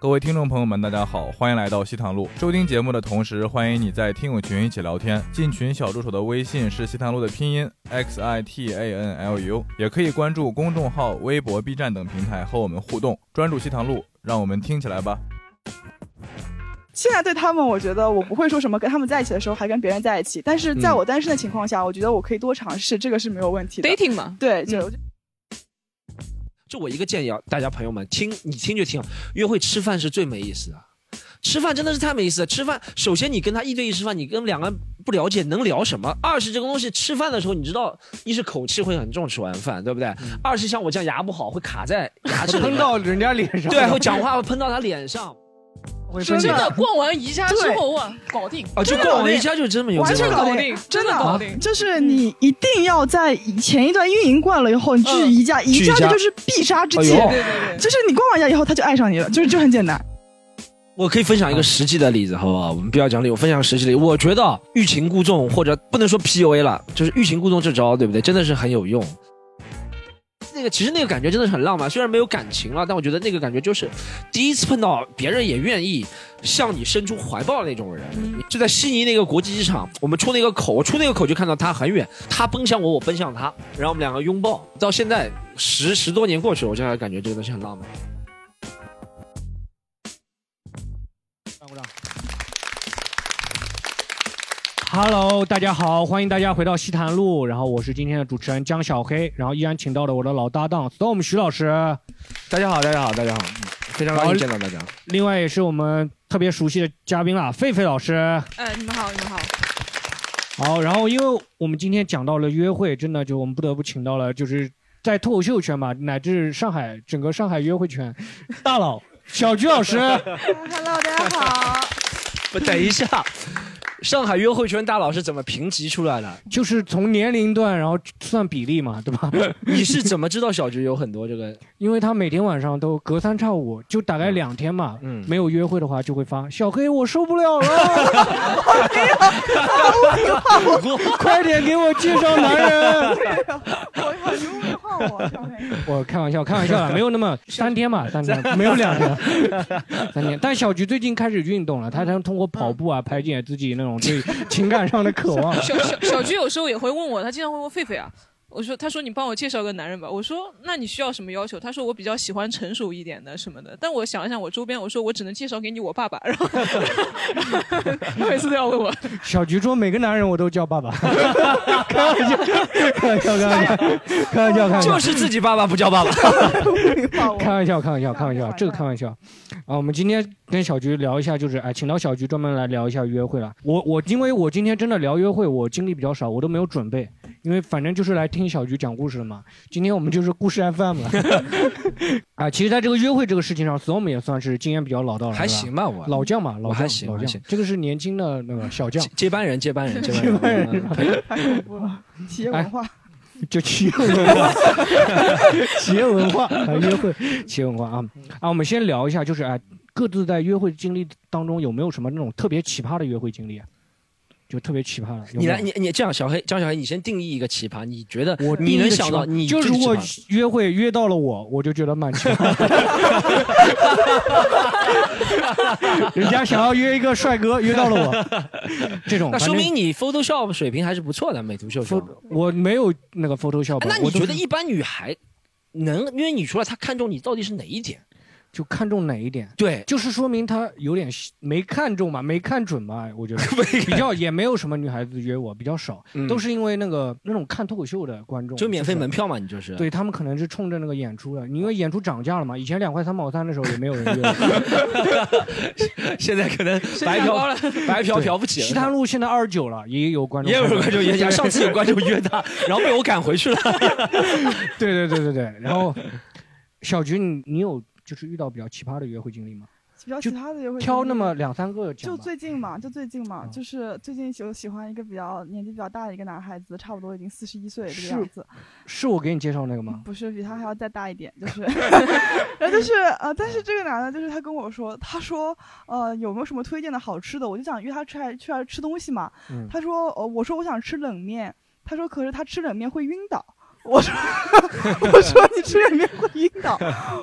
各位听众朋友们，大家好，欢迎来到西塘路。收听节目的同时，欢迎你在听友群一起聊天。进群小助手的微信是西塘路的拼音 x i t a n l u，也可以关注公众号、微博、B 站等平台和我们互动。专注西塘路，让我们听起来吧。现在对他们，我觉得我不会说什么跟他们在一起的时候还跟别人在一起，但是在我单身的情况下，我觉得我可以多尝试，这个是没有问题的。dating 嘛，对，就。就我一个建议啊，大家朋友们听，你听就听，约会吃饭是最没意思的。吃饭真的是太没意思了。吃饭，首先你跟他一对一吃饭，你跟两个人不了解，能聊什么？二是这个东西吃饭的时候，你知道，一是口气会很重，吃完饭，对不对？二是像我这样牙不好，会卡在牙齿 喷到人家脸上，对，会讲话会喷到他脸上。真的 逛完宜家之后哇，搞定啊！就逛完宜家就这么有完全搞定，真的搞定。就是你一定要在前一段运营惯了以后，你去宜家，宜家这就是必杀之器。对对对，就是你逛完家以后，他就爱上你了，就是就很简单。我可以分享一个实际的例子，好不好？我们不要讲理，我分享实际例子。我觉得欲擒故纵，或者不能说 PUA 了，就是欲擒故纵这招，对不对？真的是很有用。那个其实那个感觉真的是很浪漫，虽然没有感情了，但我觉得那个感觉就是第一次碰到别人也愿意向你伸出怀抱的那种人。就在悉尼那个国际机场，我们出那个口，我出那个口就看到他很远，他奔向我，我奔向他，然后我们两个拥抱。到现在十十多年过去了，我现在感觉这个东西很浪漫。Hello，大家好，欢迎大家回到西坛路，然后我是今天的主持人江小黑，然后依然请到了我的老搭档 Storm 徐老师。大家好，大家好，大家好，非常高兴见到大家。另外也是我们特别熟悉的嘉宾啦，狒狒老师。呃，你们好，你们好。好，然后因为我们今天讲到了约会，真的就我们不得不请到了，就是在脱口秀圈嘛，乃至上海整个上海约会圈大佬小鞠老师。Hello，大家好。不，等一下。上海约会圈大佬是怎么评级出来的？就是从年龄段，然后算比例嘛，对吧？你是怎么知道小菊有很多这个？因为他每天晚上都隔三差五，就大概两天嘛，嗯，没有约会的话就会发小黑，我受不了了，快点给我介绍男人。我，我开玩笑，开玩笑啦，没有那么三天嘛，三天没有两天，三天。但小菊最近开始运动了，她能通过跑步啊排解自己那种。对情感上的渴望。小小小菊有时候也会问我，他经常会问狒狒啊。我说，他说你帮我介绍个男人吧。我说，那你需要什么要求？他说我比较喜欢成熟一点的什么的。但我想了想，我周边，我说我只能介绍给你我爸爸。然后 他每次都要问我。小菊说每个男人我都叫爸爸。开玩笑，开玩笑，开玩笑，开玩笑，开玩笑。就是自己爸爸不叫爸爸。开玩笑，开玩笑，开玩笑，这个开玩笑。啊，我们今天跟小菊聊一下，就是哎，请到小菊专门来聊一下约会了。我我因为我今天真的聊约会，我经历比较少，我都没有准备，因为反正就是来听小菊讲故事了嘛。今天我们就是故事 FM 了。啊，其实在这个约会这个事情上，Storm 也算是经验比较老道了，还行吧，我老将嘛，老还行，老将。这个是年轻的那个小将，接班人，接班人，接班人。太恐怖了，企业文化。就企业文化，企业文化啊，约会，企业文化啊啊！我们先聊一下，就是哎，各自在约会经历当中有没有什么那种特别奇葩的约会经历啊？就特别奇葩了。你来，你你这样，小黑，张小黑，你先定义一个奇葩，你觉得我你能想到，你就如果约会约到了我，我就觉得蛮奇葩。人家想要约一个帅哥，约到了我，这种那说明你 Photoshop 水平还是不错的，美图秀秀。我没有那个 Photoshop。那你觉得一般女孩能约你出来，她看中你到底是哪一点？就看中哪一点？对，就是说明他有点没看中嘛，没看准嘛。我觉得 比较也没有什么女孩子约我，比较少，嗯、都是因为那个那种看脱口秀的观众，就免费门票嘛，你就是。对他们可能是冲着那个演出的，因为演出涨价了嘛，以前两块三毛三的时候也没有人约。现在可能白嫖白嫖嫖不起了。西滩路现在二十九了，也有观众，也有观众约他。上次 有观众约他，然后被我赶回去了。对对对对对，然后小菊，你你有？就是遇到比较奇葩的约会经历吗？比较奇葩的约会，挑那么两三个就最近嘛，就最近嘛，嗯、就是最近就喜欢一个比较年纪比较大的一个男孩子，差不多已经四十一岁这个样子。是我给你介绍那个吗？不是，比他还要再大一点，就是 然后就是呃，但是这个男的，就是他跟我说，他说呃有没有什么推荐的好吃的？我就想约他出来出来吃东西嘛。嗯、他说呃，我说我想吃冷面，他说可是他吃冷面会晕倒。我说，我说你吃冷面会晕倒。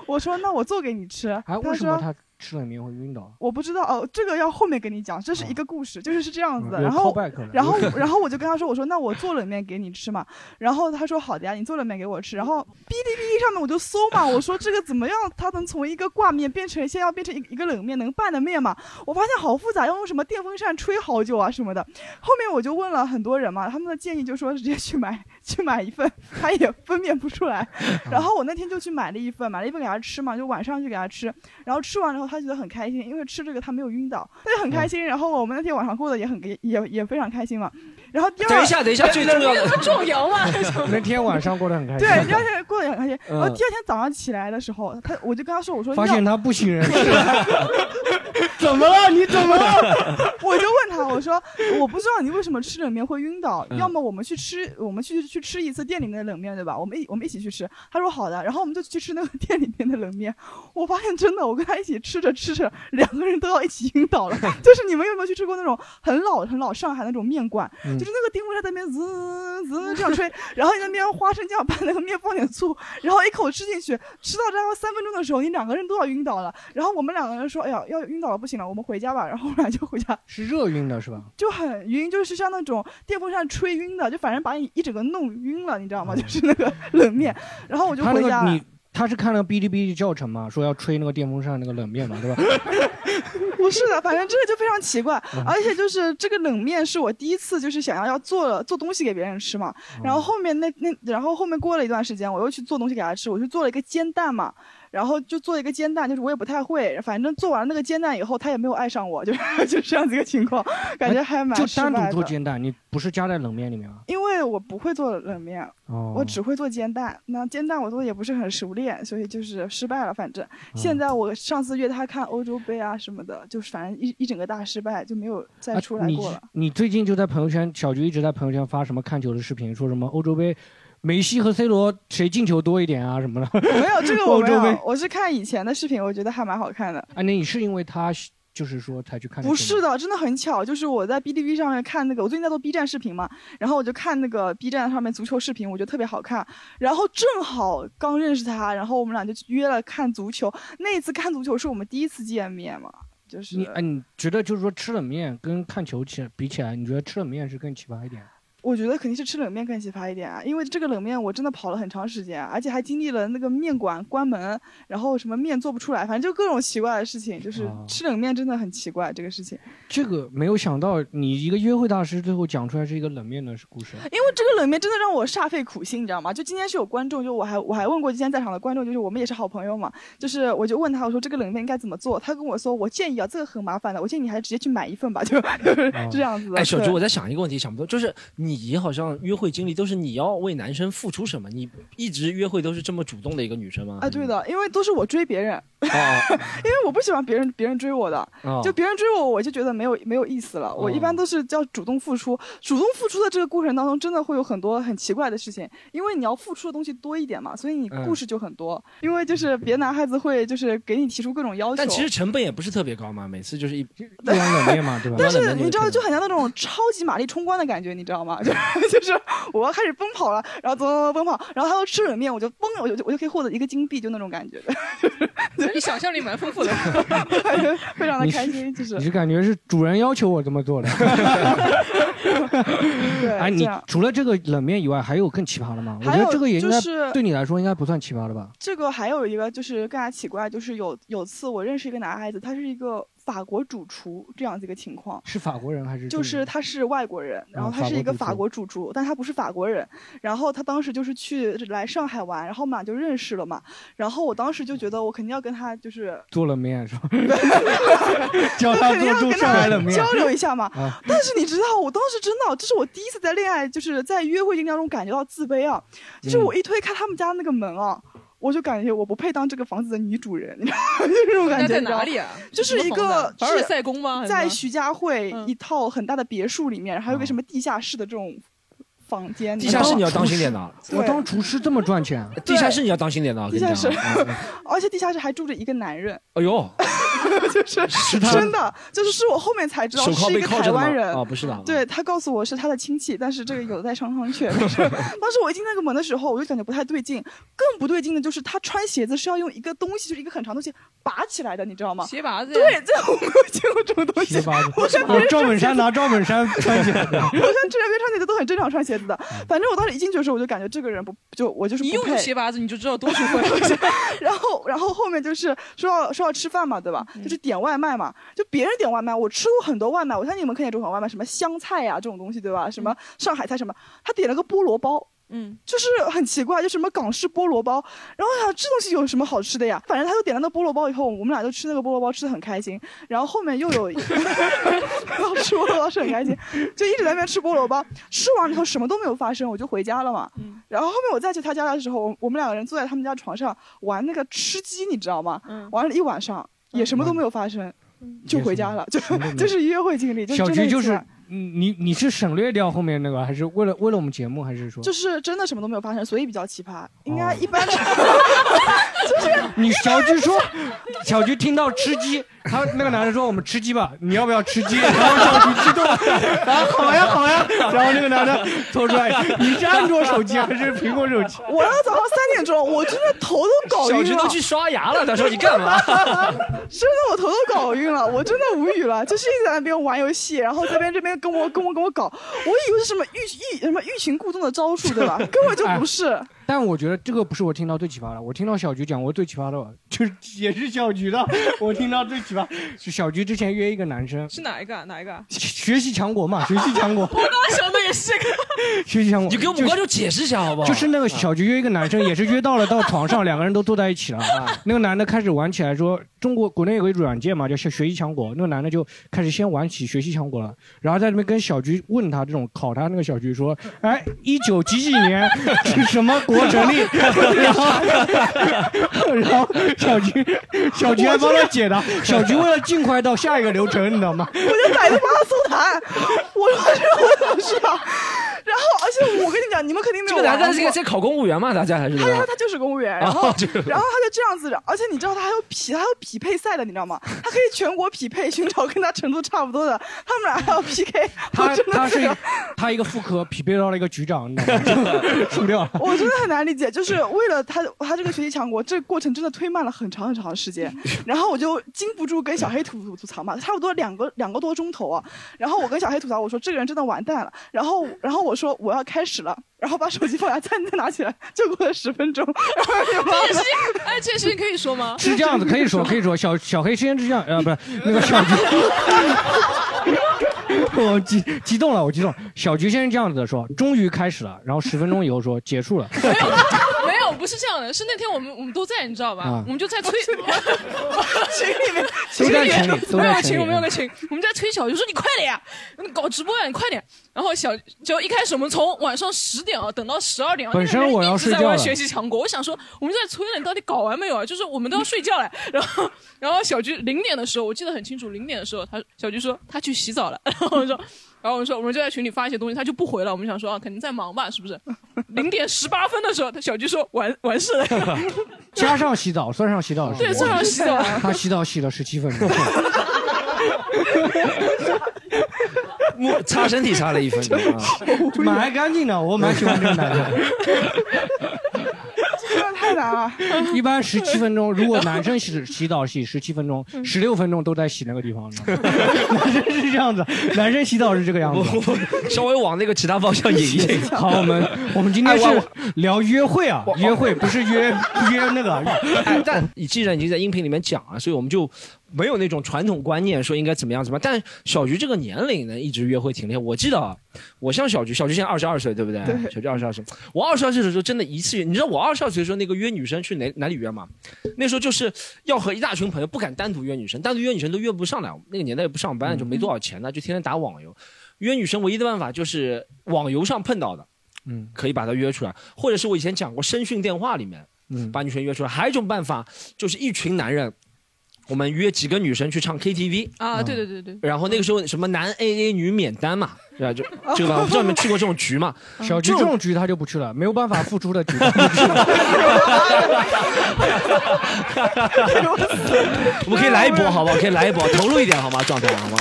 我说那我做给你吃。哎，为什么他吃冷面会晕倒？我不知道哦，这个要后面跟你讲，这是一个故事，就是是这样子然后然后然后我就跟他说，我说那我做冷面给你吃嘛。然后他说好的呀，你做冷面给我吃。然后哔哩哔哩上面我就搜嘛，我说这个怎么样？它能从一个挂面变成现在要变成一一个冷面能拌的面嘛？我发现好复杂，要用什么电风扇吹好久啊什么的。后面我就问了很多人嘛，他们的建议就说直接去买去买一份，他也分辨不出来。然后我那天就去买了一份，买了一份给他吃嘛，就晚上就给他吃。然后吃完之后他觉得很开心，因为吃这个他没有晕倒，他就很开心。然后我们那天晚上过得也很也也也非常开心嘛。然后第二等一下，等一下，最重要的壮阳嘛，那天晚上过得很开心。对，第二天过得也很开心。嗯然后第二天早上起来的时候，他我就跟他说，我说发现要他不省人事，怎么了？你怎么了？我就问他，我说我不知道你为什么吃冷面会晕倒，嗯要么我们去吃，我们去去吃一次店里面的冷面，对吧？我们一我们一起去吃。他说好的，然后我们就去吃那个店里面的冷面。我发现真的，我跟他一起吃着吃着，两个人都要一起晕倒了。就是你们有没有去吃过那种很老很老上海那种面馆，嗯就那个电风扇在那边滋滋这样吹，然后你那边花生酱拌那个面放点醋，然后一口吃进去，吃到大概三分钟的时候，你两个人都要晕倒了。然后我们两个人说，哎呀，要晕倒了不行了，我们回家吧。然后我们俩就回家。是热晕的是吧？就很晕，就是像那种电风扇吹晕的，就反正把你一整个弄晕了，你知道吗？就是那个冷面，然后我就回家了。他是看了哔哩哔哩教程嘛，说要吹那个电风扇那个冷面嘛，对吧？不是的，反正这个就非常奇怪，嗯。而且就是这个冷面是我第一次就是想要要做做东西给别人吃嘛，然后后面那那然后后面过了一段时间，我又去做东西给他吃，我去做了一个煎蛋嘛，然后就做一个煎蛋，就是我也不太会，反正做完那个煎蛋以后，他也没有爱上我，就是 就这样子一个情况，感觉还蛮就单独。做煎蛋，你不是加在冷面里面啊？因为我不会做冷面，哦，我只会做煎蛋，那煎蛋我做的也不是很熟练，所以就是失败了。反正嗯现在我上次约他看欧洲杯啊什么的，就是反正一一整个大失败，就没有再出来过了。你最近就在朋友圈，小菊一直在朋友圈发什么看球的视频，说什么欧洲杯，梅西和 C 罗谁进球多一点啊什么的。没有这个我没 欧洲杯有，我是看以前的视频，我觉得还蛮好看的。啊，那你是因为他就是说才去看的？不是，的，真的很巧，就是我在哔哩哔哩上面看那个，我最近在做 B 站视频嘛，然后我就看那个 B 站上面足球视频，我觉得特别好看。然后正好刚认识他，然后我们俩就约了看足球。那一次看足球是我们第一次见面嘛，就是你哎，你觉得就是说吃冷面跟看球起比起来，你觉得吃冷面是更奇葩一点？我觉得肯定是吃冷面更奇葩一点啊，因为这个冷面我真的跑了很长时间，而且还经历了那个面馆关门，然后什么面做不出来，反正就各种奇怪的事情。就是哦吃冷面真的很奇怪这个事情，这个没有想到，你一个约会大师最后讲出来是一个冷面的故事。因为这个冷面真的让我煞费苦心，你知道吗？就今天是有观众，就我还我还问过今天在场的观众，就是我们也是好朋友嘛，就是我就问他我说这个冷面应该怎么做，他跟我说我建议啊这个很麻烦的，我建议你还是直接去买一份吧，就 就是这样子的。哎，小对朱，我在想一个问题，想不通，就是你好像约会经历都是你要为男生付出什么？你一直约会都是这么主动的一个女生吗？啊，对的，因为都是我追别人，哦 因为我不喜欢别人别人追我的，哦就别人追我，我就觉得没有没有意思了。我一般都是叫主动付出，主动付出的这个过程当中，真的会有很多很奇怪的事情，因为你要付出的东西多一点嘛，所以你嗯故事就很多。因为就是别的男孩子会就是给你提出各种要求，但其实成本也不是特别高嘛，每次就是一 一碗冷面嘛，对吧？但是你知道，就很像那种超级玛丽冲关的感觉，你知道吗？就 就是我要开始奔跑了，然后走走走奔跑，然后他要吃冷面，我就嘣，我就我就可以获得一个金币，就那种感觉，你想象力蛮丰富的。非常的开心，就是你是感觉是主人要求我这么做的？对，哎，你除了这个冷面以外，还有更奇葩的吗？我觉得这个也应该是对你来说应该不算奇葩的吧？这个还有一个就是更加奇怪，就是有有次我认识一个男孩子，他是一个法国主厨这样子一个情况。是法国人还是？就是他是外国人，然后嗯他是一个法法国国主厨，但他不是法国人。然后他当时就是去来上海玩，然后我们俩就认识了嘛。然后我当时就觉得我肯定要跟他就是 做冷面是吧？教他做出跟上海冷面他交流一下嘛。啊但是你知道，我当时真的，这是我第一次在恋爱，就是在约会经历当中感觉到自卑啊。就是嗯我一推开他们家那个门啊，我就感觉我不配当这个房子的女主人，你知道吗？就是这种感觉。在你知道吗哪里啊？就是一个啊凡尔赛宫吗？在徐家汇嗯一套很大的别墅里面，还有个什么地下室的这种房间。地下室你要当心点的，我当厨师这么赚钱啊？地下室你要当心点的，地下室而且地下室还住着一个男人。哎呦，就是是他真的，就是是我后面才知道是一个台湾人。啊，不是的，对他告诉我是他的亲戚，但是这个有待商商榷。但是 当时我一进那个门的时候，我就感觉不太对劲，更不对劲的就是他穿鞋子是要用一个东西，就是一个很长的东西拔起来的，你知道吗？鞋拔子。对，这我没有见过这种东西鞋。拔子我看别啊人赵本山拿赵本山穿起来的。我看这边穿鞋子都很正常穿鞋子的，反正我当时一进去的时候，我就感觉这个人不就我就是你用不配。鞋拔子你就知道多舒服了。然后，然后后面就是说要说要吃饭嘛，对吧？嗯就是点外卖嘛，就别人点外卖，我吃过很多外卖，我相信你们看见这种外卖，什么香菜呀、这种东西，对吧？什么上海菜什么，他点了个菠萝包。嗯，就是很奇怪，就什么港式菠萝包，然后我想这东西有什么好吃的呀？反正他就点了那菠萝包以后，我们俩就吃那个菠萝包，吃的很开心。然后后面又有要吃菠萝包是很开心，就一直在那边吃菠萝包。吃完以后什么都没有发生，我就回家了嘛。嗯然后后面我再去他家的时候，我我们两个人坐在他们家床上玩那个吃鸡，你知道吗？嗯玩了一晚上，也什么都没有发生，就回家了，就什么都没 有就是约会经历，就小菊就是你你是省略掉后面那个，还是为了为了我们节目，还是说就是真的什么都没有发生，所以比较奇葩。应该哦一般 你小菊说，小菊听到吃鸡，他那个男人说我们吃鸡吧，你要不要吃鸡？然后小菊激动了，啊好呀好呀，然后那个男的拖出来，你是安卓手机还是苹果手机？我要早上三点钟，我真的头都搞晕了。小菊都去刷牙了，他说你干嘛？真的我头都搞晕了，我真的无语了，就是一直在那边玩游戏，然后这边这边跟我跟我跟我搞，我以为是什么欲欲什么欲擒故纵的招数，对吧？根本就不是。但我觉得这个不是我听到最奇葩的，我听到小菊讲过最奇葩的，就是也是小菊的，我听到最奇葩是小菊之前约一个男生，是哪一个啊？哪一个啊？学习强国嘛，学习强国，我刚刚想的也是这个。学习强国，你给我们观众解释一下好不好？就是那个小菊约一个男生，也是约到了到床上，两个人都坐在一起了。啊那个男的开始玩起来说，中国国内有个软件嘛，叫学学习强国。那个男的就开始先玩起学习强国了，然后在那边跟小菊问他这种考他那个小菊说，哎，一九几几年是什么国成立？然后 然后小菊小菊还帮他解答，小菊为了尽快到下一个流程，你知道吗？我就百度巴拉搜谈，我说这我怎么知道？然后，而且我跟你讲，你们肯定没有这个。男的是个在考公务员嘛？大家还是他他他就是公务员，然后、哦然后他就这样子的，而且你知道他还有匹他还有匹配赛的，你知道吗？他可以全国匹配寻找跟他程度差不多的，他们俩还要 PK。他我真的他是这个他一个副科匹配到了一个局长，你知道吗？就 输掉了。我真的很难理解，就是为了他他这个学习强国，这个过程真的推慢了很长很长的时间。然后我就禁不住跟小黑吐吐吐槽嘛，差不多两个两个多钟头啊。然后我跟小黑吐槽，我说这个人真的完蛋了。然后然后我说我要开始了，然后把手机放下，再再拿起来，就过了十分钟。这件事，哎，这件事情可以说吗？是这样子，可以说可以说，小小黑先是这样，呃，不是那个小菊，我激激动了，我激动。小菊先生这样子的说，终于开始了，然后十分钟以后说结束了。没有，不是这样的，是那天我们我们都在，你知道吧？啊我们就在催 群里面都在群里，都没有个群，在群里。我们有个群，我们在催小，就说你快点呀，你搞直播呀，你快点。然后小就一开始我们从晚上十点啊等到十二点啊，本身我要那个人一直在玩睡觉了学习强国，我想说我们在催了，你到底搞完没有啊？就是我们都要睡觉了。然后然后小菊零点的时候，我记得很清楚，零点的时候，他小菊说他去洗澡了，然后我说。然后我们说，我们就在群里发一些东西，他就不回了。我们想说啊，肯定在忙吧，是不是？零点十八分的时候，他小菊说完完事了。加上洗澡，算上洗澡，对，算上洗澡。他洗澡洗了十七分钟。我擦身体擦了一分钟啊。蛮干净的，我蛮喜欢这个男的。真的太难了。一般十七分钟，如果男生洗洗澡洗十七分钟，十六分钟都在洗那个地方。男生是这样子，男生洗澡是这个样子。稍微往那个其他方向引一引。好，我们我们今天是聊约会啊，约会不是约约那个。哎，但你既然已经在音频里面讲了，所以我们就没有那种传统观念说应该怎么样怎么样。但小菊这个年龄呢，一直约会挺厉害。我记得啊，我像小菊，小菊现在二十二岁，对不对？对小菊二十二岁，我二十二岁的时候真的一次约，你知道我二十二岁的时候那个约女生去哪哪里约吗？那时候就是要和一大群朋友，不敢单独约女生，单独约女生都约不上来。那个年代也不上班，就没多少钱呢，就天天打网游。约女生唯一的办法就是网游上碰到的，嗯可以把她约出来，或者是我以前讲过声讯电话里面。嗯，把女生约出来。还有一种办法，就是一群男人我们约几个女生去唱 KTV 啊，对对对对。然后那个时候什么男 AA 女免单嘛，对吧？就这个吧，我不知道你们去过这种局嘛？小局这种局他就不去了，没有办法付出的局。我们可以来一波，好不好？可以来一波，投入一点好吗？状态好吗？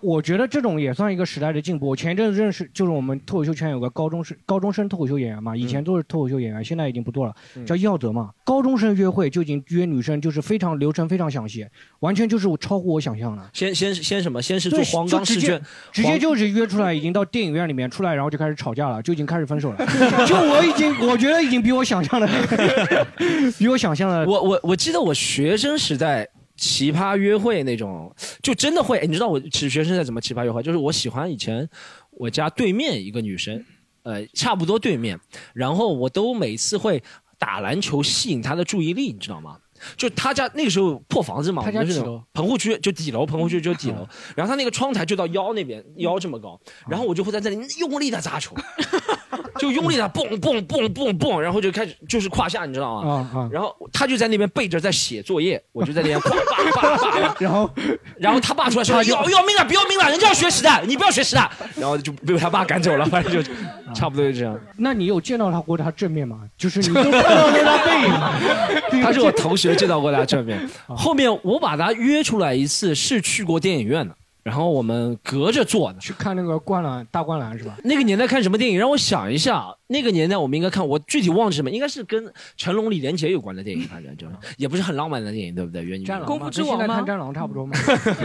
我觉得这种也算一个时代的进步。我前一阵子认识，就是我们脱口秀圈有个高中生高中生脱口秀演员嘛，以前都是脱口秀演员，现在已经不做了，叫耀泽嘛。高中生约会就已经约女生，就是非常流程非常详细，完全就是超乎我想象的。先先先什么？先是做黄冈试卷，直接就是约出来，已经到电影院里面出来，然后就开始吵架了，就已经开始分手了。就我已经，我觉得已经比我想象的，比我想象的。我我我记得我学生时代。奇葩约会那种，就真的会，你知道我学生在怎么奇葩约会？就是我喜欢以前我家对面一个女生，呃，差不多对面，然后我都每次会打篮球吸引她的注意力，你知道吗？就他家那个时候破房子嘛，就是棚户区，就底楼，棚户区就底楼。然后他那个窗台就到腰那边，腰这么高。然后我就会在这里用力的砸球，就用力的蹦蹦蹦蹦蹦，然后就开始就是胯下，你知道吗？然后他就在那边背着在写作业，我就在那边叭叭叭。然后，然后他爸出来说要要命了，不要命了，人家要学习的，你不要学习的。然后就被他爸赶走了，反正就差不多就这样。那你有见到他过他正面吗？就是你都看到过他背影，他是我同学。见到过他正面，后面我把他约出来一次，是去过电影院的，然后我们隔着坐的去看那个灌篮大灌篮是吧？那个年代看什么电影？让我想一下，那个年代我们应该看，我具体忘记什么，应该是跟成龙、李连杰有关的电影，反正就也不是很浪漫的电影，对不对？约你功夫之王吗？看战狼差不多吗？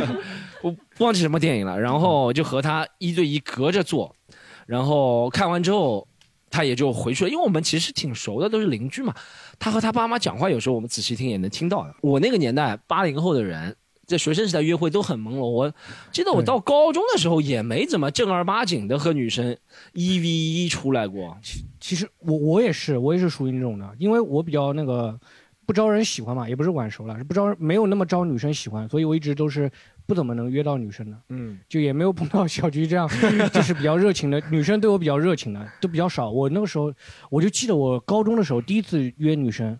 我忘记什么电影了，然后就和他一对一隔着坐，然后看完之后。他也就回去了，因为我们其实挺熟的，都是邻居嘛。他和他爸妈讲话，有时候我们仔细听也能听到的。我那个年代，八零后的人在学生时代约会都很朦胧。我记得我到高中的时候也没怎么正儿八经的和女生一 v 一出来过。其实我我也是，我也是属于那种的，因为我比较那个不招人喜欢嘛，也不是晚熟了，是不招没有那么招女生喜欢，所以我一直都是。不怎么能约到女生的，嗯，就也没有碰到小菊这样，就是比较热情的女生，对我比较热情的都比较少。我那个时候，我就记得我高中的时候第一次约女生，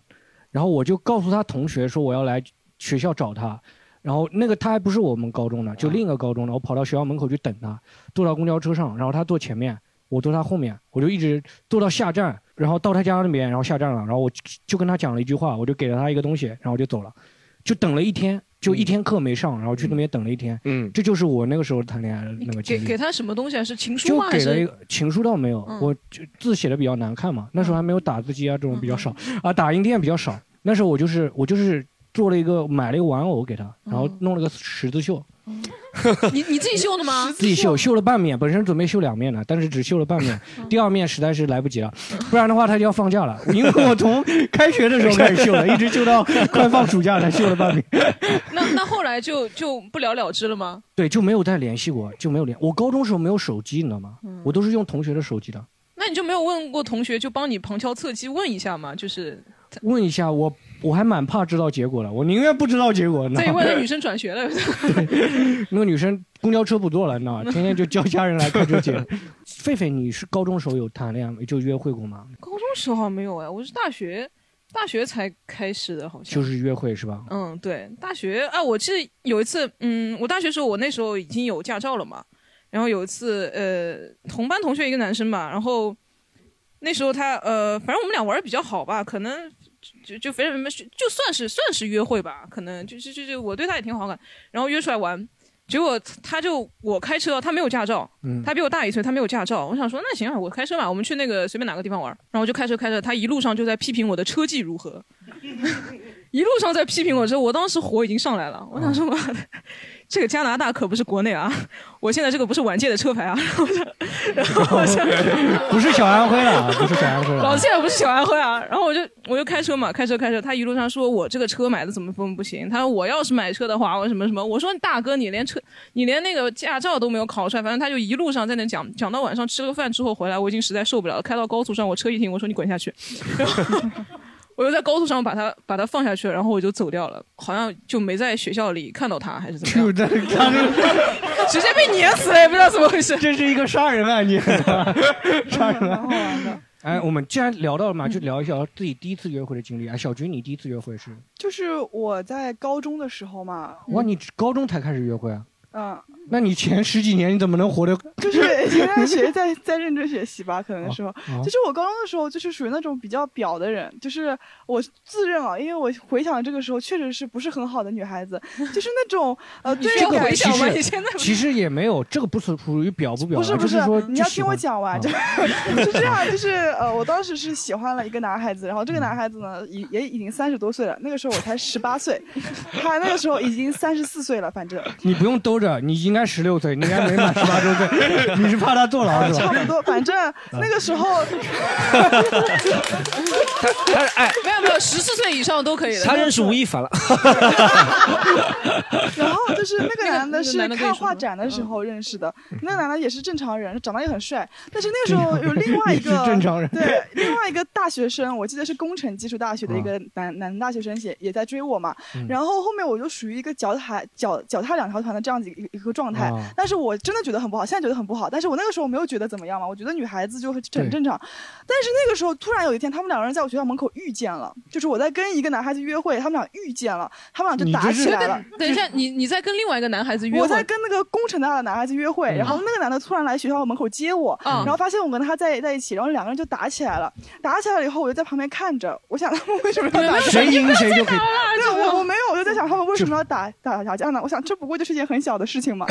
然后我就告诉她同学说我要来学校找她，然后那个他还不是我们高中的，就另一个高中的，我跑到学校门口去等他，坐到公交车上，然后他坐前面，我坐他后面，我就一直坐到下站，然后到他家那边，然后下站了，然后我就跟他讲了一句话，我就给了他一个东西，然后我就走了，就等了一天。就一天课没上，然后去那边等了一天。嗯，这就是我那个时候谈恋爱的那个经历。给给他什么东西啊？是情书吗？就给了一个情书，倒没有。我就字写的比较难看嘛，那时候还没有打字机啊，这种比较少 啊，打印店比较少。那时候我就是我就是做了一个买了一个玩偶给他，然后弄了个十字绣。你你自己绣的吗？自己绣，绣了半面，本身准备绣两面的，但是只绣了半面，第二面实在是来不及了，不然的话他就要放假了。因为我从开学的时候开始绣的，一直绣到快放暑假才绣了半面。那那后来就就不了了之了吗？对，就没有再联系过，就没有联。我高中时候没有手机，你知道吗？我都是用同学的手机的。那你就没有问过同学，就帮你旁敲侧击问一下吗？就是问一下我。我还蛮怕知道结果的，我宁愿不知道结果。再问那女生转学了，那个女生公交车不坐了，你知道吗？天天就叫家人来开车接。狒狒，你是高中时候有谈恋爱就约会过吗？高中时候没有哎，我是大学，大学才开始的，好像。就是约会是吧？嗯，对，大学啊，我记得有一次，嗯，我大学时候我那时候已经有驾照了嘛，然后有一次，呃，同班同学一个男生吧，然后那时候他，呃，反正我们俩玩的比较好吧，可能。就就非常就就算是算是约会吧，可能就就就就我对他也挺好感，然后约出来玩，结果他就我开车，他没有驾照，他比我大一岁，他没有驾照，我想说那行啊，我开车吧，我们去那个随便哪个地方玩，然后就开车开着，他一路上就在批评我的车技如何，一路上在批评我，之后我当时火已经上来了，我想说妈的。这个加拿大可不是国内啊！我现在这个不是晚界的车牌啊，然后我想 不是小安徽了，不是小安徽了，老谢不是小安徽啊。然后我就我就开车嘛，开车开车，他一路上说我这个车买的怎么怎么不行。他说我要是买车的话，我什么什么。我说大哥，你连车你连那个驾照都没有考出来，反正他就一路上在那讲讲到晚上吃了个饭之后回来，我已经实在受不了了。开到高速上，我车一停，我说你滚下去。我又在高速上把他把他放下去了，然后我就走掉了，好像就没在学校里看到他，还是怎么样？就在 他直接被碾死了，也不知道怎么回事。这是一个杀人案件，杀人案。哎，我们既然聊到了嘛，就聊一下自己第一次约会的经历。啊，小菊，你第一次约会是？就是我在高中的时候嘛。哇，你高中才开始约会啊？嗯。那你前十几年你怎么能活得？就是现在学在在认真学习吧，可能说，就是我高中的时候就是属于那种比较表的人，就是我自认啊，因为我回想这个时候确实是不是很好的女孩子，就是那种呃，对这个回想其实其实也没有，这个不是属于表不表，不是不是你要听我讲完，就是这样，就是呃，我当时是喜欢了一个男孩子，然后这个男孩子呢也也已经三十多岁了，那个时候我才十八岁，他那个时候已经三十四岁了，反正。你不用兜着，你应该十六岁，你。应该没满十八周岁，你是怕他坐牢是吧？差不多，反正那个时候，他哎，没有没有，十四岁以上都可以的。他认识吴亦凡了。然后就是那个男的是看画展的时候认识的，那个男的也是正常人，长得也很帅。但是那个时候有另外一个正常人，对，另外一个大学生，我记得是工程技术大学的一个男男大学生也也在追我嘛。然后后面我就属于一个脚踏脚脚踏两条船的这样子一一个状态，但是。我真的觉得很不好，现在觉得很不好。但是我那个时候没有觉得怎么样嘛，我觉得女孩子就很正常。但是那个时候突然有一天，他们两个人在我学校门口遇见了，就是我在跟一个男孩子约会，他们俩遇见了，他们俩就打起来了。等一下，你你在跟另外一个男孩子约会？我在跟那个工程大的男孩子约会，然后那个男的突然来学校门口接我，然后发现我跟他在在一起，然后两个人就打起来了。打起来了以后，我就在旁边看着，我想他们为什么要打？谁赢谁就可以。对，我我没有，我就在想他们为什么要打打打架呢？我想这不过就是一件很小的事情嘛。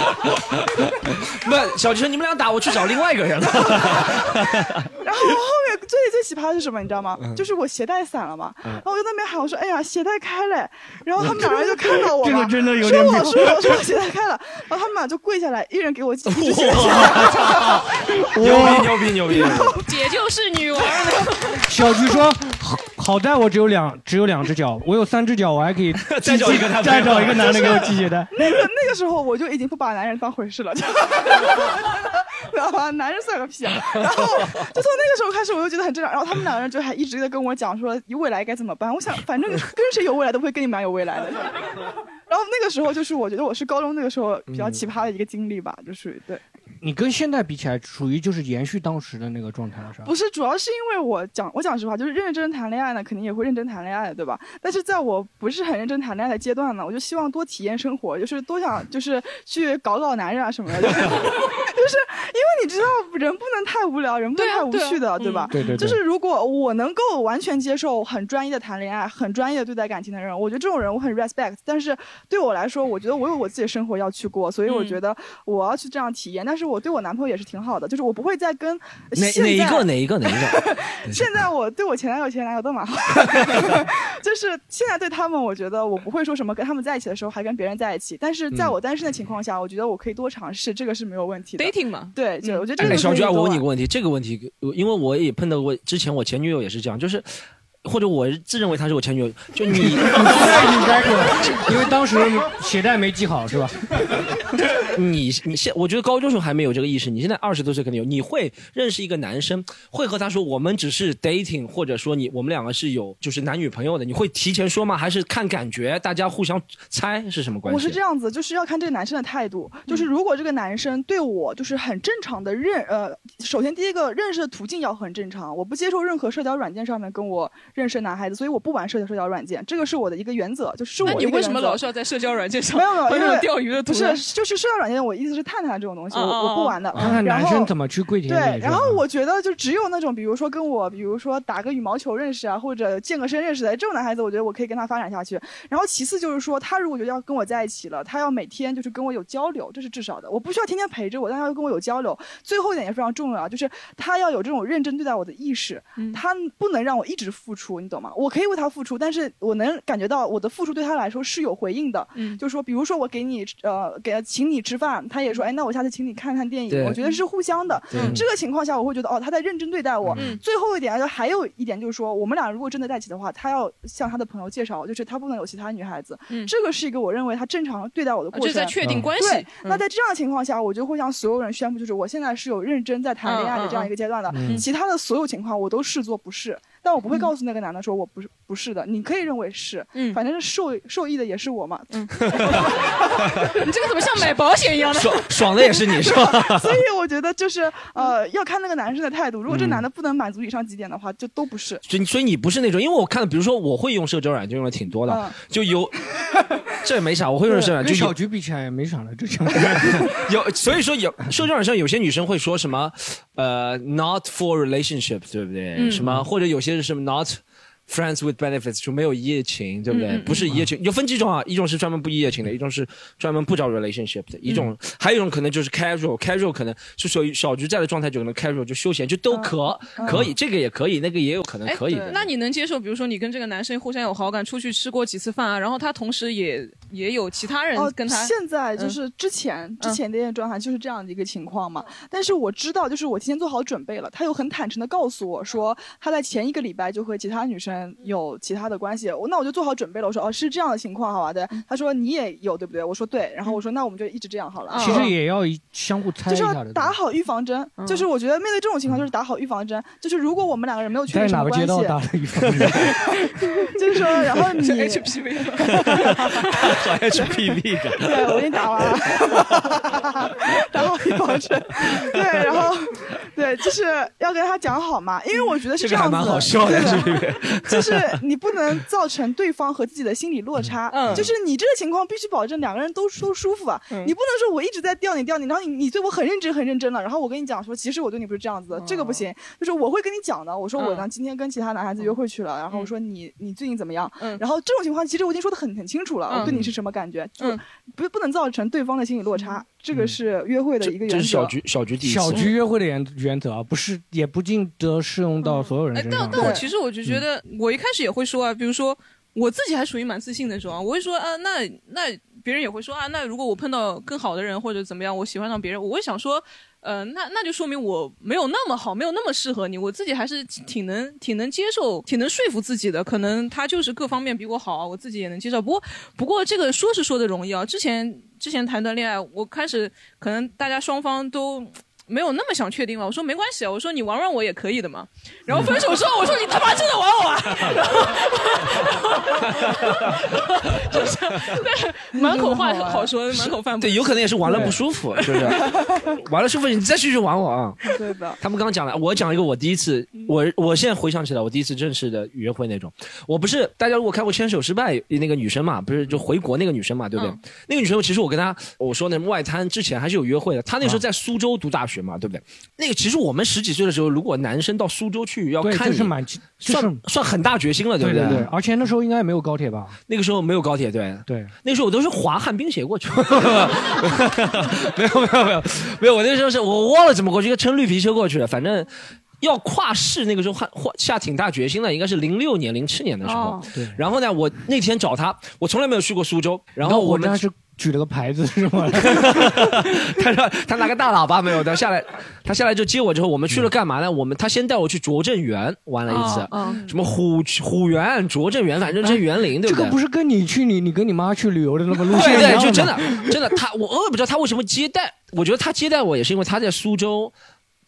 不，小菊，你们俩打，我去找另外一个人了。然后后面最最奇葩的是什么，你知道吗？就是我鞋带散了嘛。然后我在那边喊，我说：“哎呀，鞋带开了。”然后他们两人就看到我了，真的有点说我说 我说鞋带开了。然后他们俩就跪下来，一人给我一只鞋带。牛逼牛逼牛逼！姐就是女王。小菊说：“好在我只有两只有两只脚，我有三只脚，我还可以再找一个再找一个男的给我系鞋带。”那个那个时候我就已经不把男人当回事了，知道吧？男人算个屁啊！然后就从那个时候开始，我就觉得很正常。然后他们两个人就还一直在跟我讲说，你未来该怎么办？我想，反正 跟谁有未来都不会跟你们俩有未来的。然后那个时候就是我觉得我是高中那个时候比较奇葩的一个经历吧，就属于对。你跟现在比起来，属于就是延续当时的那个状态了，是吧？不是，主要是因为我讲，我讲实话，就是认真谈恋爱呢，肯定也会认真谈恋爱，对吧？但是在我不是很认真谈恋爱的阶段呢，我就希望多体验生活，就是多想就是去搞搞男人啊什么的，就是因为你知道，人不能太无聊，人不能太无趣的，对吧？对对。就是如果我能够完全接受很专业的谈恋爱，很专业的对待感情的人，我觉得这种人我很 respect。但是对我来说，我觉得我有我自己的生活要去过，所以我觉得我要去这样体验。但是我对我男朋友也是。挺好的，就是我不会再跟哪哪一个哪一个哪一个。现在我对我前男友前男友都蛮好，就是现在对他们，我觉得我不会说什么跟他们在一起的时候还跟别人在一起，但是在我单身的情况下，我觉得我可以多尝试，这个是没有问题的。dating 嘛，对，就我觉得这个。小菊，我问你个问题，这个问题，因为我也碰到过，之前我前女友也是这样，就是。或者我自认为她是我前女友，就你应该 过，因为当时鞋带没系好，是吧？你你现我觉得高中时候还没有这个意识，你现在二十多岁肯定有。你会认识一个男生，会和他说我们只是 dating，或者说你我们两个是有就是男女朋友的，你会提前说吗？还是看感觉，大家互相猜是什么关系？我是这样子，就是要看这个男生的态度。就是如果这个男生对我就是很正常的认呃，首先第一个认识的途径要很正常，我不接受任何社交软件上面跟我。认识男孩子，所以我不玩社交社交软件，这个是我的一个原则，就是我。你为什么老是要在社交软件上？没有没有，因为钓鱼的不是，就是社交软件，我意思是探探这种东西，我我不玩的。看看男生怎么去跪舔对，然后我觉得就只有那种，比如说跟我，比如说打个羽毛球认识啊，或者健个身认识的这种男孩子，我觉得我可以跟他发展下去。然后其次就是说，他如果觉得要跟我在一起了，他要每天就是跟我有交流，这是至少的。我不需要天天陪着我，但他要跟我有交流。最后一点也非常重要，就是他要有这种认真对待我的意识，他不能让我一直付出，你懂吗？我可以。为他付出，但是我能感觉到我的付出对他来说是有回应的。嗯，就是说，比如说我给你呃给请你吃饭，他也说，哎，那我下次请你看看电影。我觉得是互相的。嗯，这个情况下我会觉得哦，他在认真对待我。嗯，最后一点就还有一点就是说，我们俩如果真的在一起的话，他要向他的朋友介绍，就是他不能有其他女孩子。嗯，这个是一个我认为他正常对待我的过程。就在确定关系。对，那在这样的情况下，我就会向所有人宣布，就是我现在是有认真在谈恋爱的这样一个阶段的。嗯，其他的所有情况我都视作不是。但我不会告诉那个男的说我不是不是的，你可以认为是，嗯反正是受受益的也是我嘛，你这个怎么像买保险一样的？爽爽的也是你是吧？所以我觉得就是呃要看那个男生的态度，如果这男的不能满足以上几点的话，就都不是。所以所以你不是那种，因为我看，比如说我会用社交软件用的挺多的，嗯就有 这也没啥，我会用社交软跟小件就有菊比起来也没啥了，这就 有，所以说有社交软件上有些女生会说什么呃 not for relationship，对不对？嗯什么或者有些是什么 not。Friends with benefits 就没有一夜情，对不对？嗯嗯嗯不是一夜情，有分几种啊，一种是专门不一夜情的，一种是专门不找 relationship 的，一种、还有一种可能就是 casual，casual 可能是属于小局在的状态，就可能 casual 就休闲就都可、可以，这个也可以，那个也有可能哎可以的。那你能接受，比如说你跟这个男生互相有好感，出去吃过几次饭啊，然后他同时也也有其他人哦，跟他，现在就是之前、之前的一些状态就是这样的一个情况嘛。但是我知道，就是我提前做好准备了，他又很坦诚的告诉我说，他在前一个礼拜就和其他女生有其他的关系。我那我就做好准备了，我说哦是这样的情况，好吧对。他说你也有对不对？我说对，然后我说那我们就一直这样好了。嗯其实也要一相互猜就是一下的。要打好预防针，嗯就是我觉得面对这种情况，就是打好预防针。就是如果我们两个人没有确在定什么关哪个街道系，打的预防针？就是说，然后你 是 好 HPV 的，对，我给你打完了，打好预防针。对，然后对，就是要跟他讲好嘛，因为我觉得是这个还样子，蛮好笑的？就是你不能造成对方和自己的心理落差。嗯就是你这个情况必须保证两个人都都舒服啊。嗯你不能说我一直在吊你吊你，然后你你对我很认真很认真了，然后我跟你讲说，其实我对你不是这样子的，这个不行。就是我会跟你讲的，我说我呢嗯今天跟其他男孩子约会去了，然后我说你你最近怎么样？嗯然后这种情况其实我已经说的很很清楚了，嗯我对你是什么感觉，就嗯不不能造成对方的心理落差，这个是约会的一个原则。这是小菊小菊第一次。小菊约会的原原则啊，不是也不尽得适用到所有人哎，身上。但但我其实我就觉得，我一开始也会说啊，比如说我自己还属于蛮自信的那种啊，我会说啊，那那别人也会说啊，那如果我碰到更好的人或者怎么样，我喜欢上别人，我会想说，呃，那那就说明我没有那么好，没有那么适合你，我自己还是挺能挺能接受，挺能说服自己的，可能他就是各方面比我好，我自己也能接受。不过不过这个说是说的容易啊，之前之前谈段恋爱，我开始可能大家双方都。没有那么想确定了，我说没关系啊，我说你玩玩我也可以的嘛。然后分手之后，我说你他妈真的玩我啊，就是对满口话好说，满口饭不对，有可能也是玩了不舒服，是不是？玩了舒服，你再继续玩我啊！对的，他们刚刚讲了，我讲一个我第一次，我我现在回想起来，我第一次正式的约会那种，我不是大家如果看过《牵手失败》那个女生嘛，不是就回国那个女生嘛，对不对？嗯那个女生其实我跟她我说那外滩之前还是有约会的，她那时候在苏州读大学嘛，对不对？那个其实我们十几岁的时候，如果男生到苏州去要，看是蛮，就是算算很大决心了，不对对对，而且那时候应该也没有高铁吧？那个时候没有高铁，对。对，那时候我都是滑旱冰鞋过去，没有没有没有 没有，我那时候是我忘了怎么过去，乘绿皮车过去的，反正要跨市，那个时候还下挺大决心的，应该是零六年零七年的时候。哦，对。然后呢，我那天找他，我从来没有去过苏州，然后我们我当时举了个牌子是吗？他说他拿个大喇叭没有，他下来他下来就接我之后，我们去了干嘛呢？我们他先带我去拙政园玩了一次，哦什么虎虎园、拙政园，反正这园林，对不对？这个不是跟你去你你跟你妈去旅游的那个路线对对，就真的真的，他我我也不知道他为什么接待，我觉得他接待我也是因为他在苏州。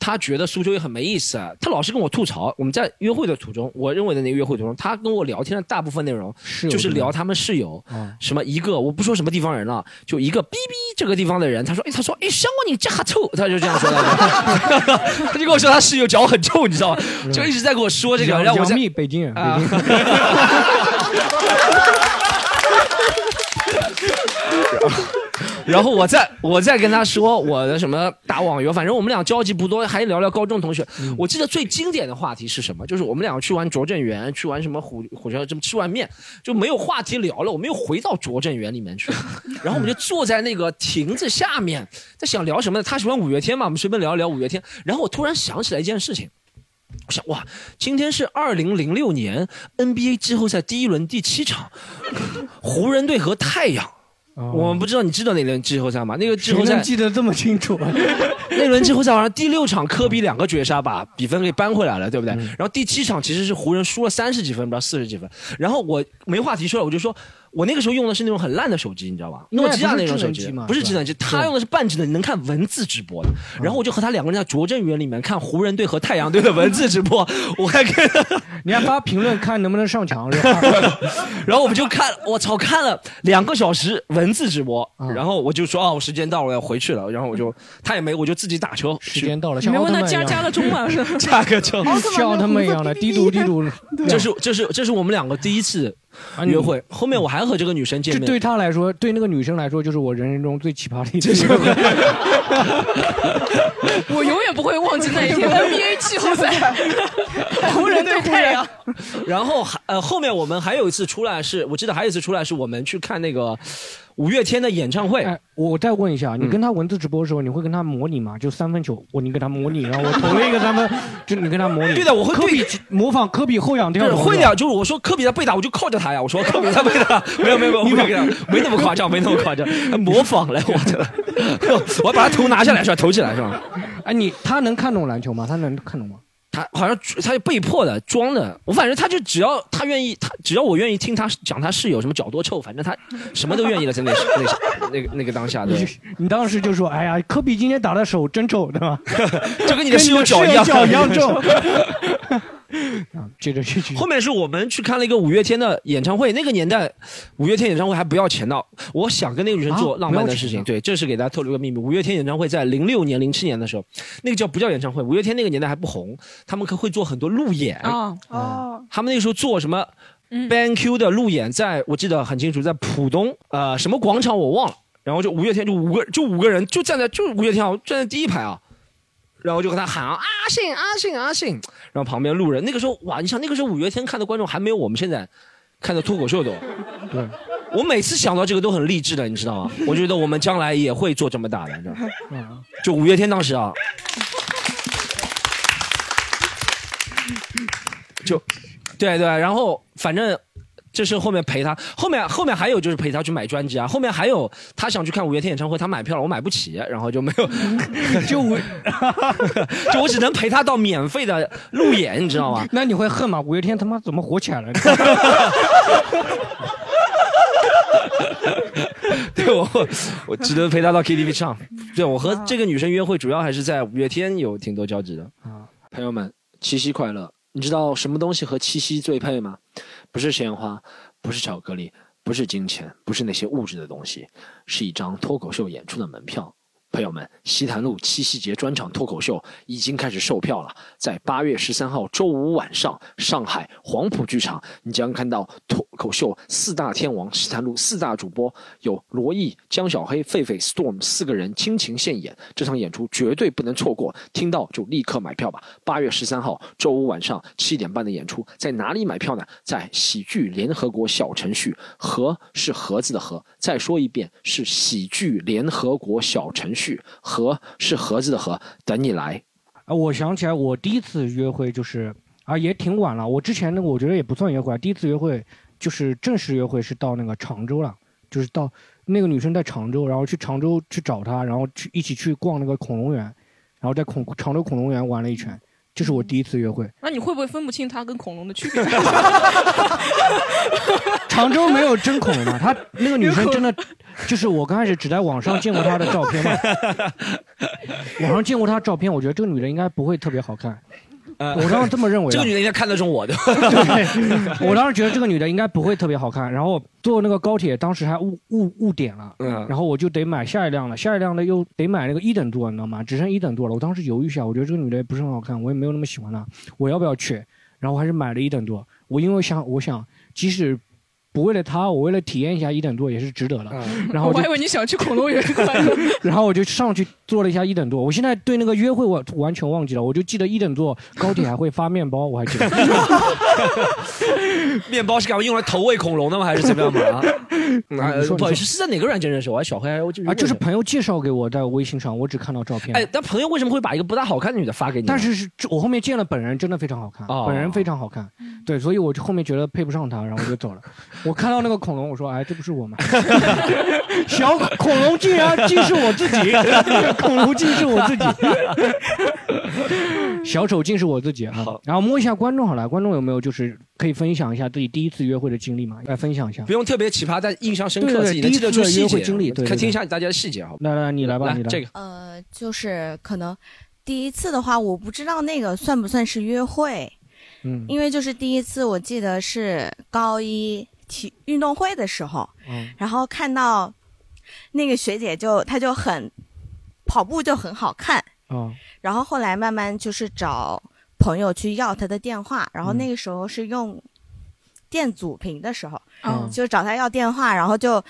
他觉得苏州也很没意思，他老是跟我吐槽。我们在约会的途中，我认为的那个约会途中，他跟我聊天的大部分内容就是聊他们室友，啊，什么一个我不说什么地方人了，就一个 B B 这个地方的人，他说，哎，他说，哎，香港你脚好臭，他就这样说的，他就跟我说他室友脚很臭，你知道吗？就一直在跟我说这个，杨让我在北京人，北啊京人。然后我再我再跟他说我的什么打网游，反正我们俩交集不多，还聊聊高中同学。我记得最经典的话题是什么？就是我们两个去玩拙政园，去玩什么虎虎桥，这么吃完面就没有话题聊了，我们又回到拙政园里面去，然后我们就坐在那个亭子下面，在想聊什么呢？他喜欢五月天嘛，我们随便聊一聊五月天。然后我突然想起来一件事情。我想哇，今天是二零零六年 NBA 季后赛第一轮第七场，湖人队和太阳。我们不知道你知道那轮季后赛吗？那个季后赛记得这么清楚啊？那轮季后赛好像第六场科比两个绝杀把比分给扳回来了，对不对？然后第七场其实是湖人输了三十几分，不知道四十几分。然后我没话题说了，我就说我那个时候用的是那种很烂的手机，你知道吧？诺基亚那种手机，不是智能机，他用的是半智能，能看文字直播的。然后我就和他两个人在拙政园里面看湖人队和太阳队的文字直播，我还看，你还发评论看能不能上墙，然后我们就看，我操，看了两个小时文字直播，然后我就说哦，时间到了要回去了，然后我就他也没，我就自己打车，时间到了，没问他加加了钟吗？加个钟，像他们一样的滴嘟滴嘟，这是这是这是我们两个第一次。约会后面我还和这个女生见面，对她来说，对那个女生来说，就是我人生中最奇葩的一次约会。我永远不会忘记那一天 NBA 季后赛，湖 人对太阳。然后还呃后面我们还有一次出来，是我记得还有一次出来是我们去看那个。五月天的演唱会，我再问一下，你跟他文字直播的时候，你会跟他模拟吗？就三分球，我你给他模拟，然后我 投了一个三分，就你跟他模拟。对的，我会科比模仿科比后仰跳。会的，就是我说科比在被打，我就靠着他呀。我说科比在被打，没有没有没有，没有没那么夸张，没那么夸张，模仿来我的，我把他头拿下来是吧？投起来是吧？哎，你他能看懂篮球吗？他能看懂吗？他好像他就被迫的装的，我反正他就只要他愿意，他只要我愿意听他讲他室友什么脚多臭，反正他什么都愿意了，在那那那个那个当下的。你当时就说：“哎呀，科比今天打的手真臭，对吧？就跟你的室友脚一样脚一样臭。” 啊，接着继续。后面是我们去看了一个五月天的演唱会，那个年代五月天演唱会还不要钱呢。我想跟那个女生做浪漫的事情，对，这是给大家透露一个秘密。五月天演唱会在零六年、零七年的时候，那个叫不叫演唱会？五月天那个年代还不红，他们可会做很多路演啊。哦，他们那个时候做什么？BanQ 的路演，在我记得很清楚，在浦东呃什么广场我忘了，然后就五月天就五个就五个人就站在就五月天啊站在第一排啊。然后就跟他喊啊阿信阿信阿信，然后旁边路人那个时候哇，你想那个时候五月天看的观众还没有我们现在看的脱口秀多。对，我每次想到这个都很励志的，你知道吗？我觉得我们将来也会做这么大的，你知道吗？就五月天当时啊，就对对，然后反正。这是后面陪他，后面后面还有就是陪他去买专辑啊，后面还有他想去看五月天演唱会，他买票了，我买不起，然后就没有，就我，就我只能陪他到免费的路演，你知道吗？那你会恨吗？五月天他妈怎么火起来了？对我，我只能陪他到 KTV 唱。对我和这个女生约会，主要还是在五月天有挺多交集的啊。朋友们，七夕快乐！你知道什么东西和七夕最配吗？不是鲜花，不是巧克力，不是金钱，不是那些物质的东西，是一张脱口秀演出的门票。朋友们，西坛路七夕节专场脱口秀已经开始售票了，在八月十三号周五晚上，上海黄埔剧场，你将看到脱口秀四大天王西坛路四大主播有罗毅、江小黑、狒狒、Storm 四个人倾情献演，这场演出绝对不能错过，听到就立刻买票吧！八月十三号周五晚上七点半的演出，在哪里买票呢？在喜剧联合国小程序，盒是盒子的盒，再说一遍是喜剧联合国小程序。去盒是盒子的盒，等你来。啊，我想起来，我第一次约会就是啊，也挺晚了。我之前那个我觉得也不算约会，第一次约会就是正式约会是到那个常州了，就是到那个女生在常州，然后去常州去找她，然后去一起去逛那个恐龙园，然后在恐常州恐龙园玩了一圈。这是我第一次约会。那你会不会分不清它跟恐龙的区别？常州没有真恐龙吗？她 那个女生真的，就是我刚开始只在网上见过她的照片嘛。网上见过她照片，我觉得这个女人应该不会特别好看。我当时这么认为，这个女的应该看得中我的。对，我当时觉得这个女的应该不会特别好看。然后坐那个高铁，当时还误误误点了，嗯，然后我就得买下一辆了。下一辆呢又得买那个一等座，你知道吗？只剩一等座了。我当时犹豫一下，我觉得这个女的也不是很好看，我也没有那么喜欢她，我要不要去？然后还是买了一等座。我因为想，我想即使。不为了他，我为了体验一下一等座也是值得的。然后我还以为你想去恐龙园。然后我就上去坐了一下一等座。我现在对那个约会我完全忘记了，我就记得一等座高铁还会发面包，我还记得。面包是干嘛用来投喂恐龙的吗？还是怎么样嘛？不好意思，是在哪个软件认识我？小黑啊，就是朋友介绍给我，在微信上，我只看到照片。哎，但朋友为什么会把一个不大好看的女的发给你？但是是我后面见了本人，真的非常好看，本人非常好看。对，所以我就后面觉得配不上她，然后我就走了。我看到那个恐龙，我说：“哎，这不是我吗？小恐龙竟然竟是我自己，恐龙竟是我自己，小丑竟是我自己啊！然后摸一下观众好了，观众有没有就是？”可以分享一下自己第一次约会的经历吗？来分享一下不。用特别奇葩，但印象深刻，对对对自己能记得住第一次的约细节。会经历对对看听一下大家的细节好不来来来，你来好？吧，你来。这个呃，就是可能第一次的话，我不知道那个算不算是约会，嗯因为就是第一次，我记得是高一体运动会的时候，嗯。然后看到那个学姐就她就很跑步就很好看，啊然后后来慢慢就是找朋友去要她的电话，然后那个时候是用电阻屏的时候，嗯。就找她要电话，然后就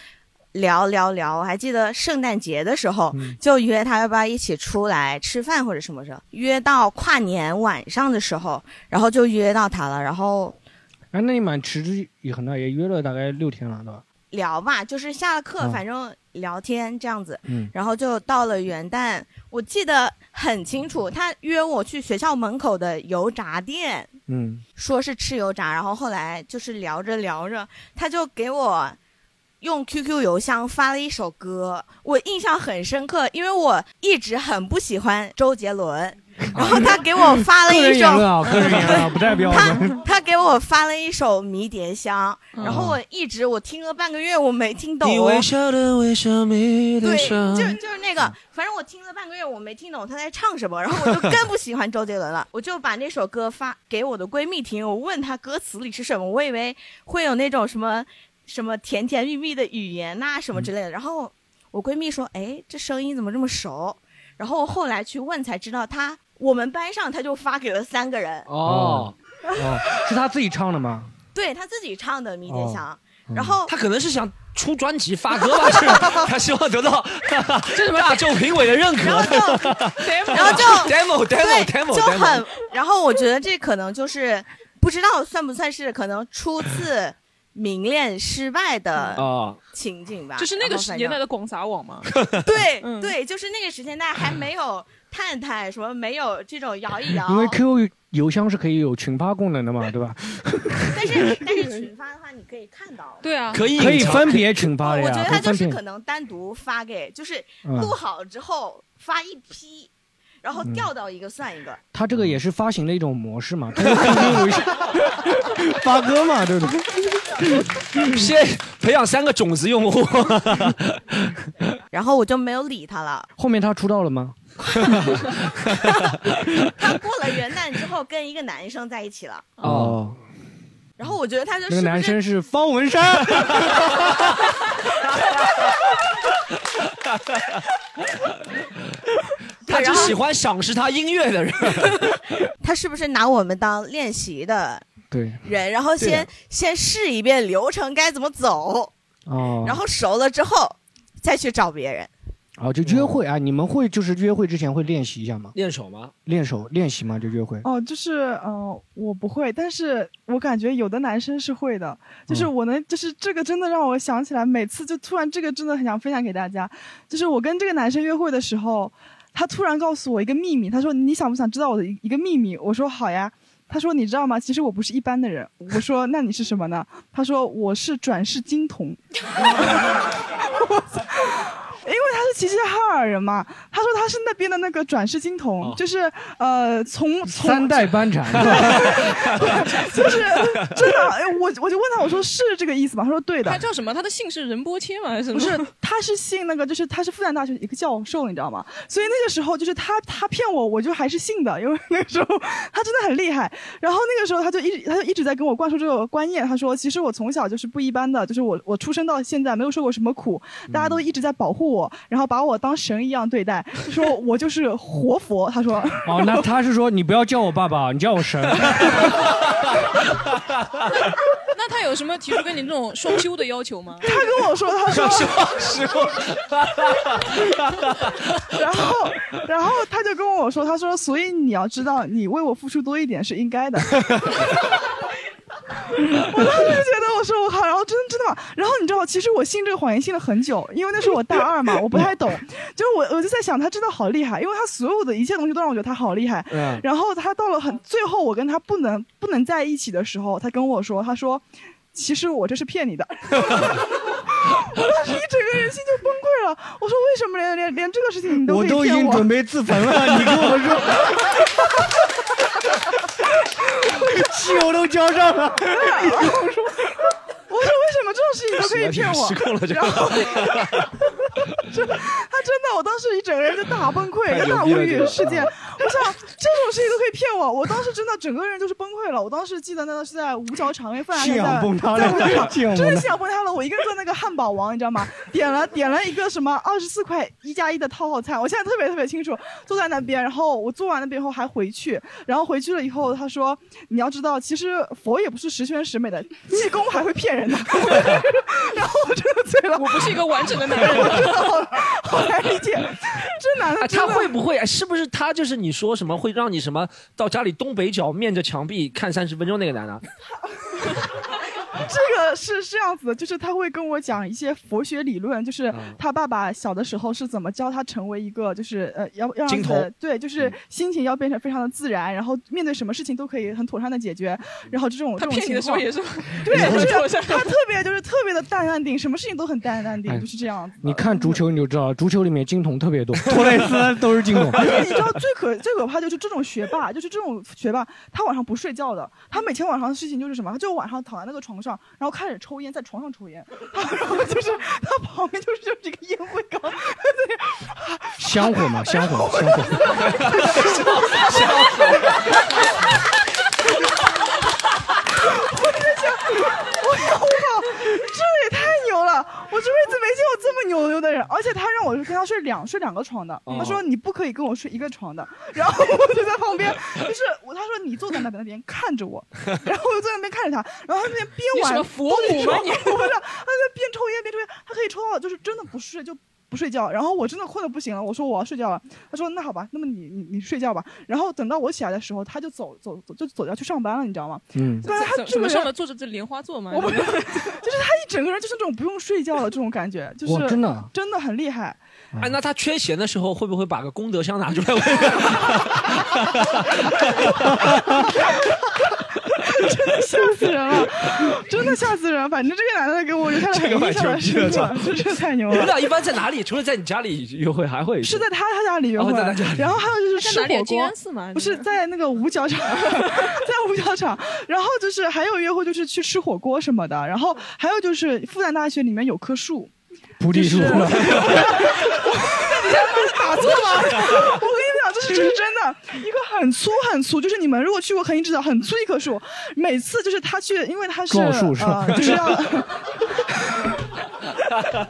聊聊聊。我还记得圣诞节的时候，嗯。就约她要不要一起出来吃饭或者什么时候，约到跨年晚上的时候，然后就约到她了，然后哎，那你蛮持之以恒的，也约了大概六天了，对吧？聊吧，就是下了课，嗯反正聊天这样子。嗯然后就到了元旦，我记得很清楚，他约我去学校门口的油炸店，嗯说是吃油炸，然后后来就是聊着聊着，他就给我用 QQ 邮箱发了一首歌，我印象很深刻，因为我一直很不喜欢周杰伦，然后他给我发了个人一首。言论啊，个人言论啊，不代表我 他。他给我发了一首《迷迭香》，嗯然后我一直我听了半个月，我没听懂。你微笑的微笑，迷对，的伤。就就是那个，反正我听了半个月，我没听懂他在唱什么，然后我就更不喜欢周杰伦了。我就把那首歌发给我的闺蜜听，我问她歌词里是什么，我以为会有那种什么什么甜甜蜜蜜的语言呐、什么之类的。然后我闺蜜说：“哎，这声音怎么这么熟？”然后后来去问才知道她，我们班上他就发给了三个人，哦，哦，是他自己唱的吗？对他自己唱的《迷迭香》嗯。然后他可能是想出专辑发歌吧，是吧？他希望得到 这什么？大众评委的认可。然后就 然后就 demo demo demo 就很，然后我觉得这可能就是不知道算不算是可能初次明恋失败的啊，情景吧。就是那个然后反正年代的广撒网嘛。对、嗯。对，就是那个时间代还没有探探什么，没有这种摇一摇。因为 QQ 邮箱是可以有群发功能的嘛，对吧？但是但是群发的话，你可以看到。对啊，可以可以分别群发的呀，我觉得他就。是可能单独发给，就是嗯录好之后发一批，然后调到一个算一个。他这个也是发行的一种模式嘛，发歌嘛，对不对？先培养三个种子用户。然后我就没有理他了。后面他出道了吗？他过了元旦之后跟一个男生在一起了，哦，然后我觉得他就那个是不是男生是方文山。他就喜欢赏识他音乐的人。他是不是拿我们当练习的对，人，然后先先试一遍流程该怎么走，哦，然后熟了之后再去找别人。哦，就约会啊，你们会就是约会之前会练习一下吗？练手吗？练手练习吗？就约会。哦，就是嗯、呃我不会，但是我感觉有的男生是会的，就是嗯我能，就是这个真的让我想起来，每次就突然这个真的很想分享给大家，就是我跟这个男生约会的时候，他突然告诉我一个秘密，他说你想不想知道我的一一个秘密？我说好呀。他说：“你知道吗？其实我不是一般的人。”我说：“那你是什么呢？”他说：“我是转世金童。”因为他是齐齐哈尔人嘛，他说他是那边的那个转世金童，哦就是呃从从三代班禅，就是真的，哎，我我就问他，我说是这个意思吗？他说对的他，叫什么？他的姓是仁波切吗？还是什么？不是，他是姓那个，就是他是复旦大学一个教授，你知道吗？所以那个时候就是他他骗我，我就还是信的，因为那个时候他真的很厉害。然后那个时候他就一直他就一直在跟我灌输这个观念，他说其实我从小就是不一般的，就是我我出生到现在没有受过什么苦，大家都一直在保护我，然后把我当神一样对待，就说我就是活佛。他说。哦，那他是说你不要叫我爸爸，你叫我神。那他有什么提出跟你这种双修的要求吗？他跟我说，他说，师傅，然后，然后他就跟我说，他说，所以你要知道，你为我付出多一点是应该的。我当时就觉得，我说我靠，然后真真的吗？然后你知道，其实我信这个谎言信了很久，因为那时候我大二嘛，我不太懂，就是我我就在想，他真的好厉害，因为他所有的一切东西都让我觉得他好厉害。嗯，然后他到了很最后，我跟他不能不能在一起的时候，他跟我说，他说，其实我这是骗你的。我当时一整个人心就崩溃了。我说为什么连连连这个事情你都我我？都已经准备自焚了，你跟我说，汽油都浇上了。我 说为什么这种事情都可以骗我？失控了这个他真的，我当时一整个人就大崩溃，一个大无语事件。我想这种事情都可以骗我，我当时真的整个人就是崩溃了。我当时记得那个是在五角场，因为范 信仰崩塌了在五角场，信仰崩塌真的信仰崩塌了。我一个人做那个汉堡王，你知道吗？点了点了一个什么二十四块一加一的套套餐，我现在特别特别清楚，坐在那边，然后我做完那边以后还回去，然后回去了以后他说你要知道，其实佛也不是十全十美的，济公还会骗人的。然后我真的醉了，我不是一个完整的男人。好难理解，这男的啊，他会不会？哎是不是他就是你说什么会让你什么到家里东北角面着墙壁看三十分钟那个男的？这个是这样子的，就是他会跟我讲一些佛学理论，就是嗯他爸爸小的时候是怎么教他成为一个，就是呃要要让金自己的童对，就是心情要变成非常的自然，然后面对什么事情都可以很妥善的解决，然后这种这种他骗你情况，的时候也是，对，就是他 特别就是特别的淡淡定，什么事情都很淡淡定，哎就是这样子。你看足球你就知道了，足球里面金童特别多，托雷斯都是金童。而 且你知道最可最可怕就是这种学霸，就是这种学霸，他晚上不睡觉的，他每天晚上的事情就是什么？他就晚上躺在那个床上，然后开始抽烟，在床上抽烟，然后就是他旁边就是就是一个烟灰缸，香火嘛，香火，香火。我 就想，我想我靠，这也太牛了！我这辈子没见过这么牛牛的人，而且他让我跟他睡两睡两个床的，他说你不可以跟我睡一个床的，然后我就在旁边，就是我他说你坐在那边那边看着我，然后我就在那边看着他，然后他那边边玩你什么佛母吗？你我不知道，他在边抽烟边抽烟，他可以抽到就是真的不睡就。不睡觉，然后我真的困得不行了，我说我要睡觉了，他说那好吧，那么你你你睡觉吧，然后等到我起来的时候，他就走走走就走掉去上班了，你知道吗？嗯，但是他怎这个人怎么上面坐着这莲花座嘛？我不 就是他一整个人就是那种不用睡觉的这种感觉，就是，真的啊，真的很厉害。哎，那他缺钱的时候会不会把个功德箱拿出来问？真的吓死人了，真的吓死人了。反正这个男的给我留下了很印象的深刻，这太牛了。你们俩一般在哪里？除了在你家里约会，还会是在他他家里约会哦在他家里，然后还有就是吃？火锅静安，寺吗？不是在那个五角场，在五角场。然后就是还有约会，就是去吃火锅什么的。然后还有就是复旦大学里面有棵树，菩提树。打错吗？我跟你讲，这是这是真的，一个很粗很粗，就是你们如果去过肯定知道，很粗一棵树。每次就是他去，因为他是撞树是吧呃，就是要。他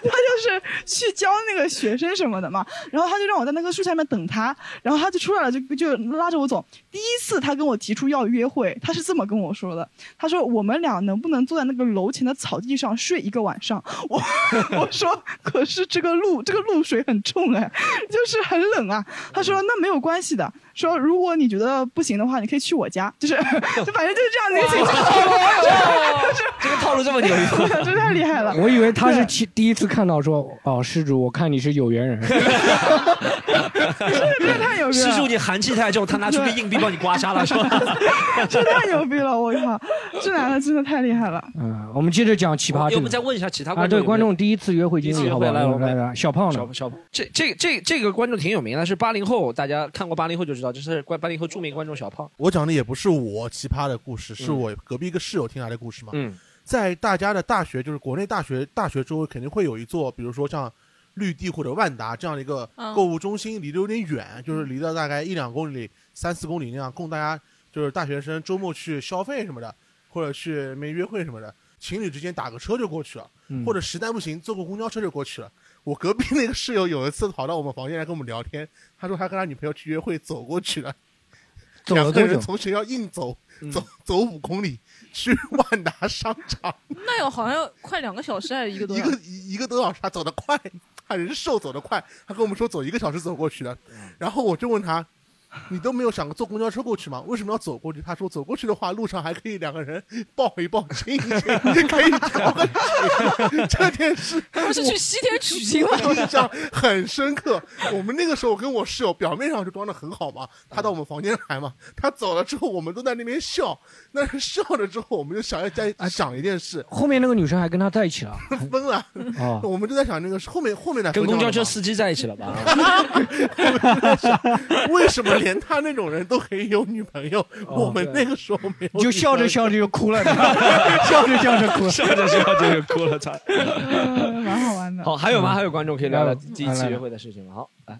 就是去教那个学生什么的嘛，然后他就让我在那棵树下面等他，然后他就出来了，就就拉着我走。第一次他跟我提出要约会，他是这么跟我说的，他说我们俩能不能坐在那个楼前的草地上睡一个晚上？我 我说可是这个露这个露水很重哎，就是很冷啊。他说那没有关系的，说如果你觉得不行的话，你可以去我家，就是 就反正就是这样的一个情况，这个套路这么牛，真太厉害了。我以为他是第第一次看到说，哦，施主，我看你是有缘人。真的太牛逼了！施主你寒气太重，他拿出个硬币帮你刮痧了，是吧？这太牛逼了！我靠，这男的真的太厉害了。嗯，我们接着讲奇葩要这个不再问一下其他啊，观众？对观众第一次约会经历，好不好？会来小胖呢小？胖这这这这个观众挺有名的，是八零后，大家看过八零后就知道，这是关八零后著名观众小胖。我讲的也不是我奇葩的故事，是嗯我隔壁一个室友听来的故事嘛。嗯在大家的大学，就是国内大学大学周围肯定会有一座，比如说像绿地或者万达这样的一个嗯购物中心，离得有点远，就是离得大概一两公里、三四公里那样，供大家就是大学生周末去消费什么的，或者去没约会什么的，情侣之间打个车就过去了，嗯或者实在不行坐个公交车就过去了。我隔壁那个室友有一次跑到我们房间来跟我们聊天，他说他跟他女朋友去约会走过去了，两个？人从学校硬走嗯走走五公里去万达商场，那有好像要快两个小时还是一个多一小时？个一一个多小时，他走得快，他人瘦走得快，他跟我们说走一个小时走过去的，然后我就问他。你都没有想过坐公交车过去吗？为什么要走过去？他说走过去的话，路上还可以两个人抱一抱、亲一亲，可以调个情。这件事 他们是去西天取经吗？我印象很深刻。我们那个时候跟我室友表面上就装的很好嘛，他到我们房间来嘛，他走了之后，我们都在那边笑。但是笑了之后，我们就想要在想一件事，后面那个女生还跟他在一起了。分了。哦，我们就在想那个后面后面的跟公交车司机在一起了吧？为什么连连他那种人都可以有女朋友，我们那个时候没有，你就笑着笑着就哭了，笑着笑着哭了，笑着笑着就哭了，操！蛮好玩的。好，还有吗？还有观众可以聊聊嗯第一次约会的事情吗？好，来，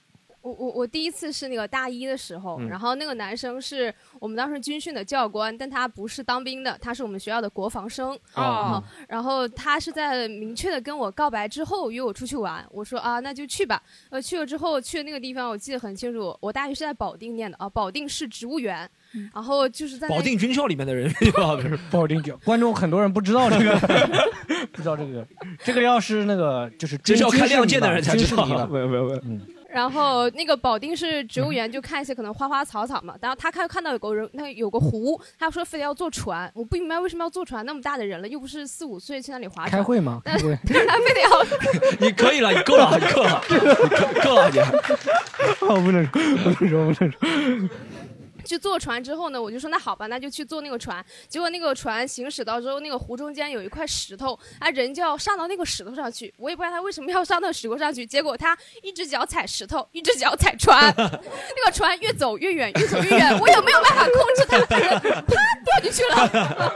我我我第一次是那个大一的时候，嗯然后那个男生是我们当时军训的教官，但他不是当兵的，他是我们学校的国防生。哦然后他是在明确的跟我告白之后约我出去玩，我说啊那就去吧。呃，去了之后去的那个地方我记得很清楚，我大学是在保定念的啊，保定市植物园。然后就是在保定军校里面的人 保定军，观众很多人不知道这个，不知道这个，这个要是那个就是这是要看《亮剑》的人才知道。没有没有没有，然后那个保定市植物园就看一些可能花花草草嘛，然后他看看到有个人，那有个湖，他说非得要坐船，我不明白为什么要坐船，那么大的人了，又不是四五岁去那里划船。开会吗？开会。但 是他非得要 你可以了，你够了，你够了，你够够了，你。我，不能说，不能说，不能说。去坐船之后呢，我就说那好吧，那就去坐那个船。结果那个船行驶到之后，那个湖中间有一块石头，啊，人就要上到那个石头上去。我也不知道他为什么要上到石头上去，结果他一只脚踩石头，一只脚踩船，那个船越走越远，越走越远，我也没有办法控制它，他人啪掉进去了。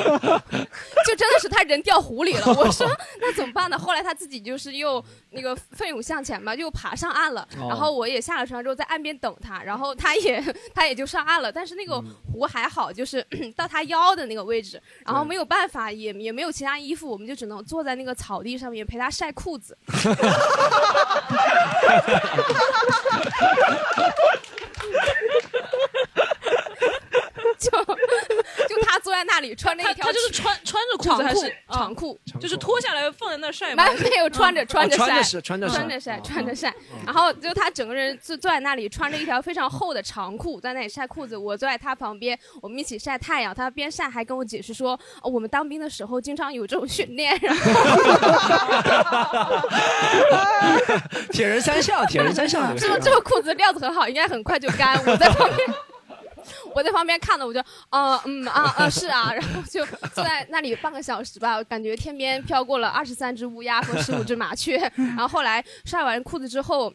就真的是他人掉湖里了。我说那怎么办呢？后来他自己就是又那个奋勇向前吧，就爬上岸了。哦然后我也下了船之后在岸边等他，然后他也他也就上岸了。但是那个湖还好，就是 到他腰的那个位置，然后没有办法，也也没有其他衣服，我们就只能坐在那个草地上面陪他晒裤子。就 就他坐在那里穿着一条，他就是穿穿着裤子还是哦长裤？就是脱下来放在那儿晒吗？没没有穿着穿着晒，哦穿着晒穿着晒穿着晒。然后就他整个人坐坐在那里，穿着一条非常厚的长裤，在那里晒裤子。我坐在他旁边，我们一起晒太阳。他边晒还跟我解释说，哦我们当兵的时候经常有这种训练。然后 铁人三项，铁人三项，这个这个裤子料子很好，应该很快就干。我在旁边。我在旁边看的，我就，呃，嗯啊啊是啊，然后就坐在那里半个小时吧，感觉天边飘过了二十三只乌鸦和十五只麻雀。然后后来晒完裤子之后，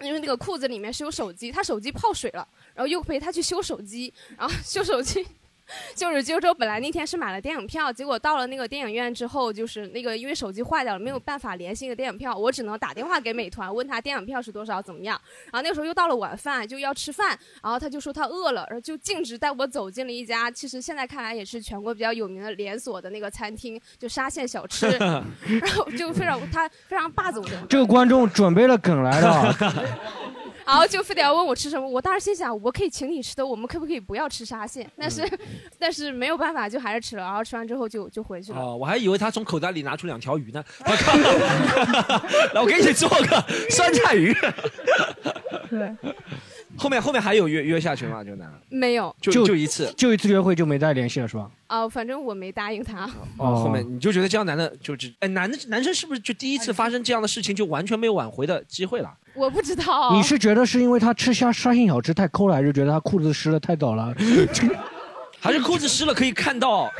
因为那个裤子里面是有手机，他手机泡水了，然后又陪他去修手机，然后修手机。就是就是说本来那天是买了电影票，结果到了那个电影院之后，就是那个因为手机坏掉了，没有办法联系那个电影票，我只能打电话给美团问他电影票是多少，怎么样。然后那个时候又到了晚饭，就要吃饭，然后他就说他饿了，然后就径直带我走进了一家其实现在看来也是全国比较有名的连锁的那个餐厅，就沙县小吃，然后就非常他非常霸总的，这个观众准备了梗来的啊，然后就非得要问我吃什么，我当时心想，我可以请你吃的，我们可不可以不要吃沙县？但是，但是没有办法，就还是吃了。然后吃完之后就就回去了。哦，我还以为他从口袋里拿出两条鱼呢。我靠！来，我给你做个 酸菜鱼。对。后面后面还有约约下去吗？这个男的没有，就就一次，就一次约会就没再联系了是吧？哦、反正我没答应他。哦，后面你就觉得这样男的就只哎，男的男生是不是就第一次发生这样的事情就完全没有挽回的机会了？我不知道。你是觉得是因为他吃虾沙县小吃太抠了，还是觉得他裤子湿的太早了？还是裤子湿了可以看到？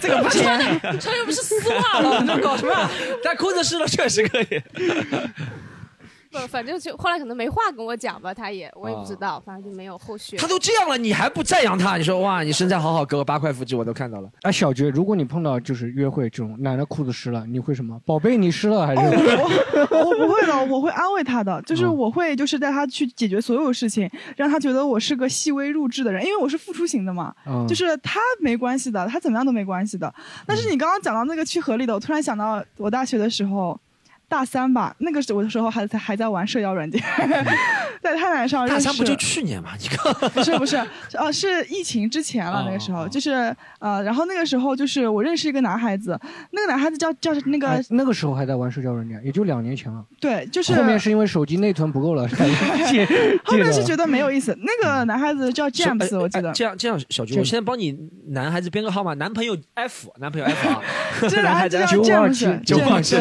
这个不行穿的穿又不是丝袜了，你在搞什么？但裤子湿了确实可以。不，反正就后来可能没话跟我讲吧，他也我也不知道，反正就没有后续。他都这样了，你还不赞扬他？你说哇，你身材好好，给我八块腹肌，我都看到了。哎，小菊，如果你碰到就是约会这种男的裤子湿了，你会什么？宝贝，你湿了还是？我我不会的，我会安慰他的，就是嗯我会就是带他去解决所有事情，让他觉得我是个细微入智的人，因为我是付出型的嘛，嗯就是他没关系的，他怎么样都没关系的。但是你刚刚讲到那个去河里的，我突然想到我大学的时候。大三吧，那个时候我的时候还在还在玩社交软件，在探探上认识。大三不就去年吗？你看，不是不是，呃，是疫情之前了，那个时候就是呃，然后那个时候就是我认识一个男孩子，那个男孩子叫叫那个哎那个时候还在玩社交软件，也就两年前了。对，就是后面是因为手机内存不够了，后面是觉得得没有意思。那个男孩子叫 James，我记得哎。这样这样，小菊，我现在帮你男孩子编个号码，男朋友 F，男朋友 F 啊，这男孩子叫九五二七 James，九五二七。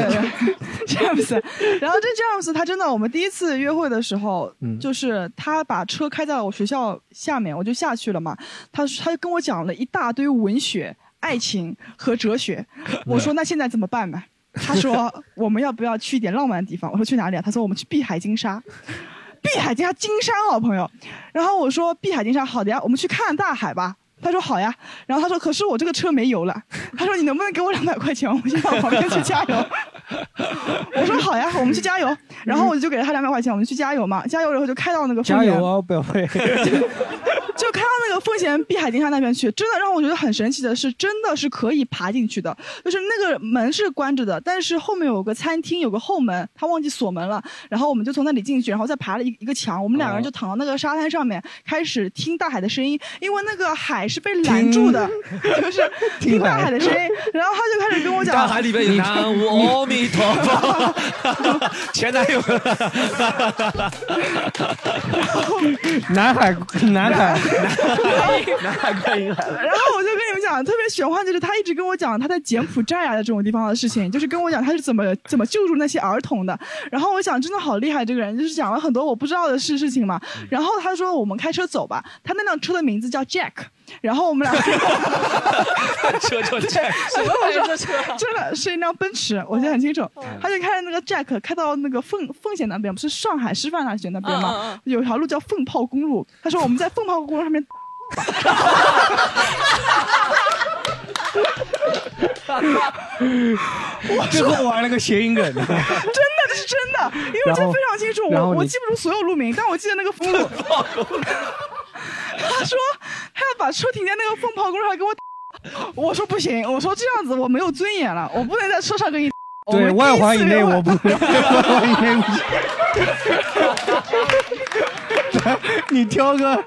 James，然后这 James 他真的，我们第一次约会的时候，嗯就是他把车开在我学校下面，我就下去了嘛。他他就跟我讲了一大堆文学、爱情和哲学。我说那现在怎么办呢？他说 我们要不要去一点浪漫的地方？我说去哪里啊？他说我们去碧海金沙。碧海金沙，金山哦，朋友。然后我说碧海金沙，好的呀，我们去看大海吧。他说好呀。然后他说可是我这个车没油了。他说你能不能给我两百块钱？我们先到旁边去加油。我说好呀，我们去加油。然后我就给了他两百块钱，我们去加油嘛。加油然后就开到那个加油啊，表妹。就开到那个奉贤碧海金沙那边去，真的让我觉得很神奇的是，真的是可以爬进去的。就是那个门是关着的，但是后面有个餐厅，有个后门，他忘记锁门了。然后我们就从那里进去，然后再爬了一一个墙，我们两个人就躺到那个沙滩上面，开始听大海的声音，因为那个海是被拦住的，就是听大海的声音。然后他就开始跟我讲，大海里面有南无阿弥陀佛，前男友，南海，南海。南海观音来了。然后我就跟你们讲，特别玄幻，就是他一直跟我讲他在柬埔寨啊的这种地方的事情，就是跟我讲他是怎么怎么救助那些儿童的。然后我想，真的好厉害，这个人就是讲了很多我不知道的事事情嘛。然后他说我们开车走吧，他那辆车的名字叫 Jack。然后我们俩 车就 Jack，什么牌子的车？真的是一辆奔驰，我记得很清楚。他就开着那个 Jack 开到那个奉奉贤那边，不是上海师范大学那边吗？有条路叫凤炮公路。他说我们在凤炮公路上面。我最后玩了个谐音梗，真的这是真的，因为这非常清楚，我我记不住所有路名，但我记得那个公路。他说他要把车停在那个凤炮公路上给我，我说不行，我说这样子我没有尊严了，我不能在车上跟你。对外环以内我不，外环以内不行。你挑个。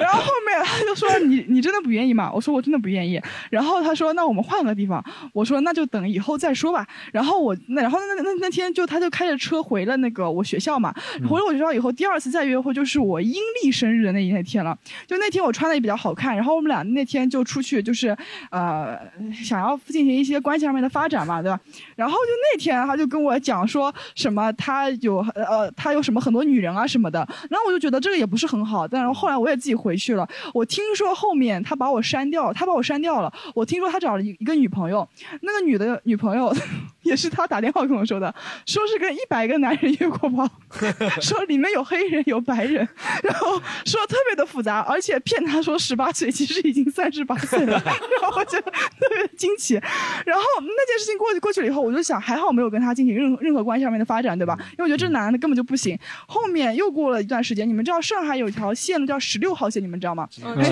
然后后面他就说你你真的不愿意吗？我说我真的不愿意。然后他说那我们换个地方。我说那就等以后再说吧。然后我那然后那那那天就他就开着车回了那个我学校嘛。回了我学校以后，第二次再约会就是我阴历生日的那那天了。就那天我穿的也比较好看。然后我们俩那天就出去就是呃想要进行一些关系上面的发展嘛，对吧？然后就那天他就跟我讲说什么他有呃他有什么很多女人啊什么的。然后我就觉得这个也不是很好。但是后来我也自己。回去了，我听说后面他把我删掉，他把我删掉了。我听说他找了一一个女朋友，那个女的女朋友也是他打电话跟我说的，说是跟一百个男人约过炮，说里面有黑人有白人，然后说特别的复杂，而且骗他说十八岁，其实已经三十八岁了，然后我觉得特别惊奇。然后那件事情过去过去了以后，我就想还好没有跟他进行任何任何关系上面的发展，对吧？因为我觉得这男的根本就不行。后面又过了一段时间，你们知道上海有一条线路叫十六号。线你们知道吗？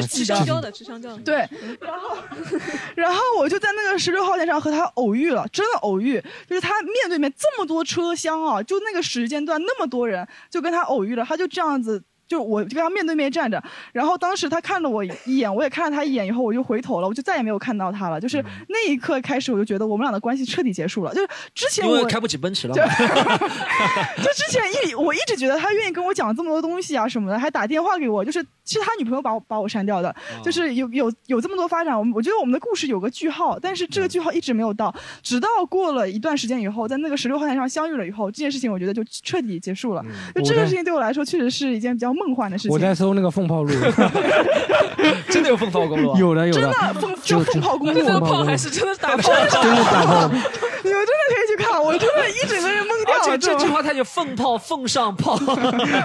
吃香蕉的，吃香蕉的。对，然后，然后我就在那个十六号线上和他偶遇了，真的偶遇，就是他面对面这么多车厢啊，就那个时间段那么多人，就跟他偶遇了，他就这样子。就我就跟他面对面站着，然后当时他看了我一眼，我也看了他一眼，以后我就回头了，我就再也没有看到他了。就是那一刻开始，我就觉得我们俩的关系彻底结束了。就是之前我开不起奔驰了。就之前一我一直觉得他愿意跟我讲这么多东西啊什么的，还打电话给我。就是其实他女朋友把我把我删掉的，就是有有有这么多发展。我们我觉得我们的故事有个句号，但是这个句号一直没有到，直到过了一段时间以后，在那个十六号线上相遇了以后，这件事情我觉得就彻底结束了。就这个事情对我来说，确实是一件比较。梦幻的事情。我在搜那个凤炮路，真的有凤炮公路？有的有的，真的凤就凤炮公路，炮还是真的打 炮？真的打炮。你们真的可以去看，我真的一整个人懵掉了。这句话他就凤炮凤上炮，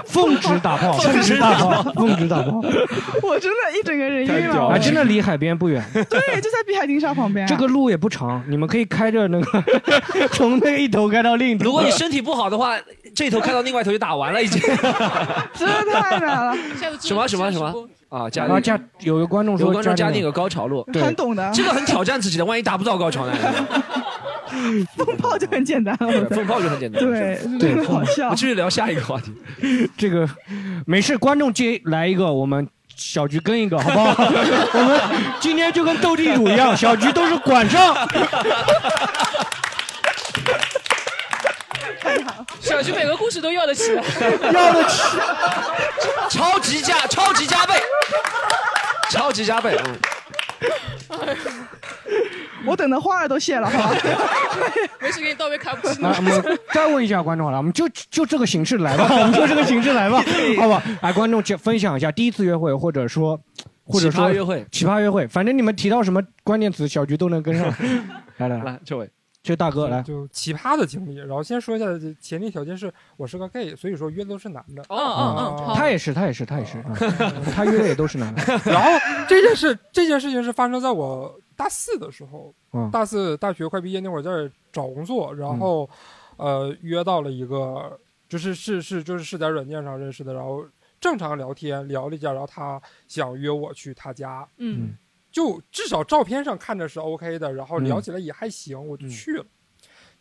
奉旨打炮，奉旨打炮，奉旨打炮。我真的一整个人晕了。啊，真的离海边不远。对，就在碧海金沙旁边。这个路也不长，你们可以开着那个从那一头开到另一头。如果你身体不好的话，这头开到另外一头就打完了已经。真的太难了。什么什么什么啊？加加有个观众说，有观众加那个高潮路，很懂的。这个很挑战自己的，万一达不到高潮呢？风炮就很简单，风炮就很简单。对对，很好笑。我继续聊下一个话题。这个没事，观众接来一个，我们小菊跟一个，好不好？我们今天就跟斗地主一样，小菊都是管上。小菊每个故事都要得起，要得起，超级加，超级加倍，超级加倍。我等的花儿都谢了，好吧？没事，给你倒杯卡布奇诺。我们再问一下观众好了，我们就就这个形式来吧，我们就这个形式来吧，好吧？哎，观众分享一下第一次约会，或者说，或者说约会，奇葩约会，反正你们提到什么关键词，小菊都能跟上。来来来，这位，这大哥来，就奇葩的经历。然后先说一下，前提条件是我是个 gay，所以说约的都是男的。哦哦哦，他也是，他也是，他也是，嗯他约的也都是男的。然后这件事，这件事情是发生在我大四的时候，嗯大四大学快毕业那会儿在找工作，然后、呃约到了一个，就是是是就是是在软件上认识的，然后正常聊天聊了一下，然后他想约我去他家，嗯就至少照片上看着是 OK 的，然后聊起来也还行，我就去了。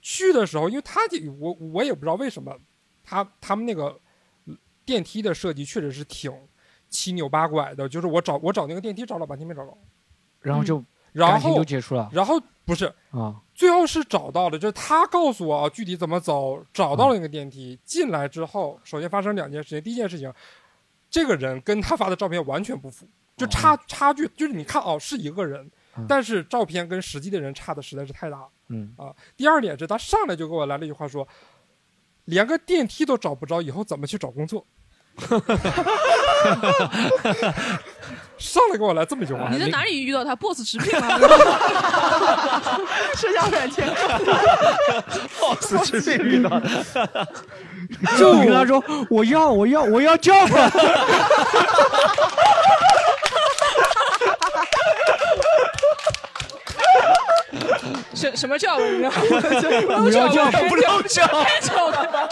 去的时候，因为他这我我也不知道为什么，他他们那个电梯的设计确实是挺七扭八拐的，就是我找我找那个电梯找了半天没找着，然后就然感情后就结束了然后不是啊，最后是找到了，就是他告诉我啊具体怎么走，找到了那个电梯，进来之后，首先发生两件事情。第一件事情，这个人跟他发的照片完全不符，就差、差距，就是你看哦是一个人，嗯但是照片跟实际的人差的实在是太大了嗯啊。第二点是他上来就给我来了一句话说，连个电梯都找不着，以后怎么去找工作？上来给我来这么一句话，你在哪里遇到他？Boss 直聘吗？社交软件。boss 直聘遇到的，就跟他说我要我要我要叫什什么叫？我知道，不要叫不要叫，太吵了。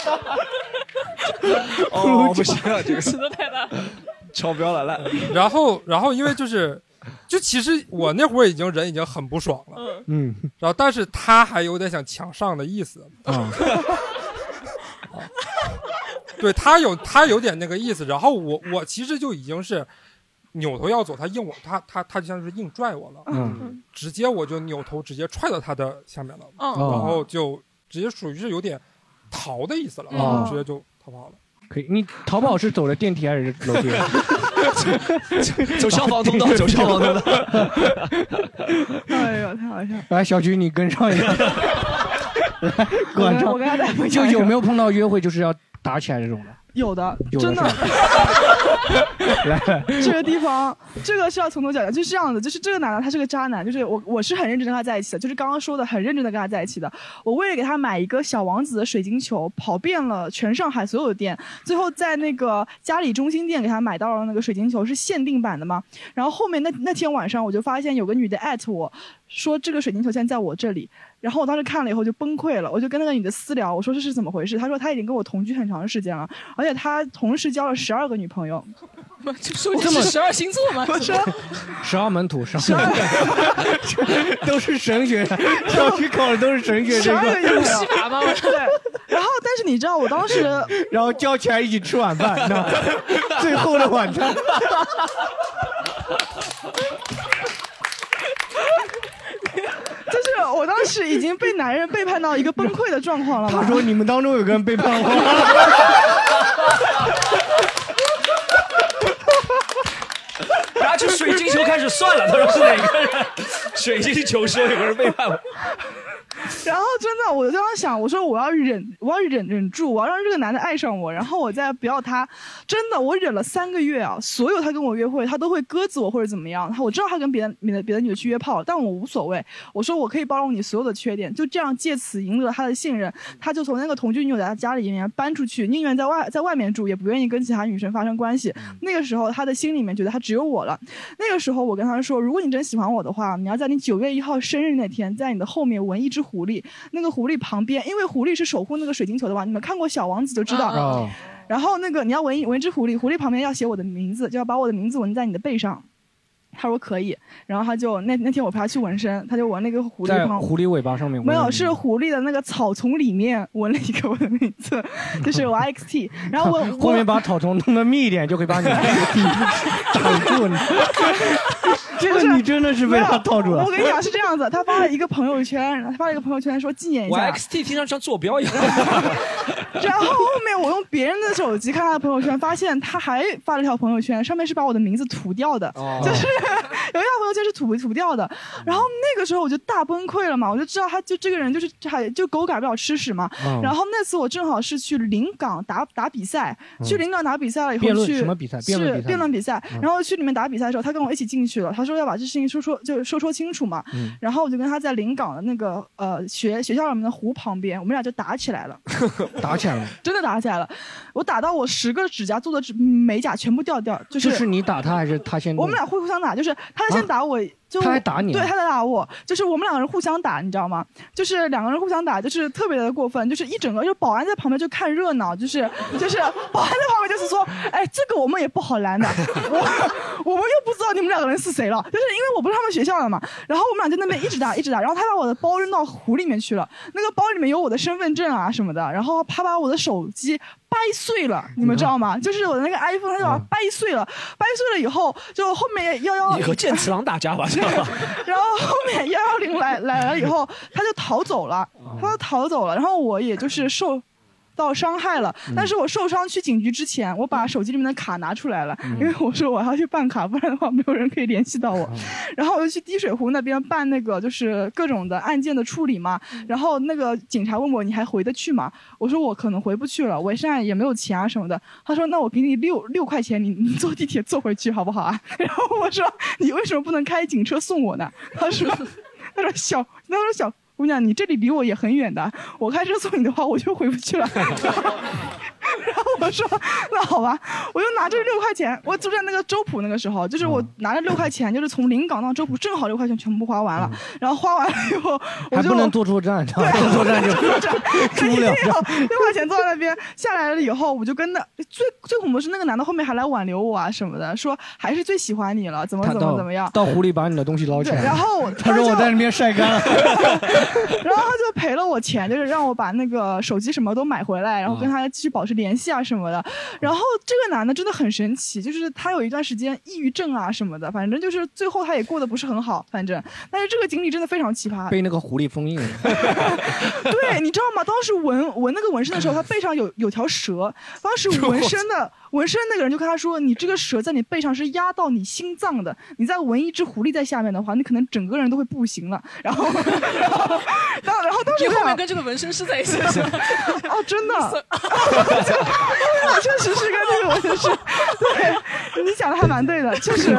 哦，不行啊，这个尺度太大。超标了，来。然后，然后因为就是，就其实我那会儿已经人已经很不爽了，嗯然后但是他还有点想抢上的意思，啊，对他有他有点那个意思，然后我我其实就已经是扭头要走，他硬我，他他他就像是硬拽我了，嗯直接我就扭头直接踹到他的下面了，嗯然后就直接属于是有点逃的意思了，哦直接就逃跑了。可以。你逃跑是走的电梯还是楼梯？走消防通道，走消防通道。哎呦，太好笑了！来，小菊你跟上一 个，来，管上。我跟我跟他在分就有没有碰到约会就是要打起来这种的？有的，有的真的是。来来，这个地方，这个是要从头讲讲，就是这样的，就是这个男的他是个渣男，就是我我是很认真地跟他在一起的，就是刚刚说的很认真的跟他在一起的。我为了给他买一个小王子的水晶球，跑遍了全上海所有的店，最后在那个嘉里中心店给他买到了那个水晶球，是限定版的嘛。然后后面那那天晚上我就发现有个女的艾特我说这个水晶球现在在我这里，然后我当时看了以后就崩溃了，我就跟那个女的私聊，我说这是怎么回事？她说她已经跟我同居很长时间了，而且她同时交了十二个女朋友。就说你是十二星座吗？我说 十二门徒，十二 都是神学，小区考的都是神学这个十二个女朋友戏法吗？对，然后但是你知道我当时然后叫起来一起吃晚饭，你知道吗最后的晚餐。就是我当时已经被男人背叛到一个崩溃的状况了嘛。他说你们当中有个人背叛我。然后就水晶球开始算了，他说是哪个人？水晶球说有个人背叛我。然后真的，我就这样想，我说我要忍，我要忍忍住，我要让这个男的爱上我，然后我再不要他。真的，我忍了三个月啊，所有他跟我约会，他都会鸽子我或者怎么样。他我知道他跟别的别的别的女的去约炮，但我无所谓。我说我可以包容你所有的缺点，就这样借此赢得了他的信任。他就从那个同居女友的家里面搬出去，宁愿在外在外面住，也不愿意跟其他女生发生关系。那个时候，他的心里面觉得他只有我了。那个时候，我跟他说，如果你真喜欢我的话，你要在你九月一号生日那天，在你的后面纹一只狐狸，那个狐狸旁边，因为狐狸是守护那个水晶球的嘛，你们看过《小王子》就知道。哦然后那个你要纹一纹一只狐狸，狐狸旁边要写我的名字，就要把我的名字纹在你的背上。他说可以，然后他就那那天我陪他去纹身，他就纹那个狐狸在旁狐狸尾巴上面没有，是狐狸的那个草丛里面纹了一个我的名字，就是我 XT，然后我后面把草丛弄得密一点，就可以把你挡住你。这个 你真的是被他套住了我。跟你讲是这样子，他发了一个朋友圈，他发了一个朋友圈说纪念一我下，XT 听上去像坐标一样。然后后面我用别人的手机看他的朋友圈，发现他还发了条朋友圈，上面是把我的名字涂掉的，哦就是 有一条朋友圈是涂涂掉的。然后那个时候我就大崩溃了嘛，我就知道他就这个人就是还就狗改不了吃屎嘛。嗯然后那次我正好是去临港打打比赛，嗯去临港打比赛了以后辩论去什么比赛辩论比赛辩论比赛，嗯然后去里面打比赛的时候，他跟我一起进进去了，他说要把这事情说说就说说清楚嘛。嗯然后我就跟他在临港的那个呃学学校里面的湖旁边，我们俩就打起来了。打起来了，真的打起来了，我打到我十个指甲做的指美甲全部掉掉，就是就是你打他还是他先动？我们俩会互相打，就是他先打我，就他还打你啊对，他在打我，就是我们两个人互相打，你知道吗？就是两个人互相打，就是特别的过分，就是一整个，就保安在旁边就看热闹，就是 就是保安在旁边就是说，哎，这个我们也不好拦的，我我们又不知道你们两个人是谁了，就是因为我不是他们学校的嘛，然后我们俩在那边一直打一直打，然后他把我的包扔到湖里面去了，那个包里面有我的身份证啊什么的，然后他把我的手机掰碎了，你们知道吗？就是我的那个 iPhone，他就把它掰碎了，掰碎了以后，就后面幺幺你和剑次郎打架吧，然后后面幺幺零来来了以后，他就逃走了，他就逃走了，然后我也就是受。到伤害了，但是我受伤去警局之前，我把手机里面的卡拿出来了，因为我说我要去办卡，不然的话没有人可以联系到我。然后我就去滴水湖那边办那个就是各种的案件的处理嘛。然后那个警察问我你还回得去吗？我说我可能回不去了，我现在也没有钱啊什么的。他说那我给你六六块钱，你你坐地铁坐回去好不好啊？然后我说你为什么不能开警车送我呢？他说 他说小他说小姑娘你这里离我也很远的，我开车送你的话我就回不去了。然后我说那好吧，我就拿这六块钱，我就在那个周浦那个时候，就是我拿着六块钱，就是从临港到周浦正好六块钱全部花完了，然后花完了以后我就还不能坐错站，坐错站就 出不了六块钱坐在那边下来了以后，我就跟那最最恐怖的是那个男的后面还来挽留我啊什么的，说还是最喜欢你了，怎么怎么怎么样。到湖里把你的东西捞起来。然后我 他说我在那边晒干了，然后他就赔了我钱，就是让我把那个手机什么都买回来，然后跟他继续保持联系啊什么的。然后这个男的真的很神奇，就是他有一段时间抑郁症啊什么的，反正就是最后他也过得不是很好，反正。但是这个经历真的非常奇葩。被那个狐狸封印了。对，你知道吗？当时纹纹那个纹身的时候，他背上有有条蛇。当时纹身的纹身那个人就跟他说：“你这个蛇在你背上是压到你心脏的，你再纹一只狐狸在下面的话，你可能整个人都会不行了。”然后，然后，然后，然后当时你后面跟这个纹身师在一起是吧？哦，真的，我 确实是跟那个纹身师，对你讲的还蛮对的，确实，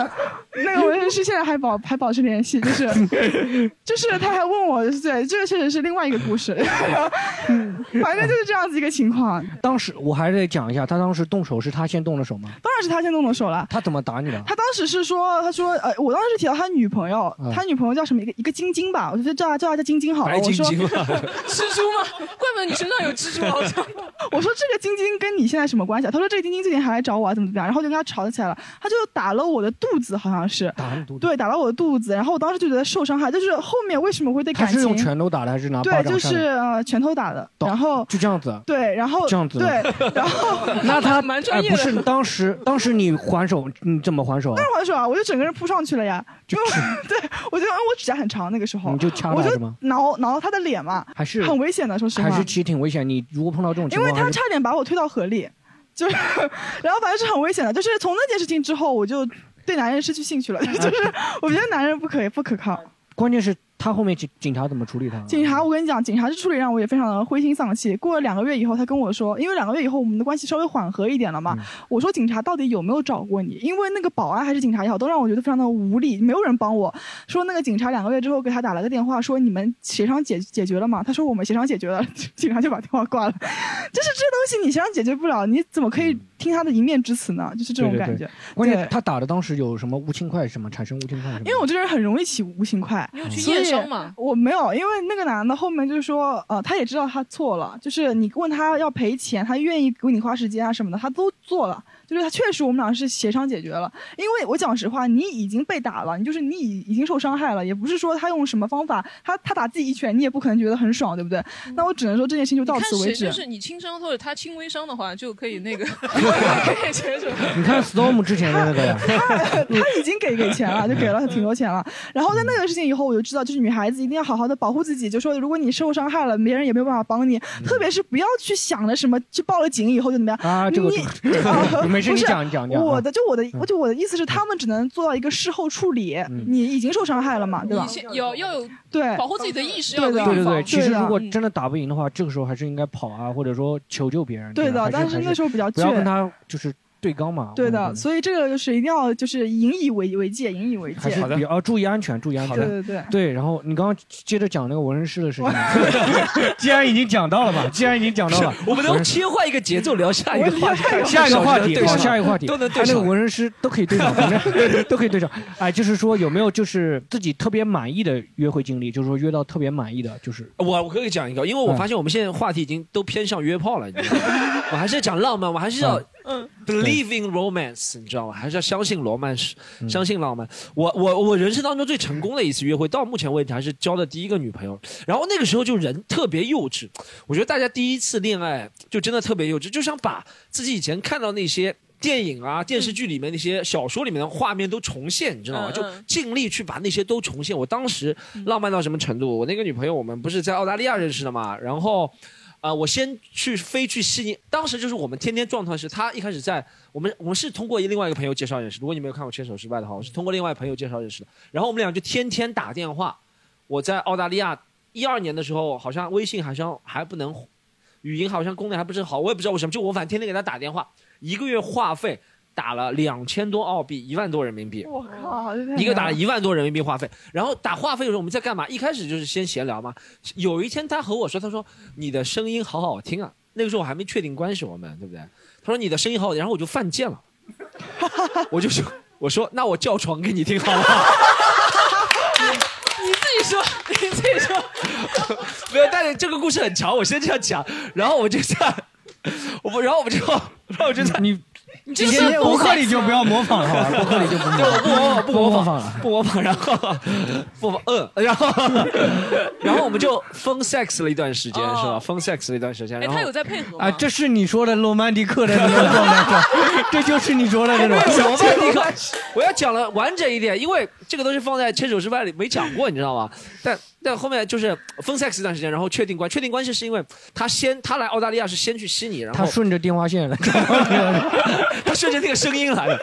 那个纹身师现在还保还保持联系，就是就是他还问我，对，这个确实是另外一个故事，反正就是这样子一个情况。当时我还得讲一下，他当时动手是他先动的手吗？当然是他先动的手了。他怎么打你的？他当时是说，他说，呃，我当时提到他女朋友，嗯他女朋友叫什么？一个一个晶晶吧，我就叫她叫她叫晶晶好了。我说 蜘蛛吗？怪不得你身上有蜘蛛好像。我说这个晶晶跟你现在什么关系啊？他说这个晶晶最近还来找我啊，怎么怎么样？然后就跟他吵起来了，他就打了我的肚子，好像是打你肚子，对，打了我的肚子。然后我当时就觉得受伤害，就是后面为什么会对感情？他是用拳头打的还是拿巴对，掌扇的？就是呃拳头打的，然后就这样子。对，然后这样子。对，然后那他蛮专业不是当时当时你还手，你怎么还手啊当？然还手啊，我就整个人扑上去了呀，就对我就因为我指甲很长那个时候，你就掐我就是他吗挠挠他的脸嘛，还是很危险的，说实话，还是其实挺危险。你如果碰到这种情况，因为他还是差点把我推到河里，就是，然后反正是很危险的。就是从那件事情之后，我就对男人失去兴趣了，就是我觉得男人不可以不可靠。关键是他后面警警察怎么处理他？警察，我跟你讲，警察这处理让我也非常的灰心丧气。过了两个月以后，他跟我说，因为两个月以后我们的关系稍微缓和一点了嘛。嗯我说警察到底有没有找过你？因为那个保安还是警察也好，都让我觉得非常的无力，没有人帮我。说那个警察两个月之后给他打了个电话，说你们协商解解决了吗？他说我们协商解决了，警察就把电话挂了。就是这东西你协商解决不了，你怎么可以听他的一面之词呢？就是这种对对对感觉。关键他打的当时有什么无情快什么产生无情快什么？因为我这个人很容易起无情快，你有去验伤吗我没有，因为那个男的后面就是说，呃，他也知道他错了，就是你问他要赔钱，他愿意给你花时间啊什么的，他都做了。就是他确实我们俩是协商解决了，因为我讲实话，你已经被打了，你就是你已已经受伤害了，也不是说他用什么方法，他他打自己一拳，你也不可能觉得很爽，对不对？那我只能说这件事情就到此为止谁就。是你轻伤或者他轻微伤的话，就可以那个 可以接受。你看 Storm 之前的那个呀，他他已经给给钱了，就给了挺多钱了。然后在那个事情以后，我就知道，就是女孩子一定要好好的保护自己。就说如果你受伤害了，别人也没有办法帮你，特别是不要去想着什么去报了警以后就怎么样啊这个 不是讲你讲你讲我啊的就我的我就我的意思是，他们只能做到一个事后处理。你已经受伤害了嘛，对吧有？要要有对保护自己的意识，要有对对对对，其实如果真的打不赢的话，这个时候还是应该跑啊，或者说求救别人。对的但是还那时候比较倔不要跟他就是对刚嘛。对的，所以这个就是一定要就是引以为为戒，引以为戒。还是比较注意安全，注意安全。对对对。对，然后你刚刚接着讲那个纹身师的事情，既然已经讲到了嘛，既然已经讲到了，我们能切换一个节奏聊下一个话题，下一个话题，好，下一个话题都能对上。那个纹身师都可以对上，都可以对上。哎，就是说有没有就是自己特别满意的约会经历？就是说约到特别满意的，就是我我可以讲一个，因为我发现我们现在话题已经都偏向约炮了，你知道吗？我还是要讲浪漫，我还是要。嗯，believe in romance，你知道吗？还是要相信罗曼史，相信浪漫。我我我人生当中最成功的一次约会，到目前为止还是交的第一个女朋友。然后那个时候就人特别幼稚，我觉得大家第一次恋爱就真的特别幼稚，就想把自己以前看到那些电影啊、电视剧里面那些小说里面的画面都重现，你知道吗？就尽力去把那些都重现。我当时浪漫到什么程度？我那个女朋友，我们不是在澳大利亚认识的嘛？然后。啊，我先去飞去悉尼，当时就是我们天天状态是，他一开始在我们我们是通过另外一个朋友介绍认识。如果你没有看过《牵手失败》的话，我是通过另外一个朋友介绍认识的。然后我们俩就天天打电话。我在澳大利亚一二年的时候，好像微信好像还不能，语音好像功能还不是好，我也不知道为什么。就我反正天天给他打电话，一个月话费。打了两千多澳币，一万多人民币。我靠！一个打了一万多人民币话费，然后打话费的时候我们在干嘛？一开始就是先闲聊嘛。有一天他和我说：“他说你的声音好好听啊。”那个时候我还没确定关系，我们对不对？他说你的声音好好听，然后我就犯贱了。我就说：“我说那我叫床给你听好不好？” 你自己说，你自己说。没有，但是这个故事很长，我先这样讲。然后我就在，我不，然后我就，然后我就在你。今天博客里就不要模仿了，好吧？博客里就不模仿，不模仿了，不模仿。然后 不嗯，然后然后我们就疯 sex 了一段时间，是吧？疯 sex 了一段时间。哎，他有在配合啊，这是你说的罗曼蒂克的那种状态，这就是你说的那种罗曼蒂克。我要讲了完整一点，因为这个东西放在牵手失败里没讲过，你知道吗？但。但后面就是分 sex 一段时间，然后确定关确定关系是因为他先他来澳大利亚是先去悉尼，然后他顺着电话线来，他顺着那个声音来的。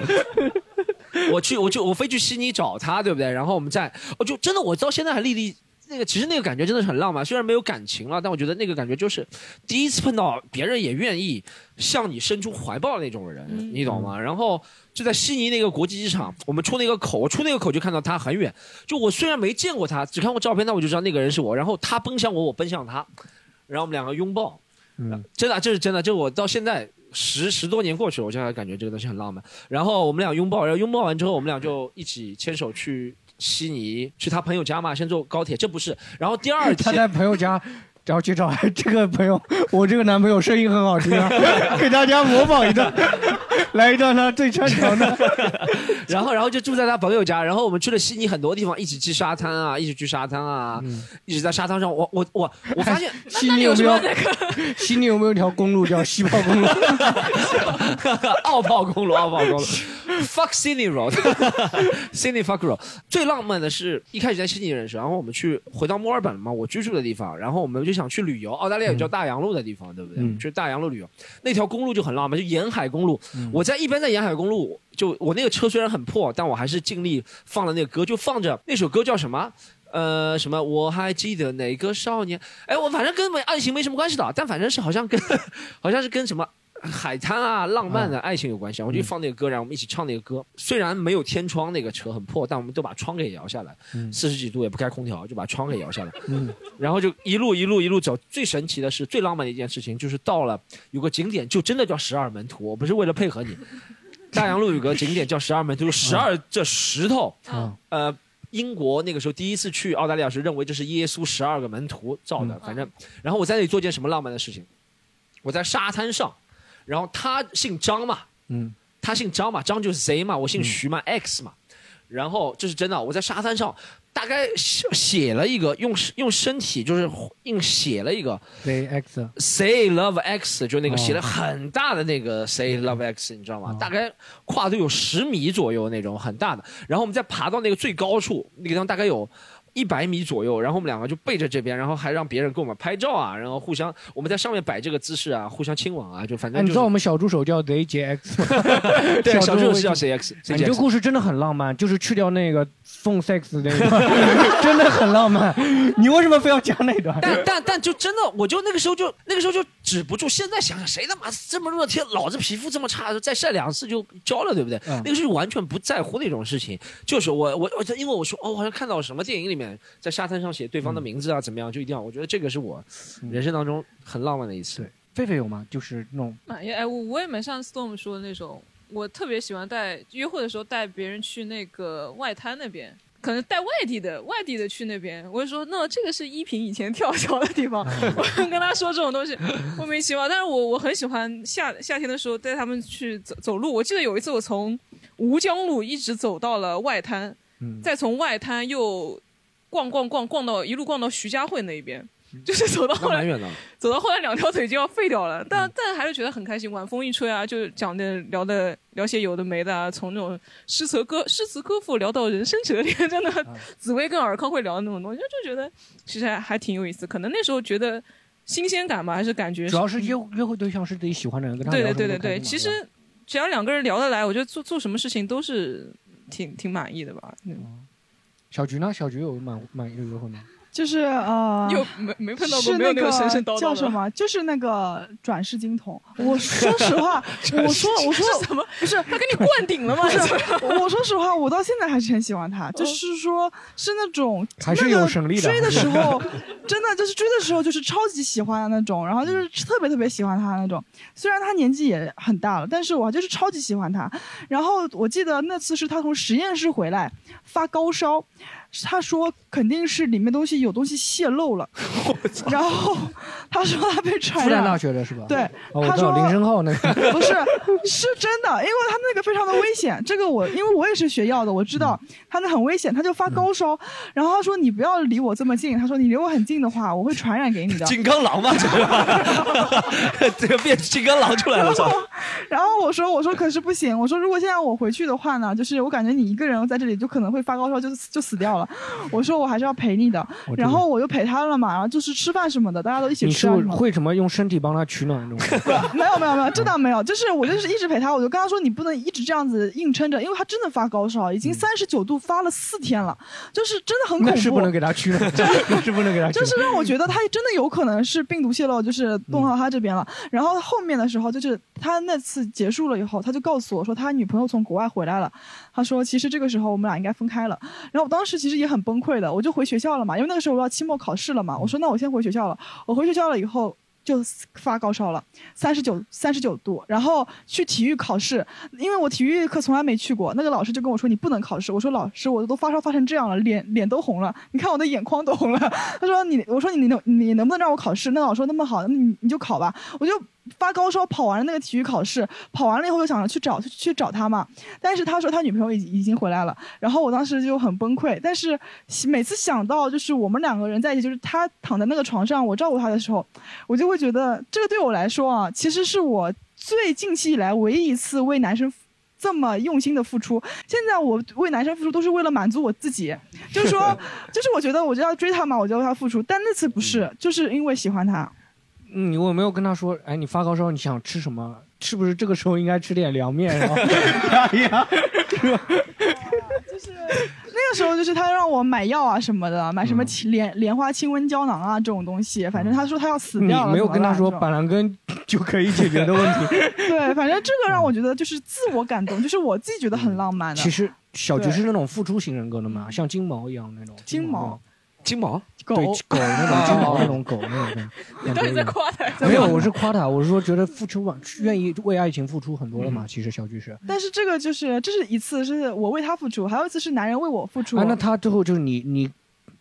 我去，我就我飞去悉尼找他，对不对？然后我们在，我就真的我到现在还历历那个，其实那个感觉真的是很浪漫。虽然没有感情了，但我觉得那个感觉就是第一次碰到别人也愿意向你伸出怀抱的那种人，你懂吗？然后。就在悉尼那个国际机场，我们出那个口，我出那个口就看到他很远。就我虽然没见过他，只看过照片，但我就知道那个人是我。然后他奔向我，我奔向他，然后我们两个拥抱。嗯，真的，这是真的。就我到现在十十多年过去了，我现在感觉这个东西很浪漫。然后我们俩拥抱，然后拥抱完之后，我们俩就一起牵手去悉尼，去他朋友家嘛，先坐高铁。这不是，然后第二天 他在朋友家。然后去找 这个朋友，我这个男朋友声音很好听啊，给大家模仿一段，来一段他最擅长的。然后，然后就住在他朋友家。然后我们去了悉尼很多地方，一起去沙滩啊，一起去沙滩啊，一直在沙滩上。我我我我发现悉尼有没有悉尼有没有一条公路叫西炮公路？澳炮公路，澳炮公路。Fuck Sydney Road，Sydney Fuck Road。最浪漫的是一开始在悉尼认识，然后我们去回到墨尔本嘛，我居住的地方，然后我们就。想去旅游，澳大利亚有叫大洋路的地方，对不对？去大洋路旅游，那条公路就很浪漫，就沿海公路。我在一般在沿海公路，就我那个车虽然很破，但我还是尽力放了那个歌，就放着那首歌叫什么？呃，什么？我还记得哪个少年。哎，我反正跟爱情没什么关系的，但反正是好像跟，好像是跟什么。海滩啊，浪漫的爱情有关系啊！我就放那个歌，然后我们一起唱那个歌。虽然没有天窗，那个车很破，但我们都把窗给摇下来。四十几度也不开空调，就把窗给摇下来。然后就一路一路一路走。最神奇的是，最浪漫的一件事情，就是到了有个景点，就真的叫十二门徒。我不是为了配合你，大洋路有个景点叫十二门徒，十二这石头。呃，英国那个时候第一次去澳大利亚时，认为这是耶稣十二个门徒造的。反正，然后我在那里做件什么浪漫的事情？我在沙滩上。然后他姓张嘛，嗯，他姓张嘛，张就是 Z 嘛，我姓徐嘛，X 嘛。然后这是真的，我在沙滩上大概写了一个，用用身体就是硬写了一个 Z X Say Love X，就那个写了很大的那个 Say Love X，你知道吗？大概跨度有十米左右那种很大的。然后我们再爬到那个最高处，那个地方大概有。一百米左右，然后我们两个就背着这边，然后还让别人给我们拍照啊，然后互相我们在上面摆这个姿势啊，互相亲吻啊，就反正。你知道我们小助手叫 ZJX 吗？对，小助手是叫 CX。你这个故事真的很浪漫，就是去掉那个。phone sex 那个真的很浪漫，你为什么非要讲那段？但但但就真的，我就那个时候就那个时候就止不住。现在想想，谁他妈这么热天，老子皮肤这么差，再晒两次就焦了，对不对？嗯那个时候完全不在乎那种事情。就是我我我，因为我说哦，我好像看到什么电影里面在沙滩上写对方的名字啊，怎么样，就一定要。我觉得这个是我人生当中很浪漫的一次。对，狒狒有吗？就是那种满意哎，我我也蛮像 Storm 说的那种，我特别喜欢带约会的时候带别人去那个外滩那边。可能带外地的，外地的去那边，我就说，那这个是依萍以前跳桥的地方，我跟他说这种东西莫名其妙。但是我我很喜欢夏夏天的时候带他们去走走路。我记得有一次我从吴江路一直走到了外滩，嗯再从外滩又逛逛逛逛到一路逛到徐家汇那一边，就是走到后来。走到后来两条腿就要废掉了，但但还是觉得很开心。晚风一吹啊，就讲的聊的聊些有的没的啊，从那种诗词歌诗词歌赋聊到人生哲理，真的，紫薇跟尔康会聊的那种东西，就就觉得其实还还挺有意思。可能那时候觉得新鲜感吧，还是感觉主要是约约会对象是自己喜欢的人，跟他对聊对对对其实只要两个人聊得来，我觉得做做什么事情都是挺挺满意的吧。嗯小菊呢？小菊有满满意的约会吗？就是呃，又没没碰到过是那没有那个神神叨叨的叫什么？就是那个转世金童。我说实话，我说我说什么？不是他给你灌顶了吗？不是，我说实话，我到现在还是很喜欢他，就是说是那种还是有省力的追的时候，真的就是追的时候就是超级喜欢的那种，然后就是特别特别喜欢他那种。虽然他年纪也很大了，但是我就是超级喜欢他。然后我记得那次是他从实验室回来发高烧，他说肯定是里面东西有东西泄露了，然后 他说他被传复旦大染了。学的是吧？对他知道说林生浩那个。不是，是真的，因为他那个非常的危险。这个我，因为我也是学药的，我知道他那很危险，他就发高烧，然后他说你不要离我这么近，他说你离我很近的话，我会传染给你的。金刚狼嘛，这个这个变金刚狼出来了，操！然后我说我说可是不行，我说如果现在我回去的话呢，就是我感觉你一个人在这里就可能会发高烧就就死掉了。我说我还是要陪你的然后我就陪他了嘛，然后就是吃饭什么的，大家都一起吃。会什么用身体帮他取暖那种？没有没有没有，这倒没有，就是我就是一直陪他，我就跟他说你不能一直这样子硬撑着，因为他真的发高烧，已经三十九度发了四天了，就是真的很恐怖。不能给他取暖，那是不能给他。就是让我觉得他真的有可能是病毒泄露，就是动到他这边了。然后后面的时候，就是他那次结束了以后，他就告诉我说他女朋友从国外回来了。他说其实这个时候我们俩应该分开了。然后我当时其实也很崩溃的，我就回学校了嘛，因为那个时候我要期末考试了嘛。我说那我先回学校了。我回学校了以后。就发高烧了，三十九三十九度，然后去体育考试，因为我体育课从来没去过，那个老师就跟我说你不能考试。我说老师，我都发烧发成这样了，脸脸都红了，你看我的眼眶都红了。他说你，我说你能你能不能让我考试？那老师说那么好，那你你就考吧。我就发高烧跑完了那个体育考试，跑完了以后就想着去找去找他嘛，但是他说他女朋友已已经回来了，然后我当时就很崩溃。但是每次想到就是我们两个人在一起，就是他躺在那个床上，我照顾他的时候，我就会觉得这个对我来说啊，其实是我最近期以来唯一一次为男生。这么用心的付出，现在我为男生付出都是为了满足我自己，就是说，就是我觉得我就要追他嘛，我就为他付出。但那次不是，就是因为喜欢他。嗯，你有没有跟他说，哎，你发高烧，你想吃什么？是不是这个时候应该吃点凉面？然后，哎呀，那个时候就是他让我买药啊什么的，买什么清莲莲花清瘟胶囊啊这种东西，反正他说他要死掉了。没有跟他说板蓝根就可以解决的问题。对，反正这个让我觉得就是自我感动，就是我自己觉得很浪漫的。其实小菊是那种付出型人格的嘛，像金毛一样那种。金毛，金毛，狗对 狗那种金毛那种狗那种。你到底在夸他？没有，我是夸他，我是说觉得付出完，愿意为爱情付出很多了嘛。其实小菊是。但是这个就是这是一次是我为他付出，还有一次是男人为我付出。啊，那他最后就是你你，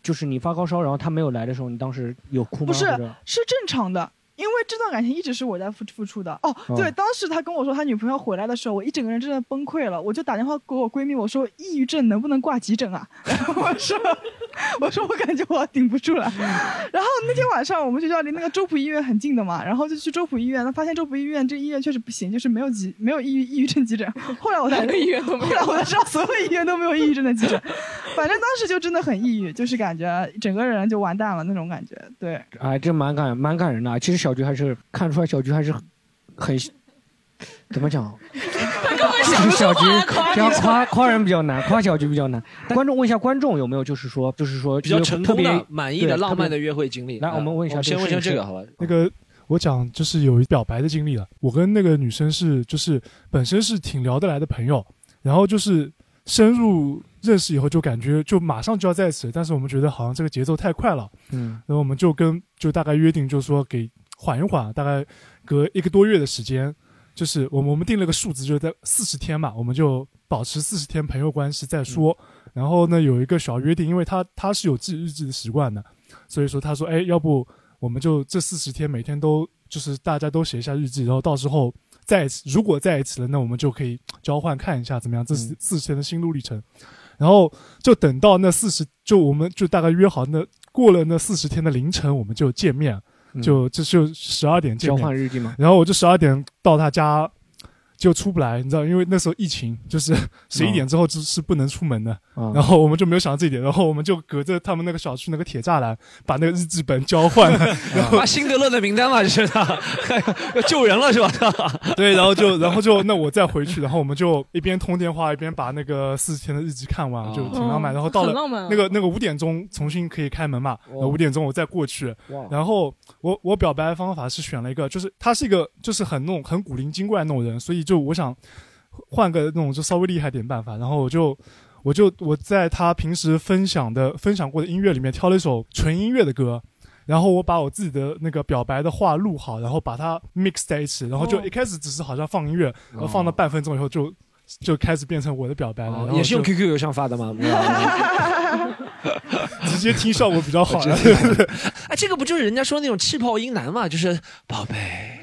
就是你发高烧，然后他没有来的时候，你当时有哭吗？不是是正常的。因为这段感情一直是我在付付出的哦，哦对，当时他跟我说他女朋友回来的时候，我一整个人真的崩溃了，我就打电话给我闺蜜，我说抑郁症能不能挂急诊啊？然后我说 我说我感觉我顶不住了。然后那天晚上我们学校离那个周浦医院很近的嘛，然后就去周浦医院，那发现周浦医院这医院确实不行，就是没有急没有抑郁抑郁症急诊。后来我才哪个医院都没有后来我才知道所有医院都没有抑郁症的急诊。反正当时就真的很抑郁，就是感觉整个人就完蛋了那种感觉。对，哎，这蛮感蛮感人的啊。其实小菊还是看出来，小菊还是很怎么讲？他刚刚小菊夸这样夸夸人比较难，夸小菊比较难。观众问一下观众有没有就是说就是说比较成功特别的、满意的、浪漫的约会经历。来，我们问一下，先问一下这个好吧？那个我讲就是有一表白的经历了。我跟那个女生是就是本身是挺聊得来的朋友，然后就是深入认识以后就感觉就马上就要在一起，但是我们觉得好像这个节奏太快了，嗯，然后我们就跟就大概约定，就是说给缓一缓，大概隔一个多月的时间，就是我们我们定了个数字，就是在四十天嘛，我们就保持四十天朋友关系再说。然后呢，有一个小约定，因为他他是有记日记的习惯的，所以说他说，哎，要不我们就这四十天每天都就是大家都写一下日记，然后到时候在一起，如果在一起了，那我们就可以交换看一下怎么样，这是四十天的心路历程。然后就等到那四十，就我们就大概约好那过了那四十天的凌晨，我们就见面，就这就十二点见面。交换日记嘛然后我就十二点到他家，就出不来，你知道，因为那时候疫情，就是 十一点之后是是不能出门的。啊然后我们就没有想到这一点，然后我们就隔着他们那个小区那个铁栅栏，把那个日记本交换了。然后把辛德勒的名单嘛，就是他要 救人了是吧？对，然后就然后就那我再回去，然后我们就一边通电话一边把那个四十天的日记看完，就挺浪漫。哦然后到了那个那个五点钟重新可以开门嘛，哇五点钟我再过去，然后我我表白的方法是选了一个，就是他是一个就是很那种很古灵精怪那种人，所以就我想换个那种就稍微厉害点办法，然后我就。我就我在他平时分享的分享过的音乐里面挑了一首纯音乐的歌，然后我把我自己的那个表白的话录好，然后把它 mix 在一起，然后就哦一开始只是好像放音乐，然后放到半分钟以后就就开始变成我的表白了，然后也是用 QQ 邮箱发的吗？直接听效果比较好 哎，这个不就是人家说那种气泡音男嘛？就是宝贝。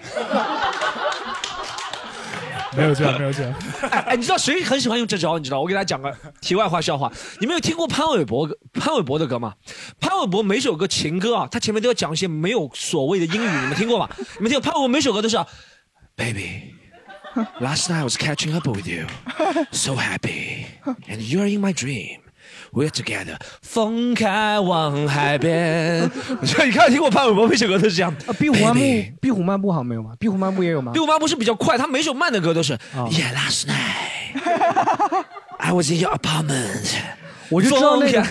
没有这样，没有这样。哎哎，你知道谁很喜欢用这招？你知道？我给大家讲个题外话笑话。你们有听过潘玮柏潘玮柏的歌吗？潘玮柏每首歌情歌啊，他前面都要讲一些没有所谓的英语，你们听过吗？你们听过？潘玮柏每首歌都是啊 Baby。Last night I was catching up with you, so happy, and you're in my dream. We're together. 风开往海边。你看，听我潘玮柏每首歌都是这样。啊，壁虎漫步壁虎漫步好像没有吗？壁虎漫步也有吗？壁虎漫步是比较快，他每首慢的歌都是。Yeah, last night I was in your apartment. 我就知道那个，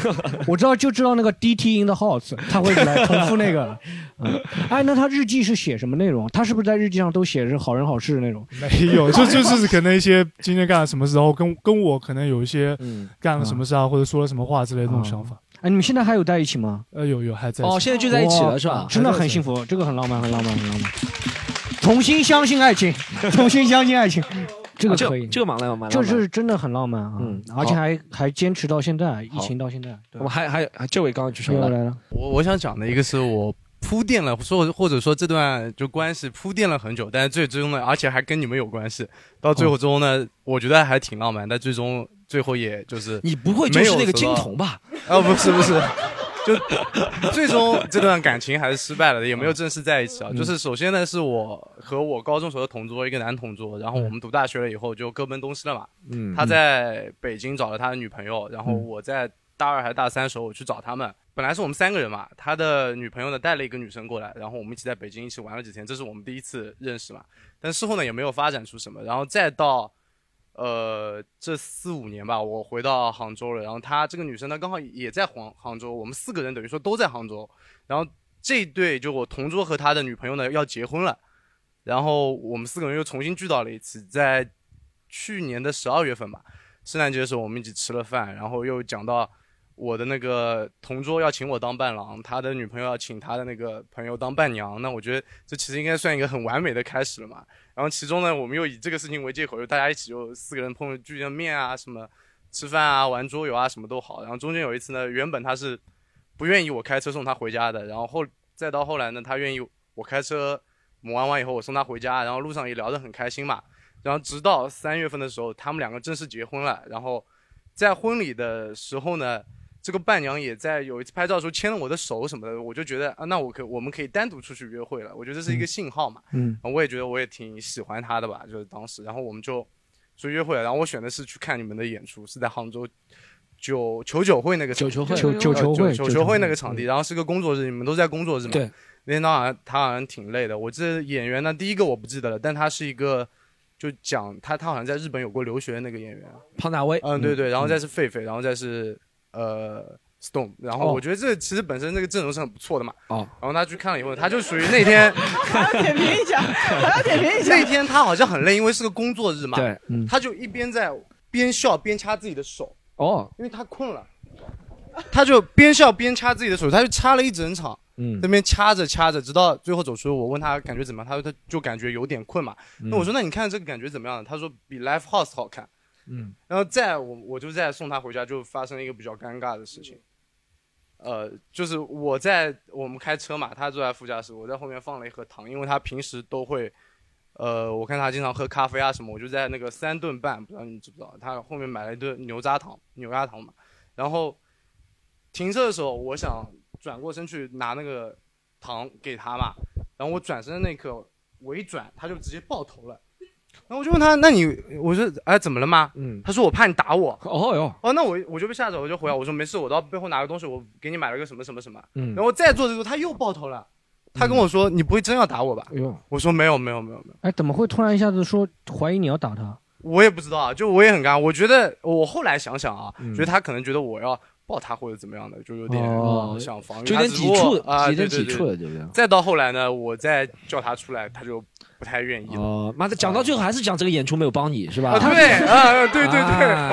我知道就知道那个 DT in the house，他会来重复那个。嗯，哎，那他日记是写什么内容？他是不是在日记上都写是好人好事的那种？没有，就就是可能一些今天干了什么事，然后跟跟我可能有一些干了什么事啊，或者说了什么话之类的那种想法。哎，你们现在还有在一起吗？呃，有有还在。哦现在就在一起了是吧真的很幸福，这个很浪漫，很浪漫，很浪漫。重新相信爱情，重新相信爱情，这个可以，这个蛮浪漫这浪漫。是真的很浪漫啊！嗯，而且还还坚持到现在，疫情到现在。我们还还还这位刚刚举手又来了，我我想讲的一个是我铺垫了，说或者说这段就关系铺垫了很久，但是最终呢，而且还跟你们有关系，到最后中呢，我觉得还挺浪漫，但最终最后也就是你不会就是那个金童吧？啊，不是不是，就最终这段感情还是失败了的，也没有正式在一起啊。嗯就是首先呢，是我和我高中时候的同桌，一个男同桌，然后我们读大学了以后就各奔东西了嘛。嗯他在北京找了他的女朋友，然后嗯我在大二还是大三的时候我去找他们。本来是我们三个人嘛，他的女朋友呢带了一个女生过来，然后我们一起在北京一起玩了几天，这是我们第一次认识嘛。但事后呢也没有发展出什么，然后再到呃这四五年吧，我回到杭州了，然后她这个女生呢刚好也在杭杭州，我们四个人等于说都在杭州，然后这一对就我同桌和他的女朋友呢要结婚了，然后我们四个人又重新聚到了一起，在去年的十二月份吧，圣诞节的时候我们一起吃了饭，然后又讲到我的那个同桌要请我当伴郎，他的女朋友要请他的那个朋友当伴娘，那我觉得这其实应该算一个很完美的开始了嘛。然后其中呢，我们又以这个事情为借口，就大家一起就四个人碰聚见面啊，什么吃饭啊、玩桌游啊，什么都好。然后中间有一次呢，原本他是不愿意我开车送他回家的，然后后再到后来呢，他愿意我开车磨完完以后我送他回家，然后路上也聊得很开心嘛。然后直到三月份的时候，他们两个正式结婚了。然后在婚礼的时候呢，这个伴娘也在有一次拍照的时候牵了我的手什么的，我就觉得啊，那我可我们可以单独出去约会了。我觉得这是一个信号嘛。嗯我也觉得我也挺喜欢她的吧，就是当时，然后我们就出去约会了。然后我选的是去看你们的演出，是在杭州九球九会那个场地九球会九九球会九球会九会那个场地，然后是个工作日，你们都在工作日嘛？对。那天他好像他好像挺累的。我这演员呢，第一个我不记得了，但他是一个就讲他他好像在日本有过留学的那个演员庞大威，嗯对对，嗯然后再是狒狒，然后再是呃 Stone，然后哦我觉得这其实本身这个阵容是很不错的嘛。哦，然后他去看了以后，他就属于那天 还要点评一下，还要点评一下。那天他好像很累，因为是个工作日嘛。对嗯他就一边在边笑边掐自己的手。哦，因为他困了，他就边笑边掐自己的手，他就掐了一整场。嗯那边掐着掐着，直到最后走出。我问他感觉怎么样，他说他就感觉有点困嘛。嗯那我说那你看这个感觉怎么样？他说比 Live House 好看。嗯，然后在我我就在送他回家，就发生了一个比较尴尬的事情。呃，就是我在我们开车嘛，他坐在副驾驶，我在后面放了一盒糖，因为他平时都会，呃，我看他经常喝咖啡啊什么，我就在那个三顿半，不知道你知不知道，他后面买了一顿牛轧糖，牛轧糖嘛。然后停车的时候，我想转过身去拿那个糖给他嘛，然后我转身的那刻，我一转，他就直接爆头了。然后我就问他，那你，我说，哎，怎么了吗？嗯，他说我怕你打我。哦哟，哦，那我我就被吓着，我就回来，我说没事，我到背后拿个东西，我给你买了个什么什么什么。嗯然后再做的时候，他又爆头了，他跟我说，你不会真要打我吧？哎呦，我说没有没有没有没有，哎，怎么会突然一下子说怀疑你要打他？我也不知道啊，就我也很尴尬。我觉得我后来想想啊，嗯觉得他可能觉得我要抱他或者怎么样的，就有点哦想防御就有点他只不过抵触啊，有点对对对再到后来呢，我再叫他出来，他就不太愿意了。哦，妈的，讲到最后还是讲这个演出没有帮你是吧？啊对啊对对对啊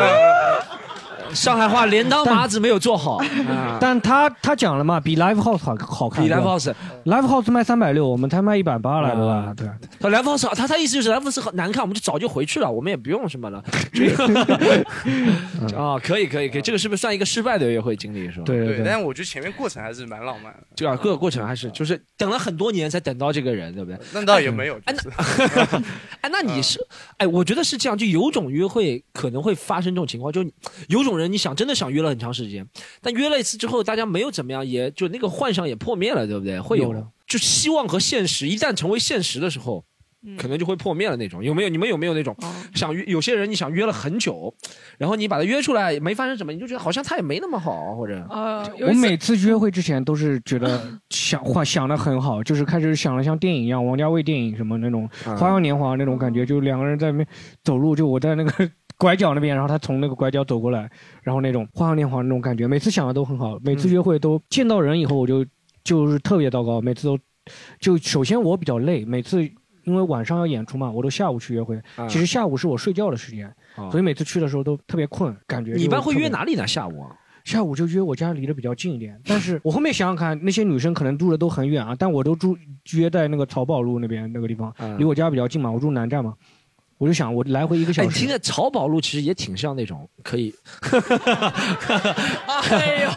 上海话镰刀麻子没有做好，啊但他他讲了嘛，比 Live House 好好看。比 Live House，Live House 卖三百六，我们才卖一百八来的啊吧？对。他 Live House 他他意思就是 Live House 很难看，我们就早就回去了，我们也不用什么了。这个 啊，可以可以可以，这个是不是算一个失败的约会经历是吧？对对，但我觉得前面过程还是蛮浪漫的。对啊各个过程还是就是等了很多年才等到这个人，对不对？那倒也没有，哎，那 哎，那你是哎，我觉得是这样，就有种约会可能会发生这种情况，就你有种人你想真的想约了很长时间，但约了一次之后，大家没有怎么样，也就那个幻想也破灭了，对不对？会有有的就希望和现实一旦成为现实的时候。可能就会破灭了那种，有没有？你们有没有那种想约？有些人你想约了很久，然后你把他约出来，没发生什么，你就觉得好像他也没那么好，或者呃，我每次约会之前都是觉得 想幻想的很好，就是开始想了像电影一样，王家卫电影什么那种嗯《花样年华》那种感觉，就两个人在那边走路，就我在那个拐角那边，然后他从那个拐角走过来，然后那种《花样年华》那种感觉，每次想的都很好，每次约会都见到人以后我就就是特别糟糕，每次都就首先我比较累，每次。因为晚上要演出嘛，我都下午去约会。其实下午是我睡觉的时间，所以每次去的时候都特别困，感觉。你一般会约哪里呢？下午啊？下午就约我家离得比较近一点，但是我后面想想看，那些女生可能住的都很远啊，但我都住约在那个漕宝路那边那个地方，离我家比较近嘛，我住南站嘛，我就想我来回一个哎，小时。你听着，漕宝路其实也挺像那种可以，哎呦，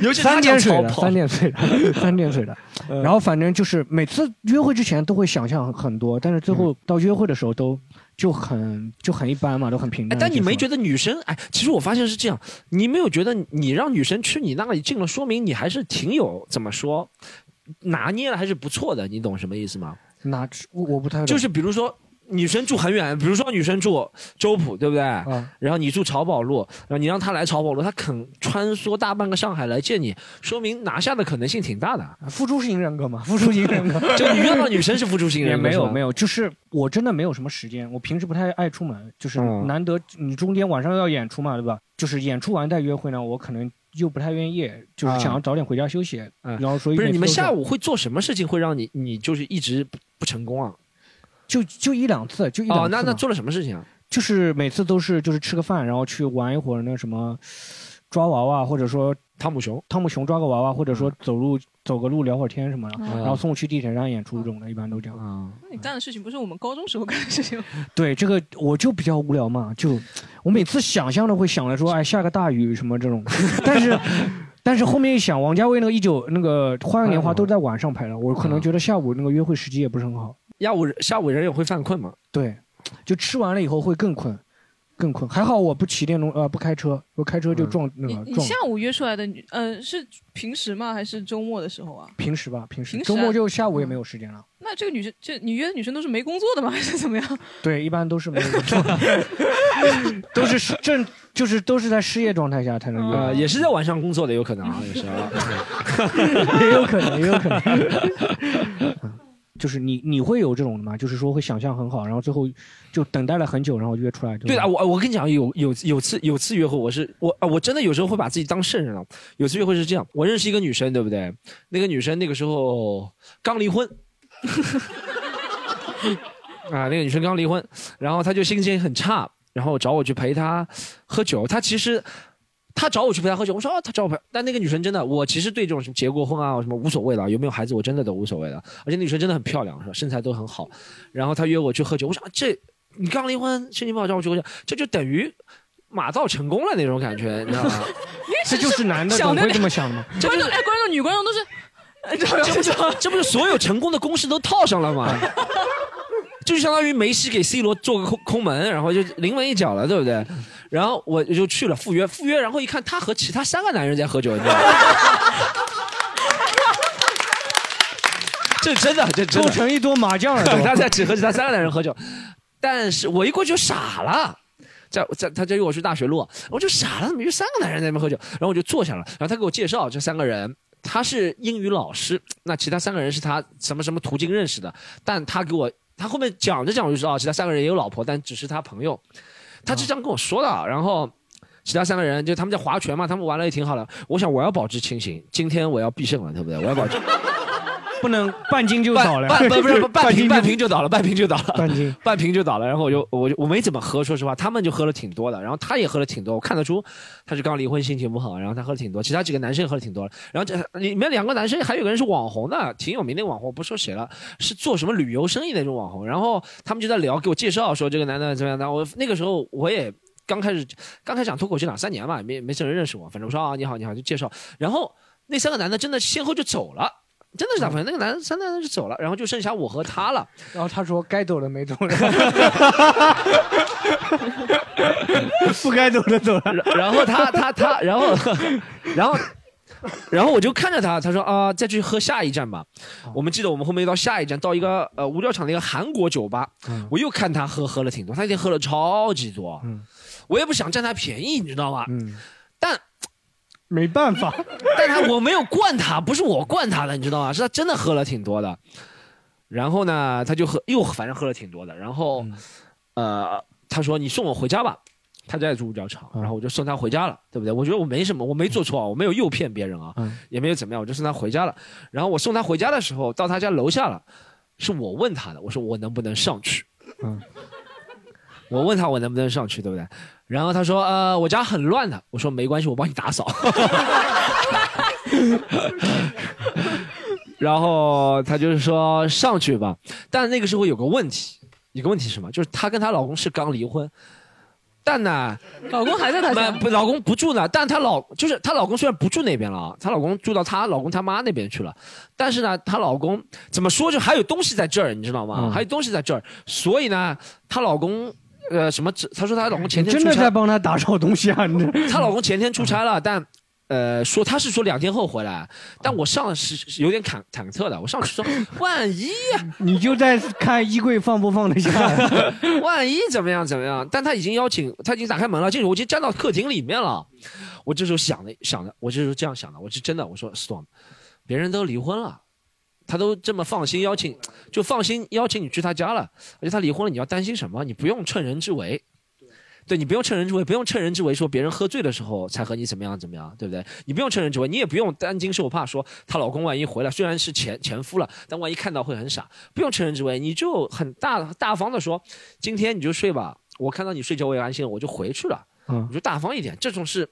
尤其是三点水的，三点水的，三点水的。嗯然后反正就是每次约会之前都会想象很很多，但是最嗯后到约会的时候都就很就很一般嘛，都很平哎淡。，但你没觉得女生哎？其实我发现是这样，你没有觉得你让女生去你那里进了，说明你还是挺有怎么说，拿捏的还是不错的，你懂什么意思吗？拿我我不太就是比如说。女生住很远，比如说女生住周浦，对不对？然后你住漕宝路，然后你让她来漕宝路，她肯穿梭大半个上海来见你，说明拿下的可能性挺大的。付出型人格嘛，付出型人格。就你遇到女生是付出型人格，也没有没有，就是我真的没有什么时间，我平时不太爱出门，就是嗯难得你中间晚上要演出嘛，对吧？就是演出完再约会呢，我可能又不太愿意，就是想要早点回家休息，嗯然后所以啊不是你们下午会做什么事情会让你你就是一直不不成功啊？就就一两次，就一两次哦，那那做了什么事情啊？就是每次都是就是吃个饭，然后去玩一会儿那什么抓娃娃，或者说汤姆熊，汤姆熊抓个娃娃，或者说走路走个路聊会儿天什么的，嗯然后送我去地铁站演出这种的，一般都这样。那你干的事情不是我们高中时候干的事情吗？对这个我就比较无聊嘛，就我每次想象的会想着说，哎，下个大雨什么这种，但是但是后面一想，王家卫那个一九那个《花样年华》都在晚上拍的，我可能觉得下午那个约会时机也不是很好。下午下午人也会犯困嘛？对，就吃完了以后会更困，更困。还好我不骑电动呃不开车，我开车就撞那你个撞。你下午约出来的女，呃，是平时吗？还是周末的时候啊？平时吧，平时平时啊周末就下午也没有时间了。那这个女生，这你约的女生都是没工作的吗？还是怎么样？对，一般都是没有工作，都是失正就是都是在失业状态下才能约。呃，也是在晚上工作的，有可能啊，也是啊。也有可能，也有可能。就是你你会有这种的吗？就是说会想象很好，然后最后就等待了很久，然后约出来。对的，我我跟你讲，有有有次有次约会，我是我啊，我真的有时候会把自己当圣人了。有次约会是这样，我认识一个女生，对不对？那个女生那个时候刚离婚，啊，那个女生刚离婚，然后她就心情很差，然后找我去陪她喝酒。她其实她找我去陪他喝酒，我说啊，他找我陪，但那个女生真的，我其实对这种什么结过婚啊什么无所谓的，有没有孩子我真的都无所谓的。而且那女生真的很漂亮，是吧？身材都很好。然后他约我去喝酒，我说、啊、这你刚离婚，心情不好找我去喝酒，这就等于马到成功了那种感觉，你知道吗？这就是男的总会这么想的。观众哎，观众女观众都是。这不是这不是所有成功的公式都套上了吗？就相当于梅西给 C 罗做个空空门，然后就临门一脚了，对不对？然后我就去了赴约，赴约，然后一看他和其他三个男人在喝酒，你知道吗？这真的，这真的凑成一桌麻将了。他在只和其他三个男人喝酒，但是我一过去就傻了。在在他在约我去大学路，我就傻了，怎么就三个男人在那边喝酒？然后我就坐下了，然后他给我介绍这三个人。他是英语老师，那其他三个人是他什么什么途径认识的，但他给我，他后面讲着讲着就知道，其他三个人也有老婆，但只是他朋友，他是这样跟我说的。然后其他三个人就他们在划拳嘛，他们玩的也挺好的。我想我要保持清醒，今天我要必胜了，对不对？我要保持。不能半斤就倒了，半不不是 半瓶半瓶就倒了，半瓶就倒了，半斤 半瓶就倒了。然后我就我就我没怎么喝，说实话，他们就喝了挺多的，然后他也喝了挺多，我看得出他是刚离婚，心情不好，然后他喝了挺多，其他几个男生也喝了挺多了。然后这里面两个男生还有个人是网红的，挺有名的网红，不说谁了，是做什么旅游生意那种网红。然后他们就在聊，给我介绍说这个男的怎么样的。我那个时候我也刚开始刚开始讲脱口秀两三年嘛，没没什么人认识我，反正我说啊你好你好就介绍。然后那三个男的真的先后就走了。真的是打朋友，那个男三男人就走了，然后就剩下我和他了。然后他说：“该走的没走了，不该走的走了。”然后他他他，然后然后然后我就看着他，他说：“啊，再去喝下一站吧。”我们记得我们后面到下一站，到一个呃无聊场的一个韩国酒吧，我又看他喝喝了挺多，他已经喝了超级多，我也不想占他便宜，你知道吗？但。没办法，但他我没有灌他，不是我灌他的，你知道吗？是他真的喝了挺多的。然后呢，他就喝，又反正喝了挺多的。然后，呃，他说：“你送我回家吧。”他在住五角场，然后我就送他回家了，对不对？我觉得我没什么，我没做错啊，我没有诱骗别人啊，也没有怎么样，我就送他回家了。然后我送他回家的时候，到他家楼下了，是我问他的，我说我能不能上去？嗯，我问他我能不能上去，对不对？然后他说：“呃，我家很乱的。”我说：“没关系，我帮你打扫。”然后他就是说上去吧，但那个时候有个问题，有个问题是什么？就是她跟她老公是刚离婚，但呢，老公还在她家，不，老公不住呢。但她老就是她老公虽然不住那边了啊，她老公住到她老公他妈那边去了，但是呢，她老公怎么说就还有东西在这儿，你知道吗？还有东西在这儿，所以呢，她老公。呃，什么？她说她老公前天真的在帮她打扫东西啊！她 老公前天出差了，但呃，说他是说两天后回来，但我上是有点忐忐忑的。我上去说，万一 你就在看衣柜放不放得下，万一怎么样怎么样？但他已经邀请，他已经打开门了，进去，我已经站到客厅里面了。我这时候想的想的，我这时候这样想的，我是真的，我说 storm，别人都离婚了。他都这么放心邀请，就放心邀请你去他家了。而且他离婚了，你要担心什么？你不用趁人之危，对你不用趁人之危，不用趁人之危说别人喝醉的时候才和你怎么样怎么样，对不对？你不用趁人之危，你也不用担惊受怕说她老公万一回来，虽然是前前夫了，但万一看到会很傻。不用趁人之危，你就很大大方的说，今天你就睡吧，我看到你睡觉我也安心了，我就回去了。嗯，我就大方一点，这种是。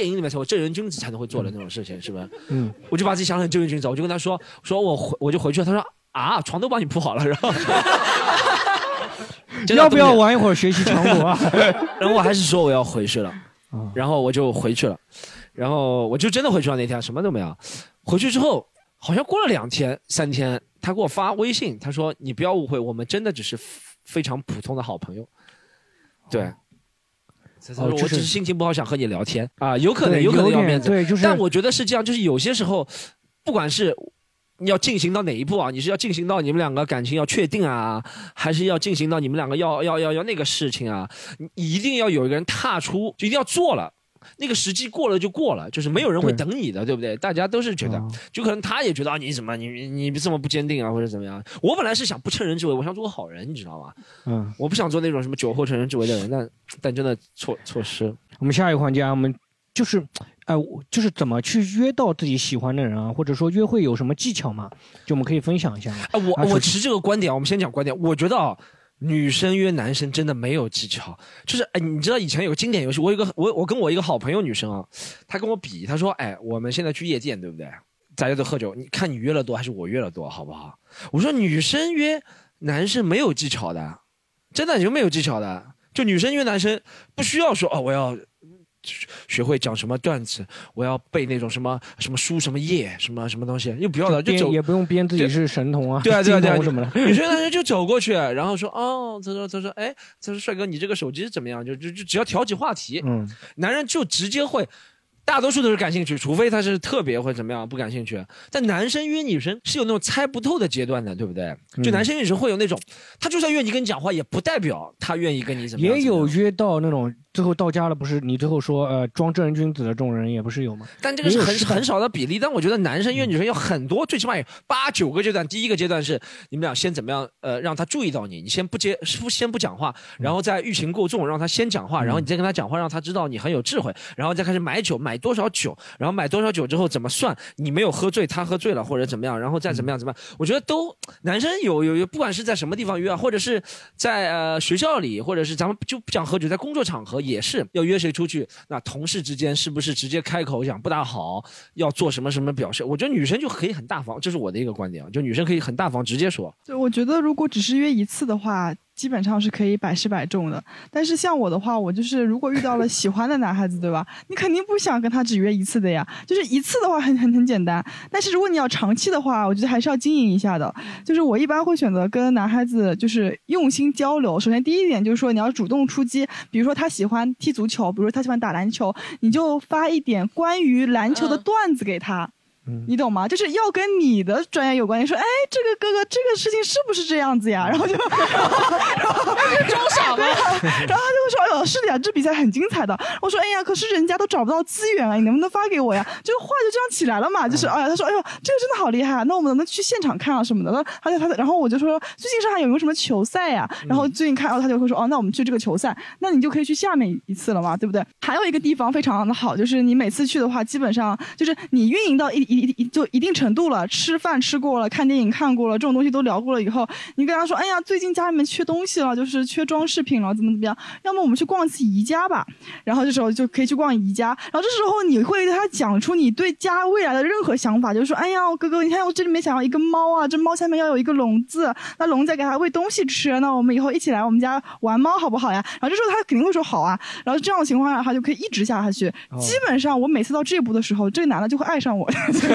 电影里面才会正人君子才能会做的那种事情，是不是？嗯，我就把自己想成正人君子，我就跟他说，说我回我就回去了。他说啊，床都帮你铺好了，然后 要不要玩一会儿学习强国啊？然后我还是说我要回去了，然后我就回去了，然后我就真的回去了。那天什么都没有，回去之后好像过了两天三天，他给我发微信，他说你不要误会，我们真的只是非常普通的好朋友，对。他说：“我只是心情不好，想和你聊天啊，有可能，有可能要面子。对，就是。但我觉得是这样，就是有些时候，不管是你要进行到哪一步啊，你是要进行到你们两个感情要确定啊，还是要进行到你们两个要要要要那个事情啊，你一定要有一个人踏出，就一定要做了，那个时机过了就过了，就是没有人会等你的，对不对？大家都是觉得，啊就可能他也觉得啊，你怎么你你你这么不坚定啊，或者怎么样？我本来是想不趁人之危，我想做个好人，你知道吗？嗯，我不想做那种什么酒后趁人之危的人，但但真的错错失。我们下一个环节啊，我们就是，哎、我就是怎么去约到自己喜欢的人啊，或者说约会有什么技巧吗？就我们可以分享一下吗？啊，我我持这个观点，我们先讲观点。我觉得啊，女生约男生真的没有技巧，就是哎，你知道以前有个经典游戏，我有个我我跟我一个好朋友女生啊，她跟我比，她说，哎，我们现在去夜店，对不对？大家都喝酒，你看你约了多还是我约了多，好不好？我说女生约男生没有技巧的，真的就没有技巧的。就女生约男生不需要说哦，我要学会讲什么段子，我要背那种什么什么书什么页什么什么东西，又不要了，就走也不用编自己是神童啊，对啊，对啊，对啊，金童什么的。女生男生就走过去，然后说，哦，他说，他说，哎，他说，帅哥，你这个手机怎么样？就就就只要挑起话题，嗯，男人就直接会。大多数都是感兴趣，除非他是特别或怎么样不感兴趣。但男生约女生是有那种猜不透的阶段的，对不对？就嗯男生约女生会有那种，他就算愿意跟你讲话，也不代表他愿意跟你怎么样。也有约到那种最后到家了，不是你最后说呃装正人君子的这种人也不是有吗？但这个是很很少的比例。但我觉得男生约女生有很多，最起码有八九个阶段。第一个阶段是你们俩先怎么样，呃，让他注意到你，你先不接，不先不讲话，然后再欲擒故纵，让他先讲话，然后你再跟他讲话，让他知道你很有智慧，然后再开始买酒，买多少酒，然后买多少酒之后怎么算，你没有喝醉，他喝醉了或者怎么样，然后再怎么样怎么样。我觉得都男生有有有，不管是在什么地方约啊，或者是在呃学校里，或者是咱们就不讲喝酒，在工作场合也是要约谁出去，那同事之间是不是直接开口讲不大好，要做什么什么表示？我觉得女生就可以很大方，这是我的一个观点啊，就女生可以很大方直接说。对，我觉得如果只是约一次的话，基本上是可以百试百中的。但是像我的话，我就是如果遇到了喜欢的男孩子，对吧？你肯定不想跟他只约一次的呀。就是一次的话很很很简单，但是如果你要长期的话，我觉得还是要经营一下的。就是我一般会选择跟男孩子就是用心交流。首先第一点就是说你要主动出击，比如说他喜欢踢足球，比如说他喜欢打篮球，你就发一点关于篮球的段子给他。你懂吗？就是要跟你的专业有关。你说，哎，这个哥哥，这个事情是不是这样子呀？然后就，然后装傻吗对啊然后他就会说，哎呦，是的呀，这比赛很精彩的。我说，哎呀，可是人家都找不到资源啊，你能不能发给我呀？就话就这样起来了嘛。就是，哎呀，他说，哎呦，这个真的好厉害啊，那我们能不能去现场看啊什么的？那他就他，然后我就说，最近上海有没有什么球赛呀？然后最近看，然后他就会说，哦，那我们去这个球赛，那你就可以去下面一次了嘛，对不对？还有一个地方非常的好，就是你每次去的话，基本上就是你运营到一一一就一定程度了，吃饭吃过了，看电影看过了，这种东西都聊过了以后，你跟他说，哎呀，最近家里面缺东西了，就是缺装饰品了，怎么怎么样？要么我们去逛一次宜家吧。然后这时候就可以去逛宜家，然后这时候你会对他讲出你对家未来的任何想法，就是说，哎呀，哥哥，你看我这里面想要一个猫啊，这猫下面要有一个笼子，那笼子给它喂东西吃，那我们以后一起来我们家玩猫好不好呀？然后这时候他肯定会说好啊，然后这样的情况下他就可以一直下下去。基本上我每次到这一步的时候，这个男的就会爱上我。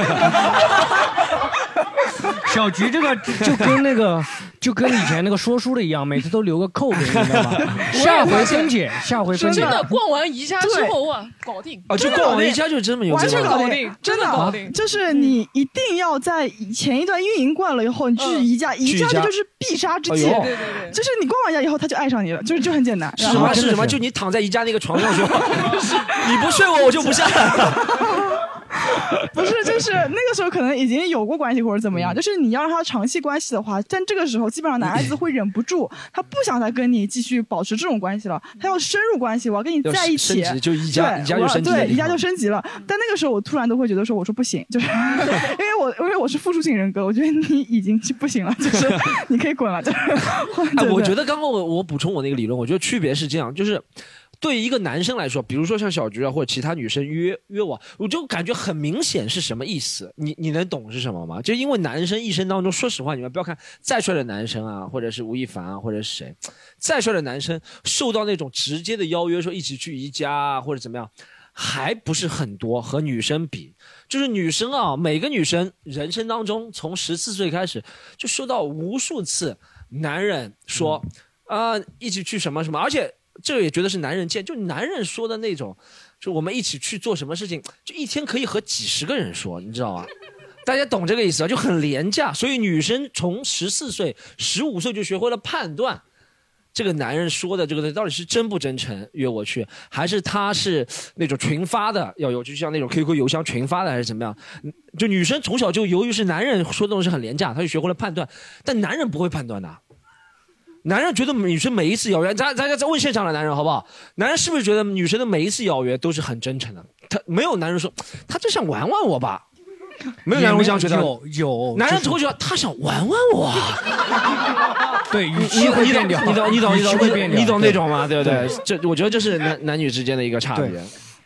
小菊这个就跟那个就跟以前那个说书的一样，每次都留个扣给你，知道吗？下回分解，下回分解。真的逛完宜家之后哇，搞定啊，就逛完宜家就这么有完全搞定，真的搞定就是你一定要在前一段运营惯了以后，你去宜家，宜家就是必杀之计。对对对就是你逛完宜家以后，他就爱上你了，就是就很简单。是什么？是什么？就你躺在宜家那个床上说，你不睡我，我就不下来。不是，就是那个时候可能已经有过关系或者怎么样，嗯就是你要让他长期关系的话，但这个时候基本上男孩子会忍不住，他不想再跟你继续保持这种关系了，他要深入关系，我要跟你在一起就一家一家就升级一家就升级了。但那个时候我突然都会觉得说，我说不行，就是 因为我因为我是复数型人格，我觉得你已经不行了，就是 你可以滚了，就是。哎，我觉得得刚刚我我补充我那个理论，我觉得区别是这样，就是。对于一个男生来说，比如说像小菊啊，或者其他女生约约我，我就感觉很明显是什么意思。你你能懂是什么吗？就因为男生一生当中，说实话，你们不要看再帅的男生啊，或者是吴亦凡啊，或者是谁，再帅的男生受到那种直接的邀约，说一起去宜家啊，或者怎么样，还不是很多。和女生比，就是女生啊，每个女生人生当中，从十四岁开始就受到无数次男人说，啊、一起去什么什么，而且这个也觉得是男人贱，就男人说的那种，就我们一起去做什么事情，就一天可以和几十个人说，你知道吗？大家懂这个意思啊？就很廉价，所以女生从十四岁、十五岁就学会了判断。这个男人说的这个到底是真不真诚约我去，还是他是那种群发的要有，就像那种 QQ 邮箱群发的，还是怎么样？就女生从小就由于是男人说的东西很廉价，她就学会了判断，但男人不会判断的。男人觉得女生每一次邀约，咱咱咱问现场的男人好不好？男人是不是觉得女生的每一次邀约都是很真诚的？他没有男人说他就想玩玩我吧，没有男人会这样觉得。有有，男人就是只会觉得他想玩玩我。对，语你气会你变掉，懂你懂你懂你懂你懂那种吗？对不对对？这我觉得这是男男女之间的一个差别。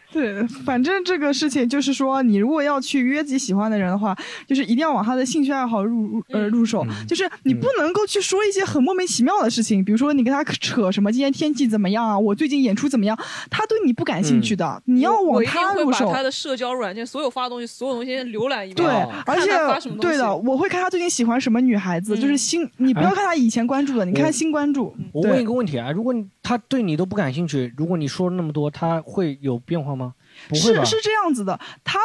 对，反正这个事情就是说，你如果要去约自己喜欢的人的话，就是一定要往他的兴趣爱好入入呃入手，就是你不能够去说一些很莫名其妙的事情，比如说你跟他扯什么今天天气怎么样啊，我最近演出怎么样，他对你不感兴趣的，你要往我一定会把他入手。他的社交软件所有发的东西，所有东西先浏览一遍。对，而且发什么东西对的，我会看他最近喜欢什么女孩子，就是新，你不要看他以前关注的，你看新关注。我问一个问题啊，如果你他对你都不感兴趣，如果你说了那么多，他会有变化吗？不会吧？是是这样子的，他。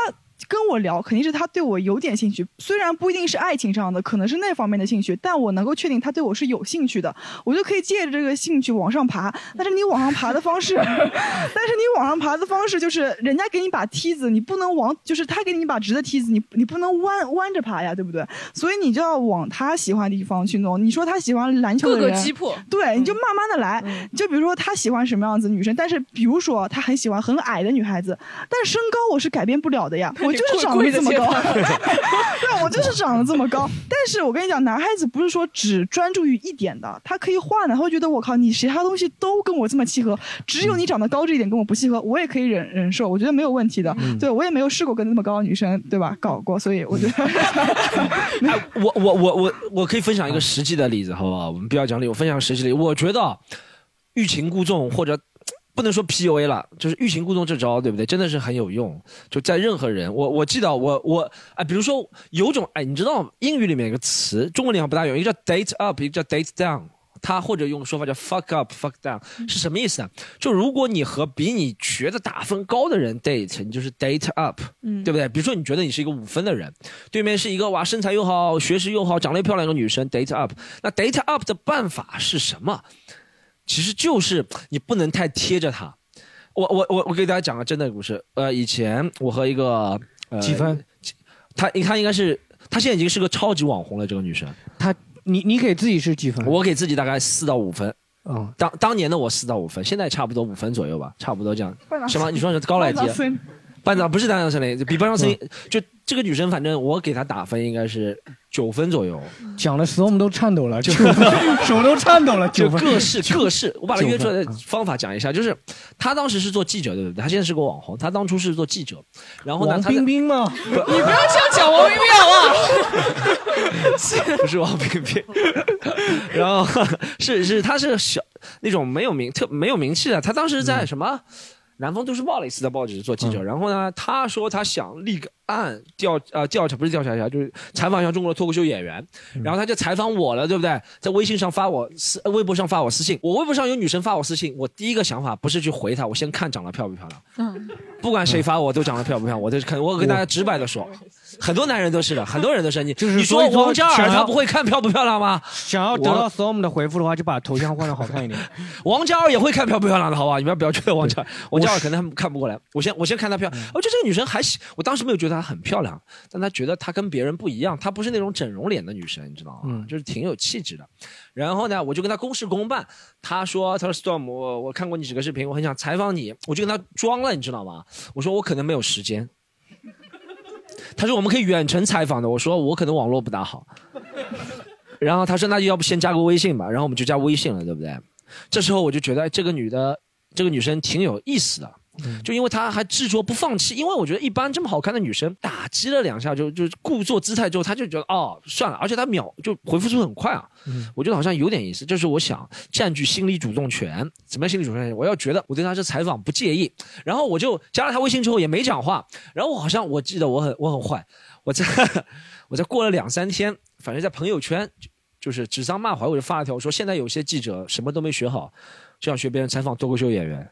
跟我聊，肯定是他对我有点兴趣，虽然不一定是爱情上的，可能是那方面的兴趣，但我能够确定他对我是有兴趣的，我就可以借着这个兴趣往上爬。但是你往上爬的方式，但是你往上爬的方式就是人家给你把梯子，你不能往，就是他给你一把直的梯子，你你不能弯弯着爬呀，对不对？所以你就要往他喜欢的地方去弄。你说他喜欢篮球的各人，个击破对，你就慢慢的来。就比如说他喜欢什么样子的女生，但是比如说他很喜欢很矮的女孩子，但是身高我是改变不了的呀，我就是长得这么高，对，我就是长得这么高。但是我跟你讲，男孩子不是说只专注于一点的，他可以换的，他会觉得我靠，你其他东西都跟我这么契合，只有你长得高这一点跟我不契合，我也可以忍忍受，我觉得没有问题的。对我也没有试过跟那么高的女生，对吧？搞过，所以我觉得。哎，我我我我我可以分享一个实际的例子，好不好？我们不要讲理，我分享实际例子。我觉得欲擒故纵或者不能说 PUA 了，就是欲擒故纵这招，对不对？真的是很有用。就在任何人，我我记得我我哎，比如说有种哎，你知道英语里面有个词，中文里面不大用，一个叫 date up，一个叫 date down。他或者用说法叫 fuck up fuck down 是什么意思呢？就如果你和比你觉得打分高的人 date，你就是 date up，嗯对不对？比如说你觉得你是一个五分的人，对面是一个哇身材又好、学识又好、长得又漂亮的女生 date up，那 date up 的办法是什么？其实就是你不能太贴着他。我我我我给大家讲个真的故事。呃，以前我和一个呃几分，她她应该是她现在已经是个超级网红了，这个女生。她你你给自己是几分？我给自己大概四到五分。嗯，当当年的我四到五分，现在差不多五分左右吧，差不多这样。什么？你说是高来低半张森？班长不是单张森林，比班长森林就这个女生，反正我给她打分应该是九分左右。讲的 storm 都颤抖了，九分手都颤抖了，就九分各式各式，我把她约出来的方法讲一下，就是她当时是做记者，对不对？她现在是个网红，她当初是做记者，然后呢，王冰冰吗？你不要这样讲王冰冰好不好？不是王冰冰，然后是是她是小那种没有名特没有名气的，她当时在什么？南方都市报类似的报纸做记者，然后呢，他说他想立个案调呃调查不是调查一下，就是采访一下中国的脱口秀演员，然后他就采访我了，对不对？在微信上发我私，呃微博上发我私信，我微博上有女生发我私信，我第一个想法不是去回她，我先看长得漂不漂亮，嗯，不管谁发我都长得漂不漂亮，我都是看，我跟大家直白的说，很多男人都是的，很多人都是你，就是你说王嘉尔他不会看漂不漂亮吗？想要得到 storm 的回复的话，就把头像换的好看一点。王嘉尔也会看漂不漂亮的，好吧？你不要不要觉得王嘉尔，王嘉尔可能他们看不过来。我先我先看她漂亮，我觉得这个女生还行，我当时没有觉得她很漂亮，但她觉得她跟别人不一样，她不是那种整容脸的女生，你知道吗？嗯就是挺有气质的。然后呢，我就跟她公事公办，她说她说 Storm，我我看过你几个视频，我很想采访你，我就跟她装了，你知道吗？我说我可能没有时间。他说我们可以远程采访的，我说我可能网络不大好。然后他说那就要不先加个微信吧，然后我们就加微信了，对不对？这时候我就觉得这个女的，这个女生挺有意思的。就因为他还执着不放弃，因为我觉得一般这么好看的女生打击了两下就就故作姿态之后，她就觉得哦算了，而且她秒就回复速度很快啊，我觉得好像有点意思，就是我想占据心理主动权，怎么样心理主动权？我要觉得我对她这采访不介意，然后我就加了她微信之后也没讲话，然后我好像我记得我很我很坏，我在 我在过了两三天，反正在朋友圈就就是指桑骂槐，我就发了条我说现在有些记者什么都没学好，就想学别人采访脱口秀演员。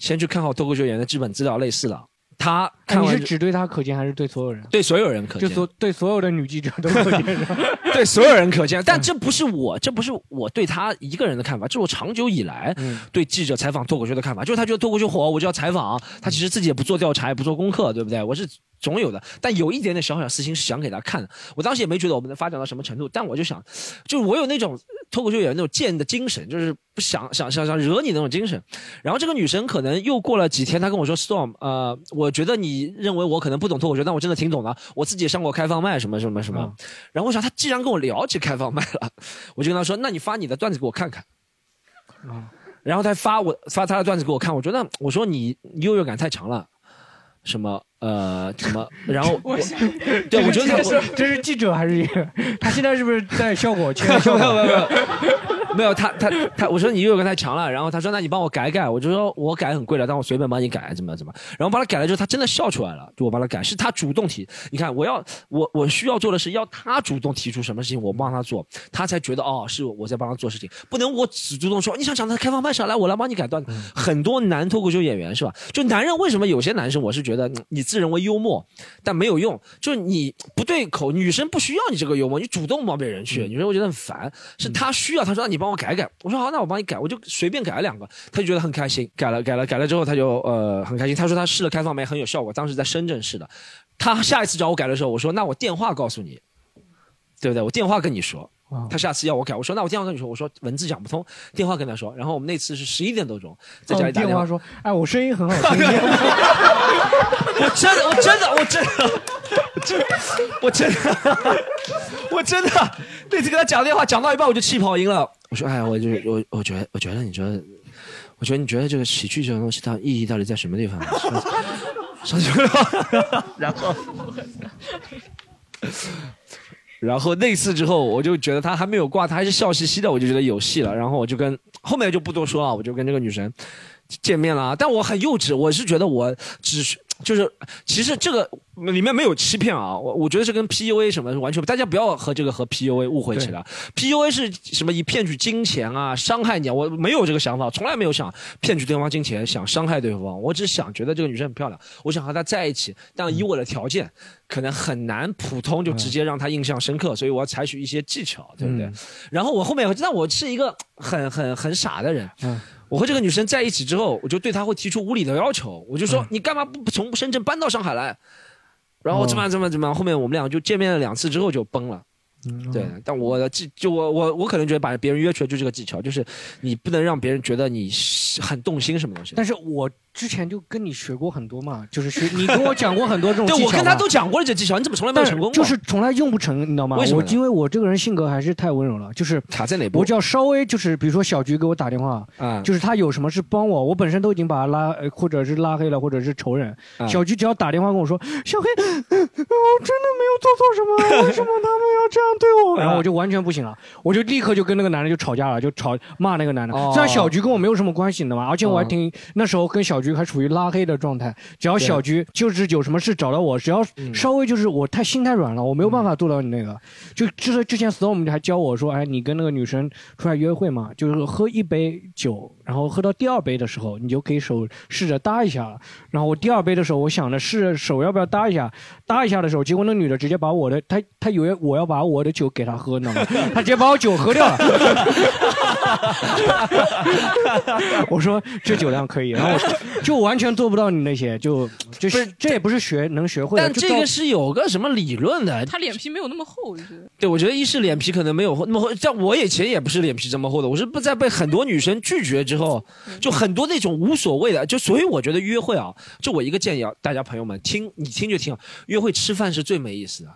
先去看好脱口秀演员的基本资料，类似的，他看完之是只对他可见还是对所有人？对所有人可就见，所对所有的女记者都可见？对所有人可见。但这不是我，这不是我对他一个人的看法，这是我长久以来对记者采访脱口秀的看法。就是他觉得脱口秀火，我就要采访。他其实自己也不做调查，也不做功课，对不对？我是总有的，但有一点点小小私心是想给他看的。我当时也没觉得我们能发展到什么程度，但我就想，就是我有那种脱口秀演员那种贱的精神，就是不想想想想惹你那种精神。然后这个女生可能又过了几天，她跟我说：“Storm，呃，我觉得你认为我可能不懂脱口秀，但我真的挺懂的。我自己也上过开放麦，什么什么什么。然后我想，她既然跟我聊起开放麦了，我就跟她说：“那你发你的段子给我看看啊。”然后她发我发她的段子给我看，我觉得我说你你优越感太强了，什么呃什么，然后我对我觉得他这是这是记者还是一个？他现在是不是在效果切 效果？没有没有没有。没有，他他他，我说你又有个太强了，然后他说那你帮我改改，我就说我改很贵了，但我随便帮你改，怎么怎么，然后帮他改了之后，他真的笑出来了，就我帮他改，是他主动提，你看我要我我需要做的是要他主动提出什么事情，我帮他做，他才觉得哦是我在帮他做事情，不能我只主动说你想讲的开放麦上来，我来帮你改段子，很多男脱口秀演员是吧？就男人为什么有些男生我是觉得嗯你自认为幽默，但没有用，就是你不对口，女生不需要你这个幽默，你主动帮别人去，女生会觉得很烦，是她需要，她说那你帮我改改，我说好，那我帮你改，我就随便改了两个，她就觉得很开心，改了改了改了之后她就呃很开心，她说她试了开放麦很有效果，当时在深圳试的，她下一次找我改的时候，我说那我电话告诉你，对不对？我电话跟你说。他下次要我改，我说那我电话跟你说，我说文字讲不通，电话跟他说。然后我们那次是十一点多钟，在家里打电话。哦电话说，哎，我声音很好听。我真的，我真的，我真的，我真的，我真的，我真的那次跟他讲电话，讲到一半我就气跑音了。我说，哎，我就我我觉得，我觉得你觉得，我觉得你觉得这个喜剧这种东西，它意义到底在什么地方？上去了，然后。然后那次之后，我就觉得他还没有挂，他还是笑嘻嘻的，我就觉得有戏了。然后我就跟后面就不多说了，我就跟这个女生见面了。但我很幼稚，我是觉得我只是就是，其实这个里面没有欺骗啊，我我觉得是跟 PUA 什么是完全，大家不要和这个和 PUA 误会起来。PUA 是什么以骗取金钱啊，伤害你啊，我没有这个想法，从来没有想骗取对方金钱，想伤害对方。我只想觉得这个女生很漂亮，我想和她在一起，但以我的条件。可能很难普通就直接让她印象深刻，所以我要采取一些技巧，对不对？嗯然后我后面我知道我是一个很很很傻的人，嗯我和这个女生在一起之后，我就对她会提出无理的要求，我就嗯说、你干嘛不从深圳搬到上海来？然后哦怎么样怎么样怎么样？后面我们俩就见面了两次之后就崩了。嗯对，但我的技就我我我可能觉得把别人约出来就这个技巧，就是你不能让别人觉得你很动心什么东西。但是我之前就跟你学过很多嘛，就是学你跟我讲过很多这种技巧对，我跟他都讲过了这技巧，你怎么从来没有成功过？就是从来用不成，你知道吗？为什么因为我这个人性格还是太温柔了，就是卡在哪步？我只要稍微就是，比如说小菊给我打电话，啊就是他有什么事帮我，我本身都已经把他拉，呃或者是拉黑了，或者是仇人。啊小菊只要打电话跟我说，小黑，呃我真的没有做错什么，为什么他们要这样对我？然后我就完全不行了，我就立刻就跟那个男的就吵架了，就吵骂那个男的。哦虽然小菊跟我没有什么关系，你知道吗？而且我还挺那时候跟小菊还处于拉黑的状态，只要小菊就是有什么事找到我，只要稍微就是我太心太软了，我没有办法做到你那个。就之之前 storm 还教我说，哎，你跟那个女生出来约会嘛，就是喝一杯酒，然后喝到第二杯的时候，你就可以手试着搭一下了。然后我第二杯的时候，我想着试着手要不要搭一下，搭一下的时候，结果那女的直接把我的，她她以为我要把我的酒给她喝，你知道吗？她直接把我酒喝掉了。我说这酒量可以，然后我就完全做不到你那些，就就是这也不是学能学会的。但这个是有个什么理论的？他脸皮没有那么厚，就是对，我觉得一是脸皮可能没有那么厚，像我以前也不是脸皮这么厚的，我是不在被很多女生拒绝之后，就很多那种无所谓的，就所以我觉得约会啊，就我一个建议啊，大家朋友们听，你听就听啊，约会吃饭是最没意思的。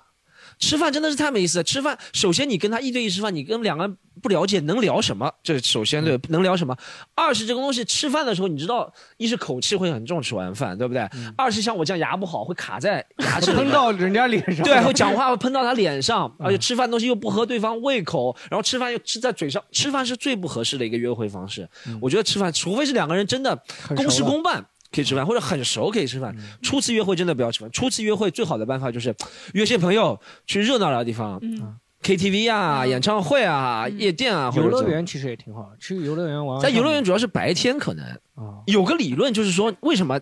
吃饭真的是太没意思了。吃饭，首先你跟他一对一吃饭，你跟两个人不了解，能聊什么？这首先对，能聊什么？二是这个东西吃饭的时候，你知道，一是口气会很重，吃完饭，对不对？二是像我这样牙不好，会卡在牙齿喷到人家脸上，对，会讲话会喷到他脸上，而且吃饭东西又不合对方胃口，然后吃饭又吃在嘴上，吃饭是最不合适的一个约会方式。我觉得吃饭，除非是两个人真的公事公办。可以吃饭，或者很熟可以吃饭。初次约会真的不要吃饭。初次约会最好的办法就是 约些朋友去热闹的地方，嗯 KTV 啊、演唱会啊、夜店啊，或者游乐园其实也挺好，去游乐园玩玩。在游乐园主要是白天可能啊，有个理论就是说，为什么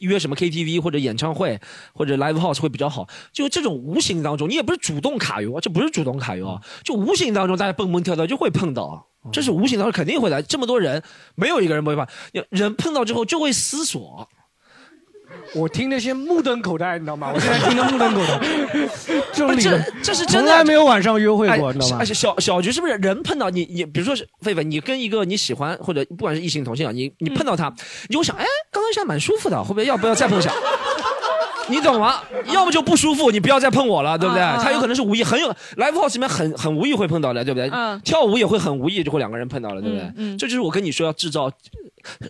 约什么 KTV 或者演唱会或者 live house 会比较好？就这种无形当中，你也不是主动卡油啊，这不是主动卡油啊，就无形当中大家蹦蹦跳跳就会碰到，这是无形当中肯定会来。这么多人，没有一个人不会碰，人碰到之后就会思索。我听那些目瞪口呆，你知道吗？我现在听得目瞪口呆。这种这这是真的，从来没有晚上约会过，哎你知道吗而？且小小菊是不是人碰到你，你比如说是狒狒，你跟一个你喜欢或者不管是异性同性啊，你你碰到他，你就会想，哎，刚刚一下蛮舒服的，会不会要不要再碰一下？你懂吗？要么就不舒服，你不要再碰我了，对不对？他有可能是无意，很有 live house 里面很很无意会碰到的，对不对？嗯跳舞也会很无意，就会两个人碰到了，对不对？这就是我跟你说要制造，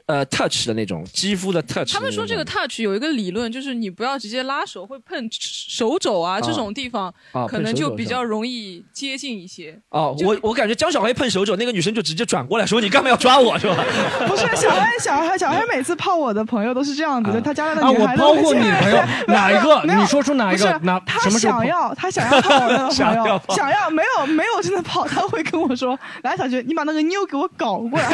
呃，touch 的那种肌肤的 touch 的。他们说这个 touch 有一个理论，就是你不要直接拉手，会碰手肘啊这种地方啊，可能就比较容易接近一些。哦，我我感觉江小黑碰手肘，那个女生就直接转过来说：“你干嘛要抓我？”是吧？不是小黑，小黑，小黑每次泡我的朋友都是这样子的，他家里的啊，女我孩都会这包括你朋友 哪一个？你说出哪一？个哪他？想要，他想要泡我那个想朋友，要想要没有没有真的泡，他会跟我说：“来，小菊，你把那个妞给我搞过来。”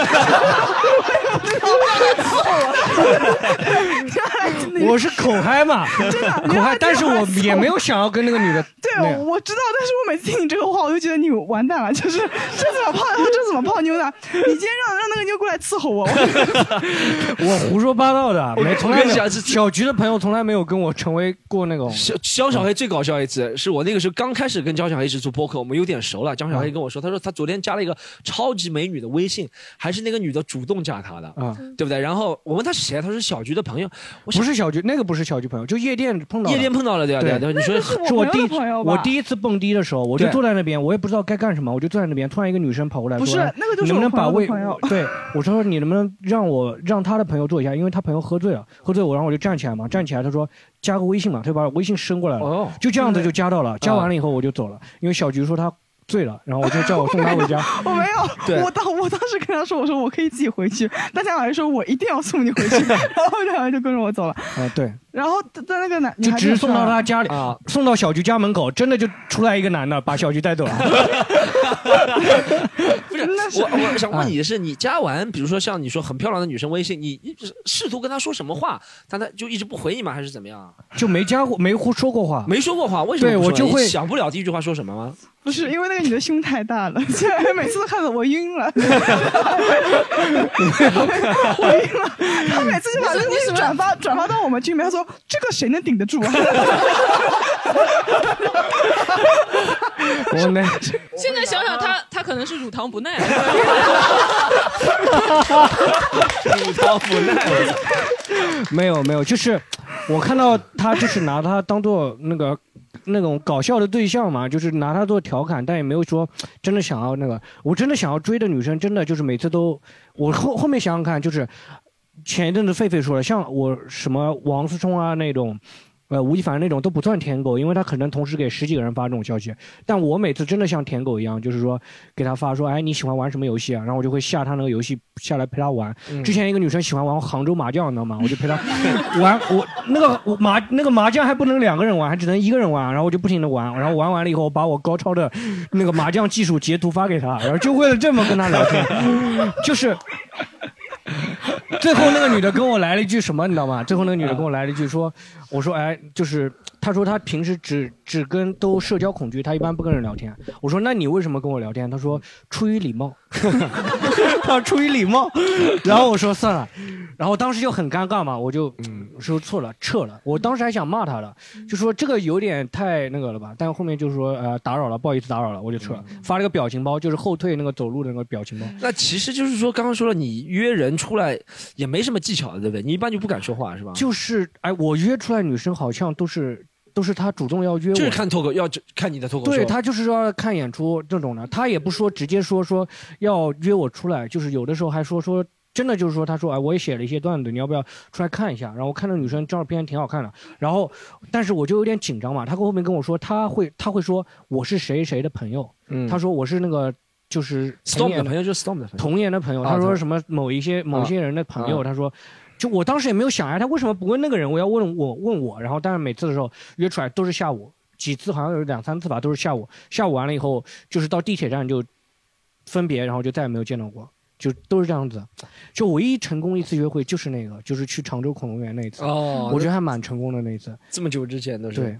我是口嗨嘛，真的 口嗨，但是我也没有想要跟那个女的。对，我知道，但是我每次听你这个话，我就觉得你完蛋了，就是这怎么泡，然后这怎么泡妞的？你今天让让那个妞过来伺候我，我我胡说八道的，没从来没有小菊的朋友从来没有跟我成为过那种。肖肖小黑最搞笑一次，是我那个时候刚开始跟肖小黑一起做播客，我们有点熟了。江小黑跟我说，他说他昨天加了一个超级美女的微信，还是那个女的主动加他的，啊，对不对？然后我问他是谁，他说小菊的朋友。我不是小菊，那个不是小菊朋友，就夜店碰到的夜店碰到了，对啊？对啊？对吧？你说是我第一我第一次蹦迪的时候，我就坐在那边，我也不知道该干什么，我就坐在那边，突然一个女生跑过来不是说，那个就是你能不能把位？对，我说你能不能让我让他的朋友坐一下，因为他朋友喝醉了，喝醉我，然后我就站起来嘛，站起来他说加个微信嘛，他就把微信伸过来了，哦，就这样子就加到了，加完了以后我就走了，因为小菊说她醉了，然后我就叫我送他回家。我没对有，我当我当时跟他说，我说我可以自己回去，大家好像说我一定要送你回去，然后两个人就跟着我走了。啊，对，然后在在那个男，就直接送到他他家里，啊，送到小菊家门口，真的就出来一个男的把小菊带走了。不是我，我想问你的是，你加完，比如说像你说很漂亮的女生微信，你一直试图跟她说什么话，但她就一直不回你吗？还是怎么样？就没加过，没说过话。没说过话，为什么？对我就会想不了第一句话说什么吗？不是因为那个女的胸太大了，现在每次都看得我晕了，我晕了。她每次就把这个东西转发转发到我们群里面，他说这个谁能顶得住啊？我呢现在想想他，他可能是乳糖不耐。乳糖不耐，没有没有，就是我看到他就是拿他当做那个那种搞笑的对象嘛，就是拿他做调侃，但也没有说真的想要那个。我真的想要追的女生，真的就是每次都，我后后面想想看，就是前一阵子狒狒说了，像我什么王思聪啊那种。呃，吴亦凡那种都不算舔狗，因为他可能同时给十几个人发这种消息。但我每次真的像舔狗一样，就是说给他发说，哎，你喜欢玩什么游戏啊？然后我就会下他那个游戏下来陪他玩。嗯之前一个女生喜欢玩杭州麻将，你知道吗？我就陪她 玩，我那个我麻那个麻将还不能两个人玩，还只能一个人玩，然后我就不停的玩，然后玩完了以后，把我高超的那个麻将技术截图发给他，然后就为了这么跟他聊天，就是。最后那个女的跟我来了一句什么，你知道吗？最后那个女的跟我来了一句说：“我说哎，就是她说她平时只只跟都社交恐惧，她一般不跟人聊天。我说那你为什么跟我聊天？她说出于礼貌，她说出于礼貌。然后我说算了，然后当时就很尴尬嘛，我就嗯说错了，撤了。我当时还想骂他了，就说这个有点太那个了吧，但是后面就是说呃打扰了，不好意思打扰了，我就撤了，发了个表情包，就是后退那个走路的那个表情包。那其实就是说，刚刚说了，你约人出来也没什么技巧的，对不对？你一般就不敢说话，是吧？就是哎，我约出来女生好像都是都是他主动要约我，就是看脱口，要看你的脱口秀。对她就是要看演出这种的，他也不说直接说说要约我出来，就是有的时候还说说。真的就是说，他说，哎，我也写了一些段子，你要不要出来看一下？然后我看那女生照片挺好看的，然后，但是我就有点紧张嘛。她后面跟我说，他会，他会说我是谁谁的朋友，嗯她说我是那个就是陈 Storm 的朋友就是 Storm 的朋友。童年的朋友，他说什么某一些某些人的朋友，啊他说。就我当时也没有想哎，他为什么不问那个人？我要问我问我，然后但是每次的时候约出来都是下午几次，好像有两三次吧，都是下午。下午完了以后，就是到地铁站就分别，然后就再也没有见到过，就都是这样子。就唯一成功一次约会就是那个，就是去常州恐龙园那一次。哦我觉得还蛮成功的那一次。这么久之前都是。对，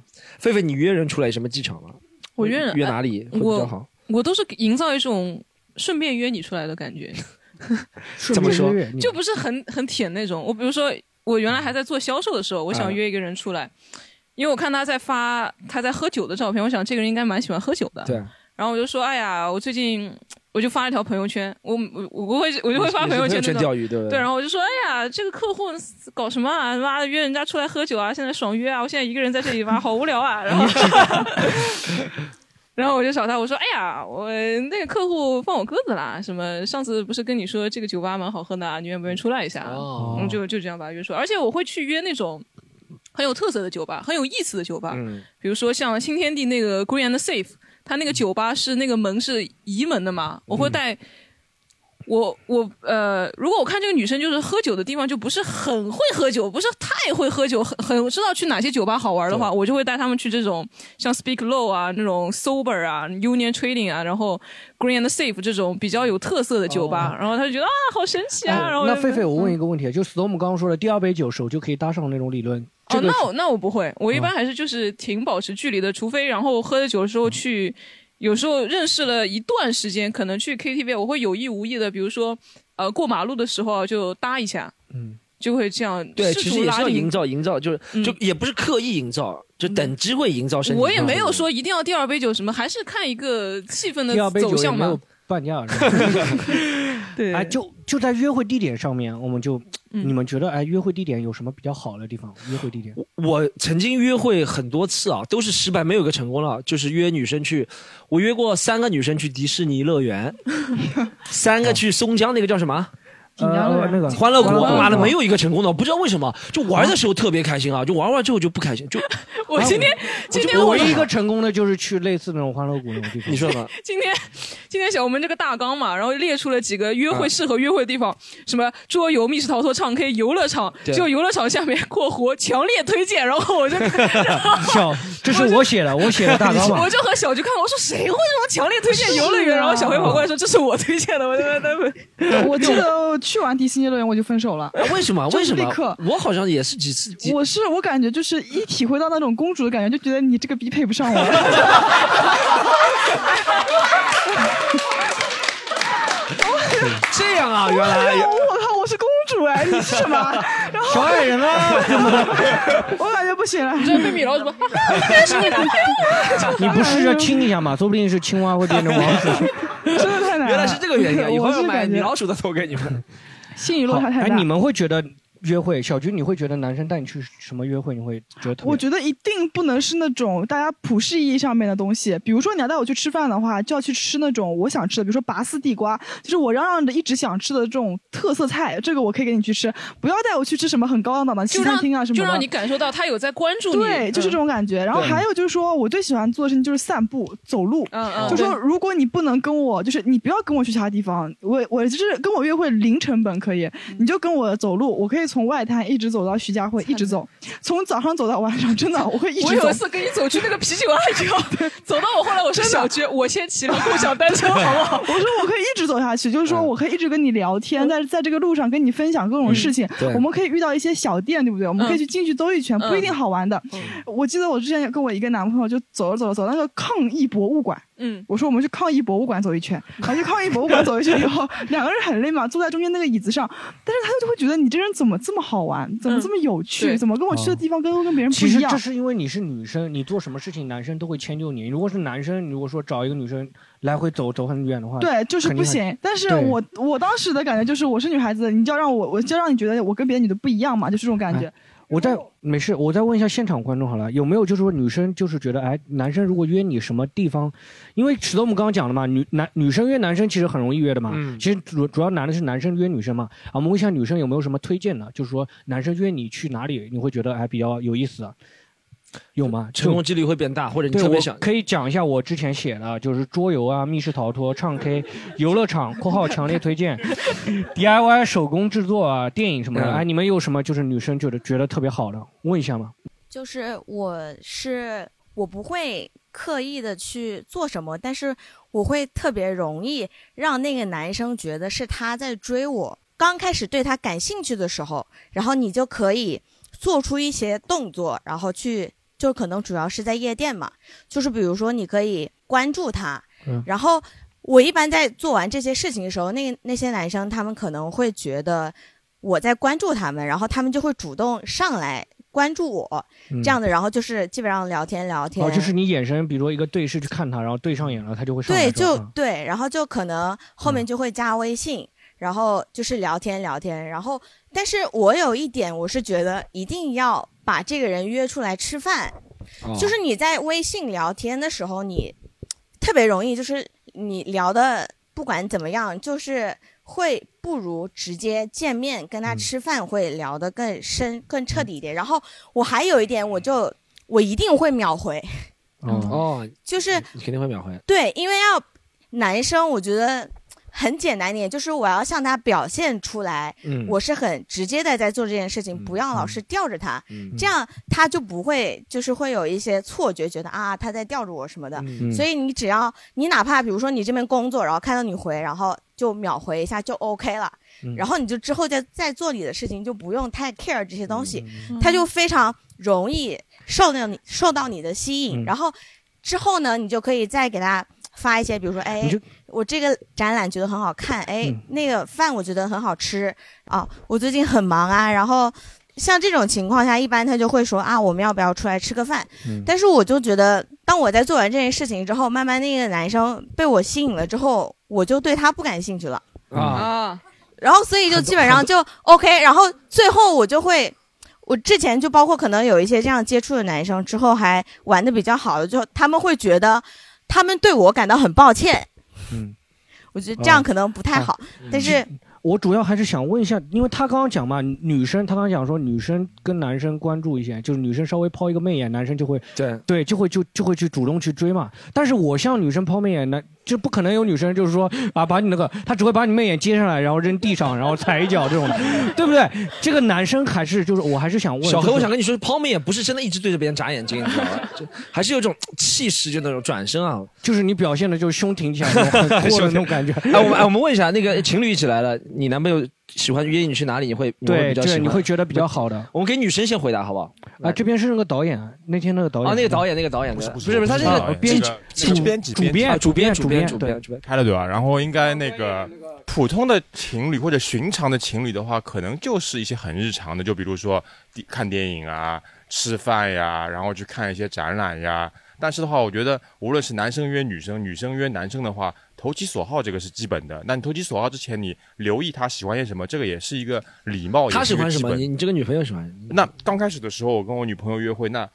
狒狒，你约人出来有什么技巧吗？我约人约哪里会比较好？我我都是营造一种顺便约你出来的感觉。怎么说？就不是很 很舔那种。我比如说，我原来还在做销售的时候，我想约一个人出来，因为我看他在发他在喝酒的照片，我想这个人应该蛮喜欢喝酒的。对。然后我就说，哎呀，我最近我就发了一条朋友圈，我我我会我就会发朋友圈对不对？对，然后我就说，哎呀，这个客户搞什么啊？妈的，约人家出来喝酒啊！现在爽约啊！我现在一个人在这里玩，好无聊啊！然后。然后我就找他，我说：“哎呀，我那个客户放我鸽子啦，什么上次不是跟你说这个酒吧蛮好喝的啊，你愿不愿意出来一下？”哦嗯，就就这样把他约出来，而且我会去约那种很有特色的酒吧，很有意思的酒吧，嗯比如说像新天地那个 Green and Safe，它那个酒吧是那个门是移门的嘛，我会带。我我呃，如果我看这个女生就是喝酒的地方就不是很会喝酒，不是太会喝酒，很很知道去哪些酒吧好玩的话，我就会带他们去这种像 Speak Low 啊那种 Sober 啊 Union Trading 啊，然后 Green and Safe 这种比较有特色的酒吧，然后他就觉得啊好神奇啊，然后那狒狒，我问嗯一个问题，就 Storm 刚刚说的第二杯酒手就可以搭上那种理论。哦，这个那我那我不会，我一般还是就是挺保持距离的，除非然后喝了酒的时候去，有时候认识了一段时间，可能去 KTV，我会有意无意的，比如说呃过马路的时候就搭一下，嗯，就会这样对，试其实也图拉近是要营造营造，就是就也不是刻意营造，就等机会营造身体。我也没有说一定要第二杯酒什么，还是看一个气氛的走向嘛也没有。半价。对，哎，就就在约会地点上面，我们就嗯你们觉得哎，约会地点有什么比较好的地方？约会地点？我曾经约会很多次啊，都是失败，没有一个成功了。就是约女生去，我约过三个女生去迪士尼乐园，三个去松江那个叫什么？呃，那个欢乐谷，欢乐谷妈的没有一个成功的，我不知道为什么，就玩的时候特别开心啊，就玩完之后就不开心，就 我今天今天我我唯一一个成功的就是去类似那种欢乐谷那种地方。你说吧，今天今天小我们这个大纲嘛，然后列出了几个约会啊适合约会的地方，什么桌游、密室逃脱、唱 K、游乐场，就游乐场下面（括弧强烈推荐），然后我就 小，这是我写的，我写的大纲嘛我。就和小菊看，我说谁会这么强烈推荐游乐园？然后小黑跑过来说这是我推荐的，我就在我记得去完迪士尼乐园我就分手了。为什么？为什么立刻？我好像也是几次。我是我感觉就是一体会到那种公主的感觉，就觉得你这个逼配不上我。这样啊，原来我靠，我是公主哎，你是什么？小矮人啊！我感觉不行了。你这被米老鼠吧？是你男朋友？你不试着亲一下吗？说不定是青蛙会变成王子。真的太难了。原来是这个原因啊！以后我要买米老鼠的头给你们。心理落差太哎，大。你们会觉得约会，小菊，你会觉得男生带你去什么约会，你会觉得特别？我觉得一定不能是那种大家普世意义上面的东西，比如说你要带我去吃饭的话，就要去吃那种我想吃的，比如说拔丝地瓜，就是我嚷嚷着一直想吃的这种特色菜，这个我可以给你去吃。不要带我去吃什么很高档的西餐厅啊什么的。就让你感受到他有在关注你，对，就是这种感觉。然后还有就是说，我最喜欢做的事情就是散步、走路。嗯嗯就说如果你不能跟我，就是你不要跟我去其他地方，我我就是跟我约会零成本可以，你就跟我走路，我可以从外滩一直走到徐家汇，一直走，从早上走到晚上，真的 我会一直走我有一。次跟你走去那个啤酒阿姨哦，走到我后来我说小菊，我先骑了共享单车 好不好？我说我可以一直走下去，就是说我可以一直跟你聊天，在在这个路上跟你分享各种事情。我们可以遇到一些小店，对不对？我们可以去进去兜一圈，嗯不一定好玩的。我记得我之前跟我一个男朋友就走着走着走到那个抗议博物馆。嗯，我说我们去抗议博物馆走一圈，然后去抗议博物馆走一圈以后，两个人很累嘛，坐在中间那个椅子上，但是他就会觉得你这人怎么这么好玩，怎么这么有趣，对怎么跟我去的地方跟跟别人不其实一样？这是因为你是女生，你做什么事情男生都会迁就你。如果是男生，如果说找一个女生来回走走很远的话，对，就是不行。但是我我当时的感觉就是，我是女孩子，你就要让我，我就要让你觉得我跟别的女的不一样嘛，就是这种感觉。我再没事，我再问一下现场观众好了，有没有就是说女生就是觉得，哎，男生如果约你什么地方，因为石头我们刚刚讲了嘛，女男女生约男生其实很容易约的嘛，嗯其实主主要难的是男生约女生嘛，啊，我们问一下女生有没有什么推荐的，就是说男生约你去哪里，你会觉得哎比较有意思啊？有吗？成功几率会变大，或者你对，我特别想可以讲一下我之前写的，就是桌游啊、密室逃脱、唱 K、游乐场（括号强烈推荐）、DIY 手工制作啊、电影什么的。嗯哎，你们有什么就是女生觉得觉得特别好的？问一下嘛。就是我是我不会刻意的去做什么，但是我会特别容易让那个男生觉得是他在追我。刚开始对他感兴趣的时候，然后你就可以做出一些动作，然后去，就可能主要是在夜店嘛，就是比如说你可以关注他，嗯。然后我一般在做完这些事情的时候，那那些男生他们可能会觉得我在关注他们，然后他们就会主动上来关注我，嗯这样的，然后就是基本上聊天聊天，哦，就是你眼神，比如说一个对视去看他，然后对上眼了，他就会上来对，就对，然后就可能后面就会加微信，然后就是聊天聊天，然后但是我有一点我是觉得一定要把这个人约出来吃饭，哦。就是你在微信聊天的时候，你特别容易就是你聊的不管怎么样，就是会不如直接见面跟嗯。他吃饭会聊得更深、更彻底一点。然后我还有一点，我就我一定会秒回，哦，就是你肯定会秒回。对，因为要男生，我觉得很简单一点，就是我要向他表现出来，嗯我是很直接的在做这件事情，不要老是吊着他，嗯这样他就不会就是会有一些错觉，觉得啊他在吊着我什么的。嗯所以你只要你哪怕比如说你这边工作，然后看到你回，然后就秒回一下就 OK 了。嗯然后你就之后再再做你的事情，就不用太 care 这些东西，嗯他就非常容易受到你受到你的吸引。嗯然后之后呢，你就可以再给他发一些，比如说，哎，我这个展览觉得很好看，哎，嗯那个饭我觉得很好吃啊，我最近很忙啊，然后。像这种情况下，一般他就会说啊，我们要不要出来吃个饭？嗯但是我就觉得，当我在做完这件事情之后，慢慢那个男生被我吸引了之后，我就对他不感兴趣了。啊，然后所以就基本上就 OK，然后最后我就会，我之前就包括可能有一些这样接触的男生，之后还玩的比较好的，就他们会觉得他们对我感到很抱歉，嗯，我觉得这样可能不太好，啊但是我主要还是想问一下，因为他刚刚讲嘛，女生他刚刚讲说女生跟男生关注一些，就是女生稍微抛一个媚眼，男生就会对。对就会就就会去主动去追嘛。但是我向女生抛媚眼，那就不可能有女生就是说啊把你那个，他只会把你媚眼接上来，然后扔地上，然后踩一脚这种的，对不对？这个男生还是就是我还是想问小何，我想跟你说，抛媚眼不是真的一直对着别人眨眼睛，你知道吗？就还是有种气势，就那种转身啊，就是你表现的就是胸挺起来很酷的那种感觉。哎，我们哎，我们问一下，那个情侣一起来了，你男朋友喜欢约你去哪里？你会你会对你会觉得比较好的。我们给女生先回答好不好？啊，这边是那个导演，那天那个导演啊，那个导演，那个导演的，不是不是，他那个编主编辑主编啊主编主主编主编主编主编开了对吧？然后应该那个普通的情侣或者寻常的情侣的话，可能就是一些很日常的，就比如说看电影啊、吃饭呀，然后去看一些展览呀。但是的话，我觉得无论是男生约女生，女生约男生的话，投其所好这个是基本的。那你投其所好之前，你留意他喜欢些什么，这个也是一个礼貌。他喜欢什么？你你这个女朋友喜欢？那刚开始的时候，我跟我女朋友约会，那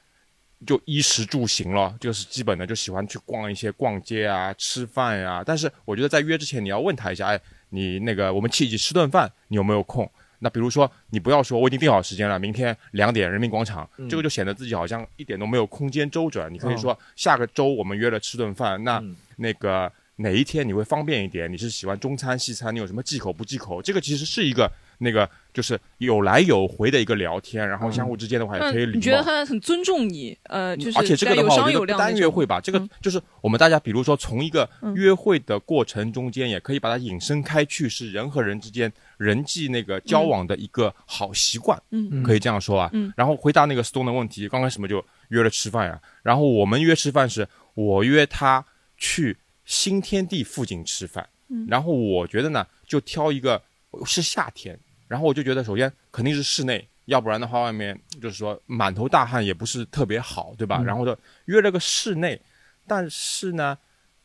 就衣食住行了，这个是基本的，就喜欢去逛一些逛街啊、吃饭呀、但是我觉得在约之前，你要问他一下，哎，你那个我们一起吃顿饭，你有没有空？那比如说，你不要说我已经定好时间了，明天两点人民广场，嗯这个就显得自己好像一点都没有空间周转。你可以哦说下个周我们约了吃顿饭，那嗯那个哪一天你会方便一点？你是喜欢中餐、西餐？你有什么忌口不忌口？这个其实是一个那个就是有来有回的一个聊天，然后相互之间的话也可以礼貌。你觉得他很尊重你？呃，就是而且这个的话，我在有商有觉得单约会吧，这个就是我们大家，比如说从一个嗯约会的过程中间，也可以把它引申开去，是人和人之间人际那个交往的一个好习惯，嗯可以这样说啊。嗯然后回答那个 Stone 的问题，刚开始嘛就约了吃饭呀，然后我们约吃饭是我约他去新天地附近吃饭，嗯。然后我觉得呢，就挑一个是夏天，然后我就觉得首先肯定是室内，要不然的话外面就是说满头大汗也不是特别好，对吧？嗯。然后就约了个室内，但是呢，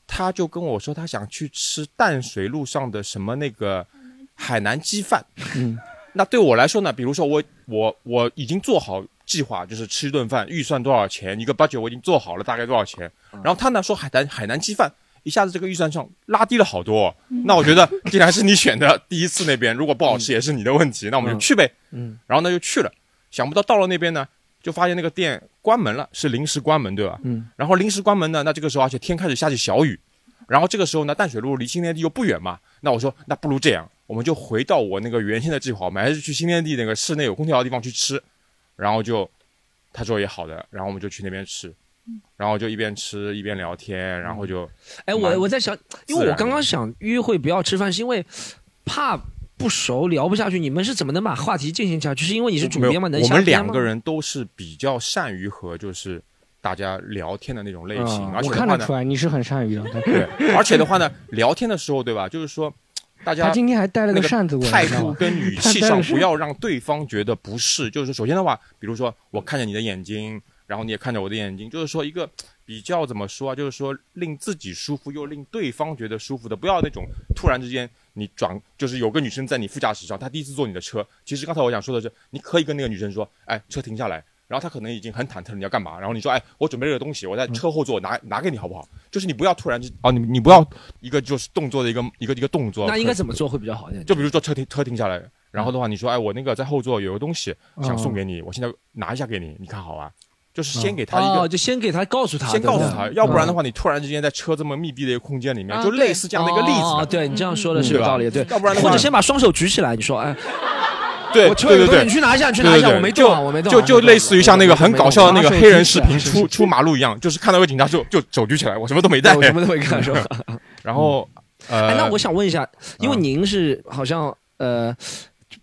他就跟我说他想去吃淡水路上的什么那个海南鸡饭。嗯，那对我来说呢，比如说我我我已经做好计划，就是吃一顿饭，预算多少钱，一个 budget 我已经做好了，大概多少钱。然后他呢说海南海南鸡饭，一下子这个预算上拉低了好多。哦、那我觉得既然是你选的第一次那边，如果不好吃也是你的问题，那我们就去呗。嗯，然后呢就去了，想不到到了那边呢，就发现那个店关门了，是临时关门，对吧？嗯，然后临时关门呢，那这个时候而且天开始下起小雨，然后这个时候呢，淡水路离新天地又不远嘛，那我说那不如这样，我们就回到我那个原先的计划，我们还是去新天地那个室内有空调的地方去吃，然后就他说也好的，然后我们就去那边吃，然后就一边吃一边聊天，然后就哎，我我在想，因为我刚刚想约会不要吃饭，是因为怕不熟聊不下去。你们是怎么能把话题进行下去？是因为你是主编吗？能我们两个人都是比较善于和就是大家聊天的那种类型，啊而且的话呢我看得出，来你是很善于的。对，而且的话呢，聊天的时候，对吧？就是说，大家他今天还带了个扇子过来态度跟语气上不要让对方觉得不适。就是首先的话，比如说我看着你的眼睛，然后你也看着我的眼睛，就是说一个比较怎么说啊？就是说令自己舒服又令对方觉得舒服的，不要那种突然之间你转，就是有个女生在你副驾驶上，她第一次坐你的车。其实刚才我想说的是，你可以跟那个女生说，哎，车停下来。然后她可能已经很忐忑了，你要干嘛？然后你说，哎，我准备了个东西，我在车后座拿拿给你，好不好？就是你不要突然之哦，你你不要一个就是动作的一个一个一个动作。那应该怎么做会比较好一点？就比如说车停车停下来，然后的话，你说，哎，我那个在后座有个东西想送给你，我现在拿一下给你，你看好啊？就是先给他一个，哦，就先给他告诉他，先告诉他，要不然的话，你突然之间在车这么密闭的一个空间里面，啊就类似这样的一个例子的。哦对你这样说的是有吧？道理，对。要不然的话，或者先把双手举起来，你说，哎，对我车对对。对，你去拿一下你去拿一下我没动啊我没动啊就就类似于像那个很搞笑的那个黑人视频出出马路一样，就是看到个警察就就手举起来，我什么都没带，我什么都没干是吧？然后呃，哎，那我想问一下，因为您是好像呃，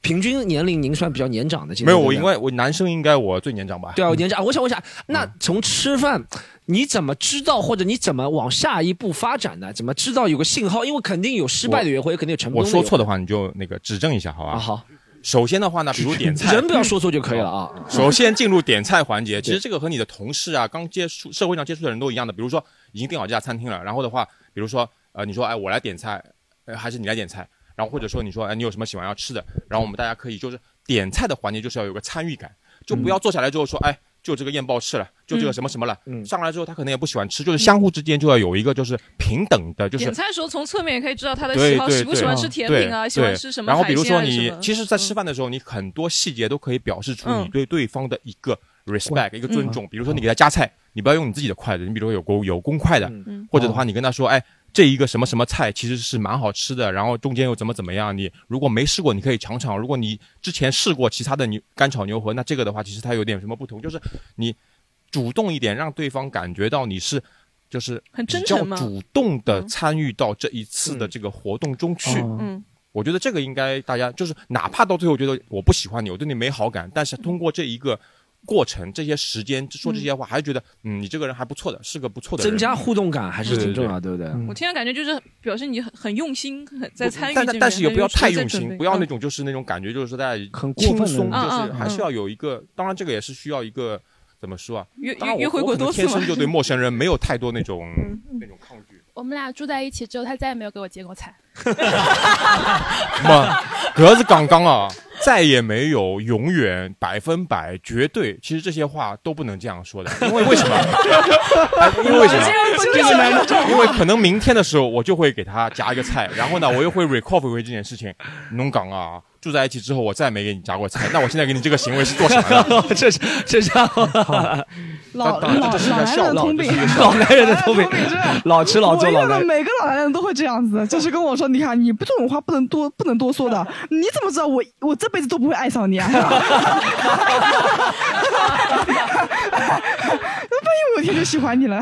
平均年龄您算比较年长的，没有我，对不对因为我男生应该我最年长吧？对啊，我年长。我想问一下，嗯那从吃饭，你怎么知道或者你怎么往下一步发展呢？怎么知道有个信号？因为肯定有失败的约会，肯定有成功我。说错的话，你就那个指正一下，好吧？啊好。首先的话呢，比如点菜，人不要说错就可以了啊。首先进入点菜环节，其实这个和你的同事啊，刚接触社会上接触的人都一样的。比如说已经订好这家餐厅了，然后的话，比如说呃，你说哎我来点菜，呃还是你来点菜，然后或者说你说哎你有什么喜欢要吃的，然后我们大家可以就是点菜的环节就是要有个参与感，就不要坐下来之后说哎就这个燕鲍翅了，就这个什么什么了，上来之后他可能也不喜欢吃，就是相互之间就要有一个就是平等的，就是点菜的时候从侧面也可以知道他的喜好，喜不喜欢吃甜品啊，喜欢吃什么然后比如说你其实，在吃饭的时候，你很多细节都可以表示出你嗯对对方的一个 respect，一个尊重。比如说你给他夹菜，你不要用你自己的筷子，你比如说有公有公筷的，嗯。或者的话你跟他说，哎。这一个什么什么菜其实是蛮好吃的，然后中间又怎么怎么样？你如果没试过，你可以尝尝；如果你之前试过其他的牛干炒牛河，那这个的话其实它有点什么不同，就是你主动一点，让对方感觉到你是就是很真比较诚主动的参与到这一次的这个活动中去。嗯，我觉得这个应该大家就是，哪怕到最后觉得我不喜欢你，我对你没好感，但是通过这一个过程、这些时间说这些话，还是觉得嗯，你这个人还不错的，是个不错的人。增加互动感还是挺重要，对不对？我听着感觉就是表示你很很用心，很在参与，但但但是也不要太用心，不要那嗯种就是那种感觉，就是在很过分的轻松，就是还是要有一个。当然，这个也是需要一个怎么说啊？约约约会过多天生就对陌生人没有太多那种那种抗拒。我们俩住在一起之后，他再也没有给我接过菜。妈格子刚刚啊，再也没有永远百分百绝对，其实这些话都不能这样说的，因为为什么？哎 因为为什么？因为可能明天的时候我就会给他夹一个菜，然后呢，我又会 recall 回这件事情。侬讲啊，住在一起之后，我再也没给你夹过菜，那我现在给你这个行为是做什么呢？这是 这是老老男人的通病老话。男人的通病，老吃老做老男人。每个老男人都会这样子，就是跟我说，你看你不这种话不能多不能多说的，你怎么知道我我这辈子都不会爱上你啊？万一我有一天就喜欢你了，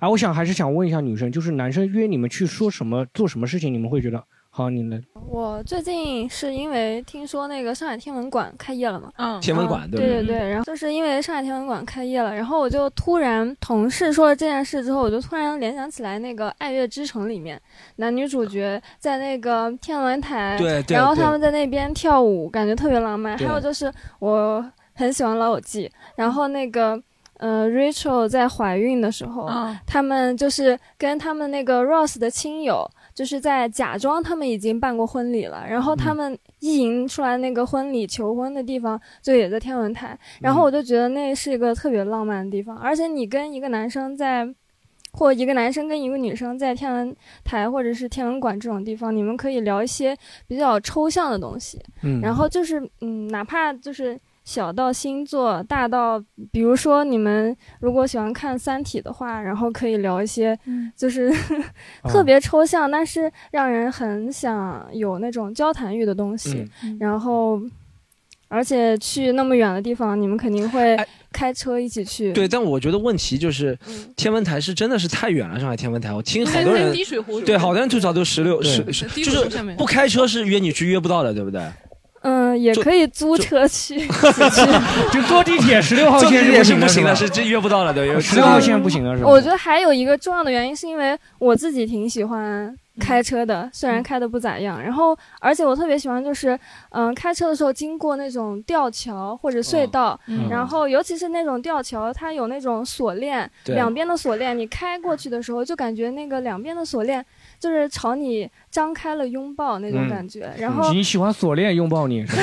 哎，我想还是想问一下女生，就是男生约你们去说什么、做什么事情，你们会觉得好？你来，我最近是因为听说那个上海天文馆开业了嘛，嗯天文馆嗯对对对对，然后就是因为上海天文馆开业了，然后我就突然同事说了这件事之后，我就突然联想起来那个《爱乐之城》里面男女主角在那个天文台，对对然后他们在那边跳舞，感觉特别浪漫。还有就是我很喜欢《老友记》，然后那个。呃，Rachel 在怀孕的时候，嗯他们就是跟他们那个 Ross 的亲友，就是在假装他们已经办过婚礼了，然后他们意淫出来那个婚礼求婚的地方，就也在天文台。然后我就觉得那是一个特别浪漫的地方，而且你跟一个男生在。或一个男生跟一个女生在天文台或者是天文馆这种地方，你们可以聊一些比较抽象的东西，嗯然后就是嗯，哪怕就是小到星座，大到比如说你们如果喜欢看《三体》的话，然后可以聊一些就是、特别抽象，但是让人很想有那种交谈欲的东西。然后，而且去那么远的地方，你们肯定会开车一起去。对，但我觉得问题就是天文台是真的是太远了，上海天文台，我听好多人在滴水湖对好多人吐槽都十六对十十，就是不开车是约你去约不到的，对不对？嗯，也可以租车去。就坐地铁 十六号线是是不行的，的，是真约不到了，对，十六号线不行了，是吧？我觉得还有一个重要的原因，是因为我自己挺喜欢开车的，虽然开的不咋样。然后，而且我特别喜欢，就是嗯、开车的时候经过那种吊桥或者隧道，嗯然后尤其是那种吊桥，它有那种锁链，两边的锁链，你开过去的时候，就感觉那个两边的锁链就是朝你张开了拥抱那种感觉。然后你喜欢锁链拥抱你，是吧？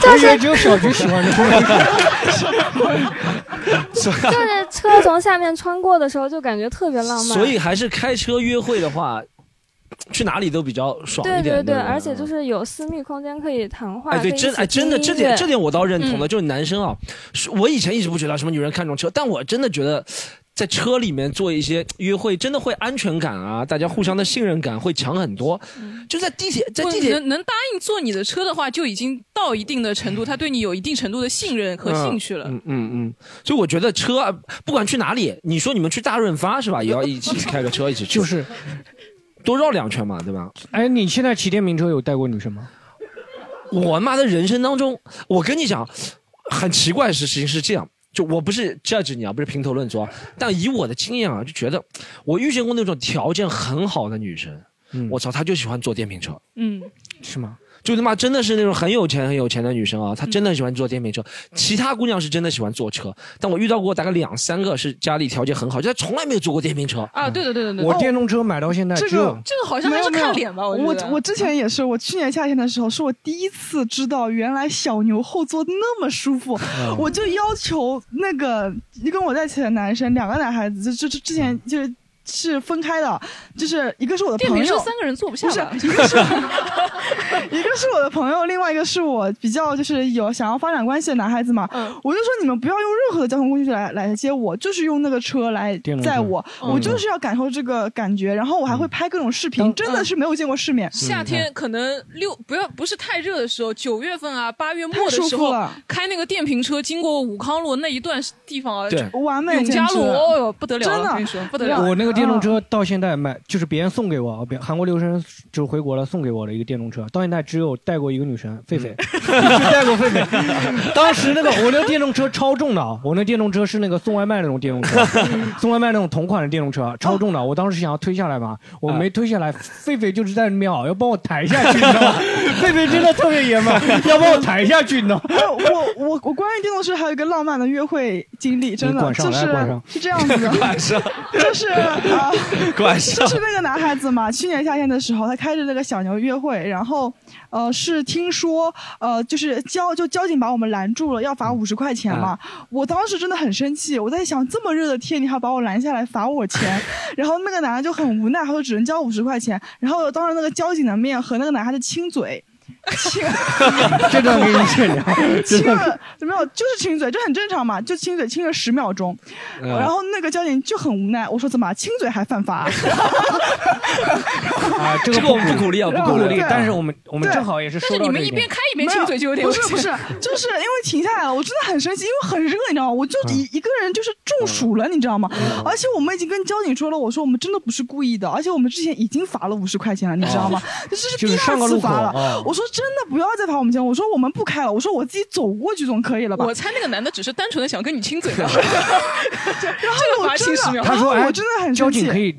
就是只有小菊喜欢这 就是车从下面穿过的时候，就感觉特别浪漫。所以还是开车约会的话，去哪里都比较爽一点。对对，对，而且就是有私密空间可以谈话。哎，对，真哎，真的，这点这点我倒认同的，嗯就是男生啊，我以前一直不觉得什么女人看重车，但我真的觉得。在车里面做一些约会，真的会安全感啊，大家互相的信任感会强很多。就在地铁，在地铁能能答应坐你的车的话，就已经到一定的程度，他对你有一定程度的信任和兴趣了。嗯嗯嗯，所以我觉得车啊，不管去哪里，你说你们去大润发是吧，也要一起开个车一起去，就是多绕两圈嘛，对吧？哎，你现在骑电瓶车有带过女生吗？我妈的人生当中，我跟你讲，很奇怪的事情是这样。就我不是 judge 你啊，不是评头论足啊，但以我的经验啊，就觉得我遇见过那种条件很好的女生，我操，她就喜欢坐电瓶车，嗯，是吗？就他妈真的是那种很有钱很有钱的女生啊，她真的喜欢坐电瓶车。其他姑娘是真的喜欢坐车，但我遇到过大概两三个是家里条件很好，就她从来没有坐过电瓶车。啊，对的对的对的。我电动车买到现在这只有个这个好像还是看脸吧，我觉得。我之前也是，我去年夏天的时候，是我第一次知道原来小牛后座那么舒服，嗯我就要求那个跟我在一起的男生，两个男孩子，就就就之前就是。是分开的，就是一个是我的朋友，电瓶车三个人坐不下不是吧一个是一 个是我的朋友，另外一个是我比较就是有想要发展关系的男孩子嘛。嗯我就说你们不要用任何的交通工具来来接我，就是用那个车来载我，嗯我就是要感受这个感觉，然后我还会拍各种视频，真的是没有见过世面。夏天可能六不要不是太热的时候，九月份啊八月末的时候开那个电瓶车经过武康路那一段地方啊，对完美永嘉路，哦哟不得了了，真的跟你说不得了。我那个电动啊车到现在买，就是别人送给我，别韩国留学生就回国了送给我的一个电动车，到现在只有带过一个女生，狒狒，带过狒狒。当时那个我那个电动车超重的啊，我那电动车是那个送外卖那种电动车，送外卖那种同款的电动车，超重的。我当时想要推下来嘛，我没推下来，狒狒就是在那秒要帮我抬下去，你知道吗？狒狒真的特别爷们儿，要帮我抬下去，你知道吗？哎我我我关于电动车还有一个浪漫的约会经历，真的就是是这样子的，管上就是啊，管上就是那个男孩子嘛，去年夏天的时候，他开着那个小牛约会，然后呃是听说呃就是交就交警把我们拦住了，要罚五十块钱嘛，我当时真的很生气，我在想这么热的天你还把我拦下来罚我钱，然后那个男的就很无奈，他说只能交五十块钱，然后当着那个交警的面和那个男孩子亲嘴。亲，这段给你剪掉这亲段了没有？就是亲嘴，这很正常嘛，就亲嘴亲了十秒钟，嗯然后那个交警就很无奈，我说怎么亲嘴还犯法？啊，这个这个我们不鼓励啊，不鼓励对。但是我们我们对正好也是但是你们一边开一边亲嘴就有点不是不是险，就是因为停下来了，我真的很生气，因为很热，你知道吗？我就一一个人就是中暑了，你知道吗？而且我们已经跟交警说了，我说我们真的不是故意的，而且我们之前已经罚了五十块钱了，你知道吗？这是就是第二次罚了哦。我说真的不要再罚我们钱，我说我们不开了，我说我自己走过去总可以了吧？我猜那个男的只是单纯的想跟你亲嘴吧，然后我真。的，他说：“哎，我真的很生气交警可。以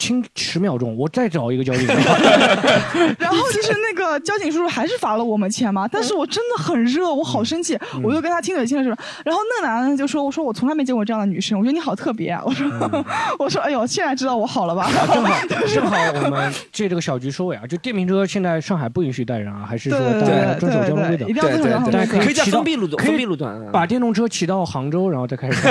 亲十秒钟，我再找一个交警。然后就是那个交警叔叔还是罚了我们钱嘛，但是我真的很热，我好生气，嗯我就跟他亲嘴亲了是吧？然后那个男的就说：“我说我从来没见过这样的女生，我觉得你好特别啊。”我说：“ 我说哎呦，现在知道我好了吧？”嗯正好 正好，我们借这个小局收尾啊！就电瓶车现在上海不允许带人啊，还是说对大家要对遵守交通规则？一定要遵守交通规则可以在封闭路段封闭路段嗯把电动车骑到杭州，然后再开始。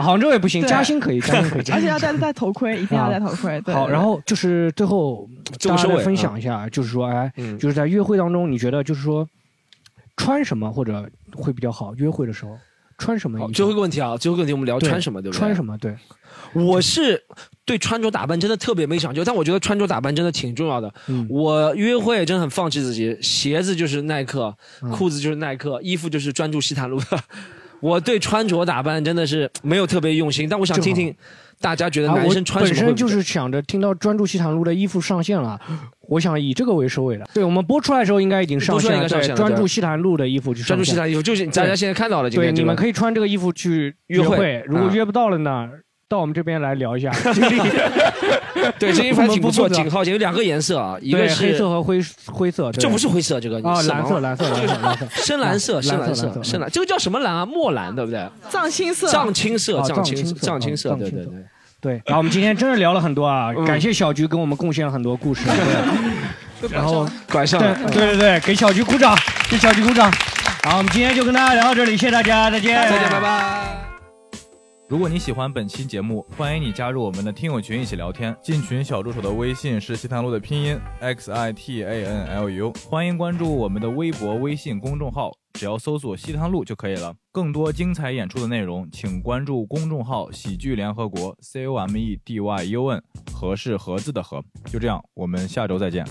杭州也不行，嘉兴可以，嘉兴可以，而且要戴戴头盔，一定要戴头盔。好，然后就是最后这么收尾大家分享一下，就是说，哎，就是在约会当中，你觉得就是说穿什么或者会比较好？约会的时候穿什么，最后一个问题啊，最后一个问题我们聊穿什么，对不对？穿什么？对，我是对穿着打扮真的特别没讲究，但我觉得穿着打扮真的挺重要的。我约会真的很放弃自己，鞋子就是耐克，裤子就是耐克，衣服就是专注西坦路的。我对穿着打扮真的是没有特别用心，但我想听听大家觉得啊男生穿什么本身就是想着听到专注西坦路的衣服上线了，我想以这个为收尾的。对我们播出来的时候应该已经上线了，专注西坦路的衣服就专注西坦衣服就是大家现在看到了今对，你们可以穿这个衣服去约会会，如果啊。约不到了呢，到我们这边来聊一下 经历。对，这衣服还挺不错，我们负责挺好，有两个颜色啊，一个是黑色和灰灰色，这不是灰色，这个啊，蓝色，蓝色，蓝色，蓝色，深蓝色，深蓝色，深蓝，这个叫什么蓝啊？墨蓝，对不对？藏青色，藏青色，啊藏青藏青色藏青色，对对对。对，然后我们今天真的聊了很多啊，嗯感谢小菊给我们贡献了很多故事。对 然后拐上对，对对对，给小菊鼓掌，给小菊鼓掌。好，我们今天就跟大家聊到这里，谢谢大家，再见，再见，拜拜。如果你喜欢本期节目，欢迎你加入我们的听友群一起聊天。进群小助手的微信是西塘路的拼音 x i t a n l u，欢迎关注我们的微博、微信公众号，只要搜索西塘路就可以了。更多精彩演出的内容，请关注公众号“喜剧联合国 ”（C O M E D Y U N），和是盒子的和。就这样，我们下周再见。